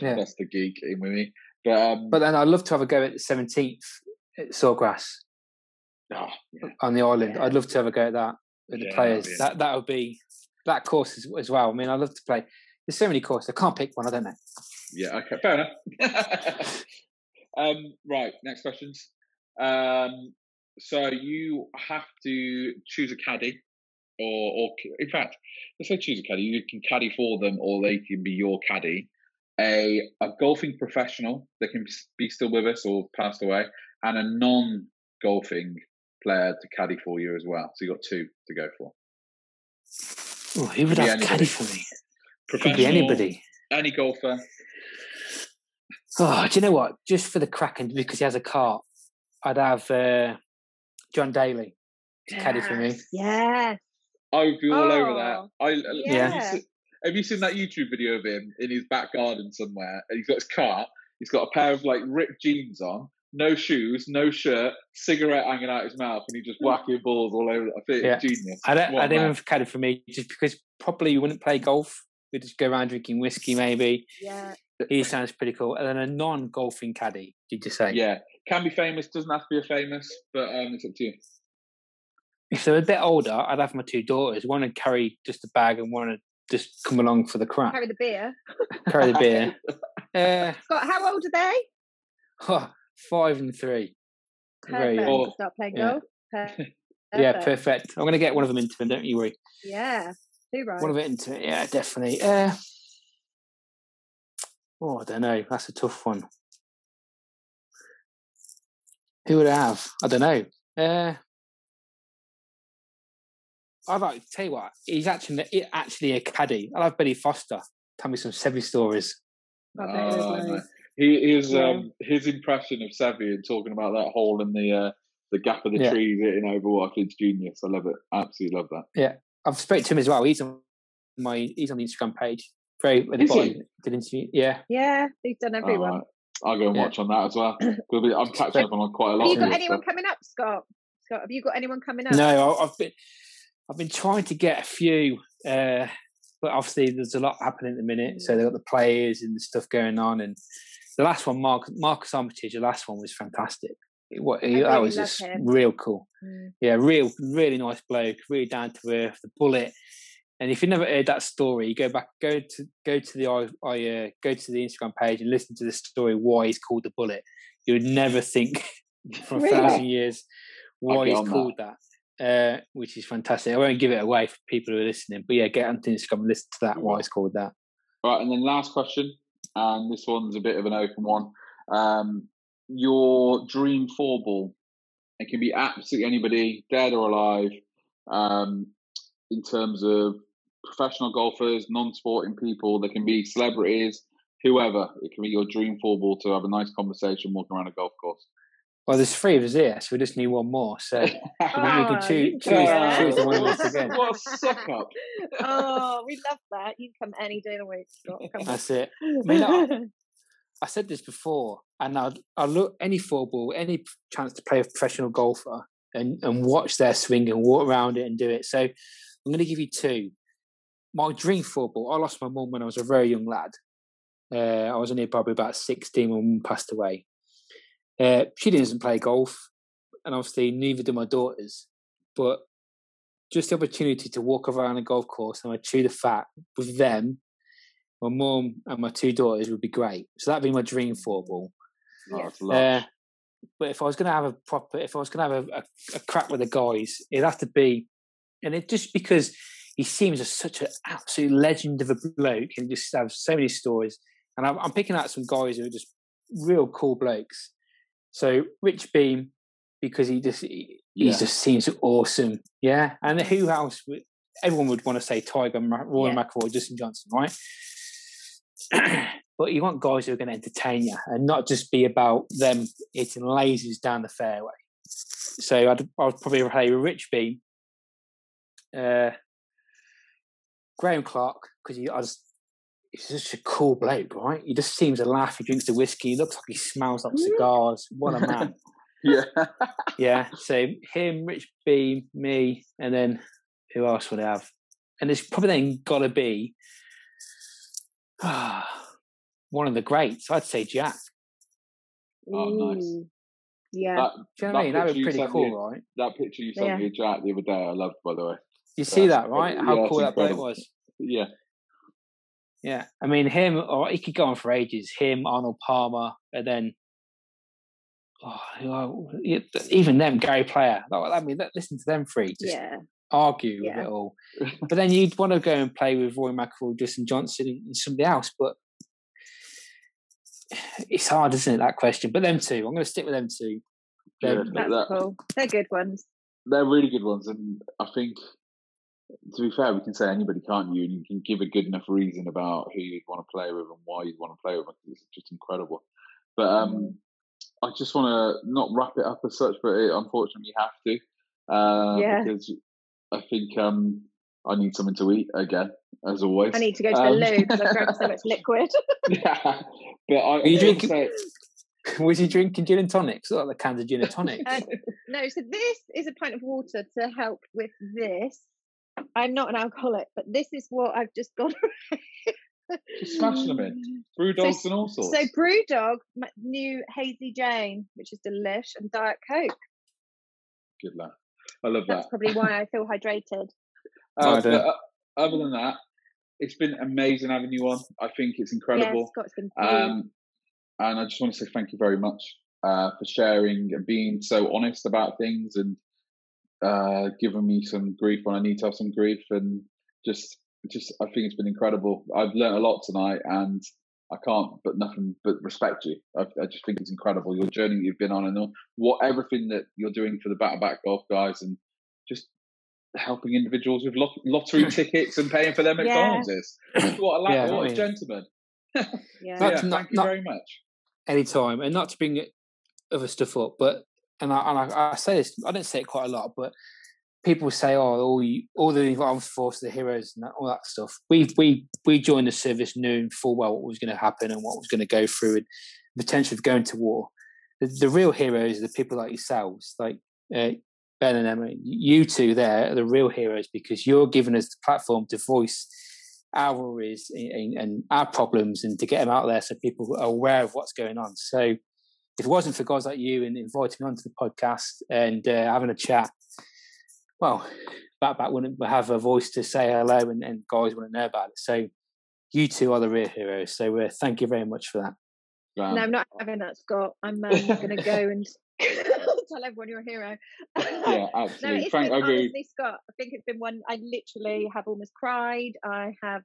Yeah. That's the geek in with me. But um, But then I'd love to have a go at the 17th at Sawgrass oh, yeah. on the island. Yeah. I'd love to have a go at that with Yeah, the players. That that would be that course as, as well. I mean, I love to play. There's so many courses. I can't pick one. I don't know. yeah, okay, fair enough. um, right, next questions. Um, so you have to choose a caddy, or, or in fact, let's say choose a caddy. You can caddy for them, or they can be your caddy. A a golfing professional that can be still with us or passed away, and a non golfing player to caddy for you as well. So you got two to go for. Oh, who would have anybody. caddy for me? Could be anybody. any golfer. Oh, do you know what? Just for the Kraken, because he has a car, I'd have uh, John Daly to caddy for me. Yes. I would be all over that. Oh, I yeah. Have, you seen, have you seen that YouTube video of him in his back garden somewhere? And he's got his car. He's got a pair of like ripped jeans on, no shoes, no shirt, cigarette hanging out his mouth, and he just whacking balls all over. I think Yeah. genius. I don't. What I a don't man. have caddy for me just because probably you wouldn't play golf. We'd just go around drinking whiskey, maybe. Yeah. He sounds pretty cool. And then a non-golfing caddy. Did you say? Yeah, can be famous. Doesn't have to be a famous, but um, it's up to you. If they're a bit older, I'd have my two daughters. One would carry just a bag, and one would just come along for the crap, Carry the beer. carry the beer. Uh, Scott, how old are they? oh, five and three. Perfect. young. to start playing Yeah. golf. Per- Yeah, perfect. perfect. I'm going to get one of them into it. Don't you worry. Yeah. Too right. One of it into it. Yeah, definitely. Uh, oh, I don't know. That's a tough one. Who would I have? I don't know. Uh, I'd like to tell you what. He's actually he- actually a caddy. I love have Billy Foster. Tell me some Seve stories. I Oh, loads. no. He his Yeah. um his impression of Seve and talking about that hole in the uh, the gap of the Yeah. trees hitting over. I think it's genius. I love it. Absolutely love that. Yeah, I've spoken to him as well. He's on my he's on the Instagram page. Very at the Is he? bottom. Did interview. Yeah. Yeah, he's done everyone. Alright. I'll go and Yeah. watch on that as well. We'll be- I'm catching up on quite a lot. have you got anyone stuff. coming up, Scott? Scott, have you got anyone coming up? No, I've been I've been trying to get a few, uh, but obviously there's a lot happening at the minute. So they've got the players and the stuff going on. And the last one, Mark, Marcus Armitage, the last one was fantastic. What, really that was just him. real cool. Mm. Yeah, real, really nice bloke, really down to earth. The bullet. And if you never heard that story, go back, go to go to the I, I uh, go to the Instagram page and listen to the story why he's called the bullet. You would never think for a really? thousand years why he's called that. that. Uh, which is fantastic. I won't give it away for people who are listening, but yeah, get onto Instagram and listen to that. Why it's called that. Right, and then last question, and this one's a bit of an open one. Um, your dream four ball. It can be absolutely anybody, dead or alive, um, in terms of professional golfers, non-sporting people. They can be celebrities, whoever. It can be your dream four ball to have a nice conversation walking around a golf course. Well, there's three of us here, so we just need one more. So oh, we can choose, choose, choose the one once again. What a suck up! oh, we love that. You can come any day of the week. That's it. I mean, I, I said this before, and I I look any four ball, any chance to play a professional golfer and and watch their swing and walk around it and do it. So I'm going to give you two. My dream four ball. I lost my mum when I was a very young lad. Uh, I was only probably about 16 when mum passed away. Uh, she doesn't play golf, and obviously neither do my daughters. But just the opportunity to walk around a golf course and I chew the fat with them, my mum and my two daughters would be great. So that'd be my dream four ball. Oh, uh, but if I was going to have a proper, if I was going to have a, a, a, crack with the guys, it'd have to be, and it just because he seems a, such an absolute legend of a bloke and just have so many stories. And I'm, I'm picking out some guys who are just real cool blokes. So Rich Beem, because he just he, yeah. just seems awesome, yeah. And who else? Would, everyone would want to say Tiger, Rory yeah. McIlroy, Dustin Johnson, right? but you want guys who are going to entertain you and not just be about them hitting lasers down the fairway. So I'd, I'd probably play with Rich Beem, uh, Graeme Clark, because I just he's such a cool bloke, right? He just seems to laugh. He drinks the whiskey. He looks like he smells like cigars. What a man! yeah, yeah. So him, Rich Beem, me, and then who else would I have? And it's probably then got to be one of the greats. I'd say Jack. Oh, nice. Yeah. That, Do you know what I mean? That was pretty cool, me, right? That picture you sent yeah. me of Jack the other day, I loved, by the way. You see that, right? How yeah, cool that bloke was. Yeah. Yeah, I mean him, or he could go on for ages. Him, Arnold Palmer, and then oh, even them, Gary Player. I mean, listen to them three. Just yeah. argue yeah. with it all. but then you'd want to go and play with Rory McIlroy, Dustin Johnson, and somebody else. But it's hard, isn't it? That question. But them two, I'm going to stick with them two. Yeah, That's that, cool. They're good ones. They're really good ones, and I think to be fair, we can say anybody, can't you? And you can give a good enough reason about who you'd want to play with and why you'd want to play with them. It's just incredible. But um, mm. I just want to not wrap it up as such, but it, unfortunately, you have to. Uh, yeah. Because I think um, I need something to eat again, as always. I need to go to the um, loo because I've drank so much liquid. yeah. But I, Are you drinking? Say, was he drinking gin and tonics? Like the cans of gin and tonics? Uh, no, so this is a pint of water to help with this. I'm not an alcoholic, but this is what I've just got. just smashing them in. Brew dogs so, and all sorts. So BrewDog, new hazy Jane, which is delish, and diet coke. Good luck. I love That's that. probably why I feel hydrated. Uh, but, uh, other than that, it's been amazing having you on. I think it's incredible. Yeah, Scott's been um, and I just want to say thank you very much uh, for sharing and being so honest about things and uh, given me some grief when I need to have some grief, and just just I think it's been incredible. I've learned a lot tonight, and I can't but nothing but respect you. I, I just think it's incredible your journey that you've been on, and all, what everything that you're doing for the Battle Back Golf guys, and just helping individuals with lot- lottery tickets and paying for their McDonald's yeah. is. What a, la- yeah, what a gentleman. yeah. yeah thank not, you very much. Anytime, and not to bring other stuff up, but and I, and I, I, say this, I don't say it quite a lot, but people say, "Oh, all you, all the armed forces, the heroes, and that, all that stuff." We we we joined the service knowing full well what was going to happen and what was going to go through, and the potential of going to war. The, the real heroes are the people like yourselves. Like uh, Ben and Emma, you two there are the real heroes because you're giving us the platform to voice our worries and, and our problems and to get them out there so people are aware of what's going on. So if it wasn't for guys like you and inviting me onto the podcast and uh, having a chat, well, Bat Bat wouldn't have a voice to say hello and, and guys want to know about it. So you two are the real heroes. So uh, thank you very much for that. No, I'm not having that, Scott. I'm um, going to go and tell everyone you're a hero. yeah, absolutely. no, Frank, been, honestly, Scott, I think it's been one. I literally have almost cried. I have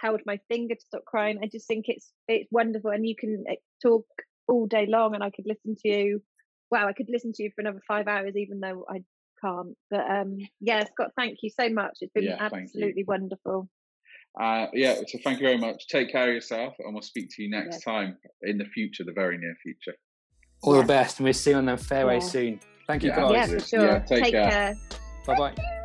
held my finger to stop crying. I just think it's it's wonderful, and you can talk all day long, and I could listen to you. Wow, I could listen to you for another five hours, even though I can't. But um, yeah, Scott, thank you so much. It's been yeah, absolutely wonderful. Uh, yeah, so thank you very much. Take care of yourself, and we'll speak to you next yeah. time in the future, the very near future. All yeah. the best, and we'll see you on the fairway soon. Thank you, guys. Yeah, for sure. take, take care. care. Bye bye.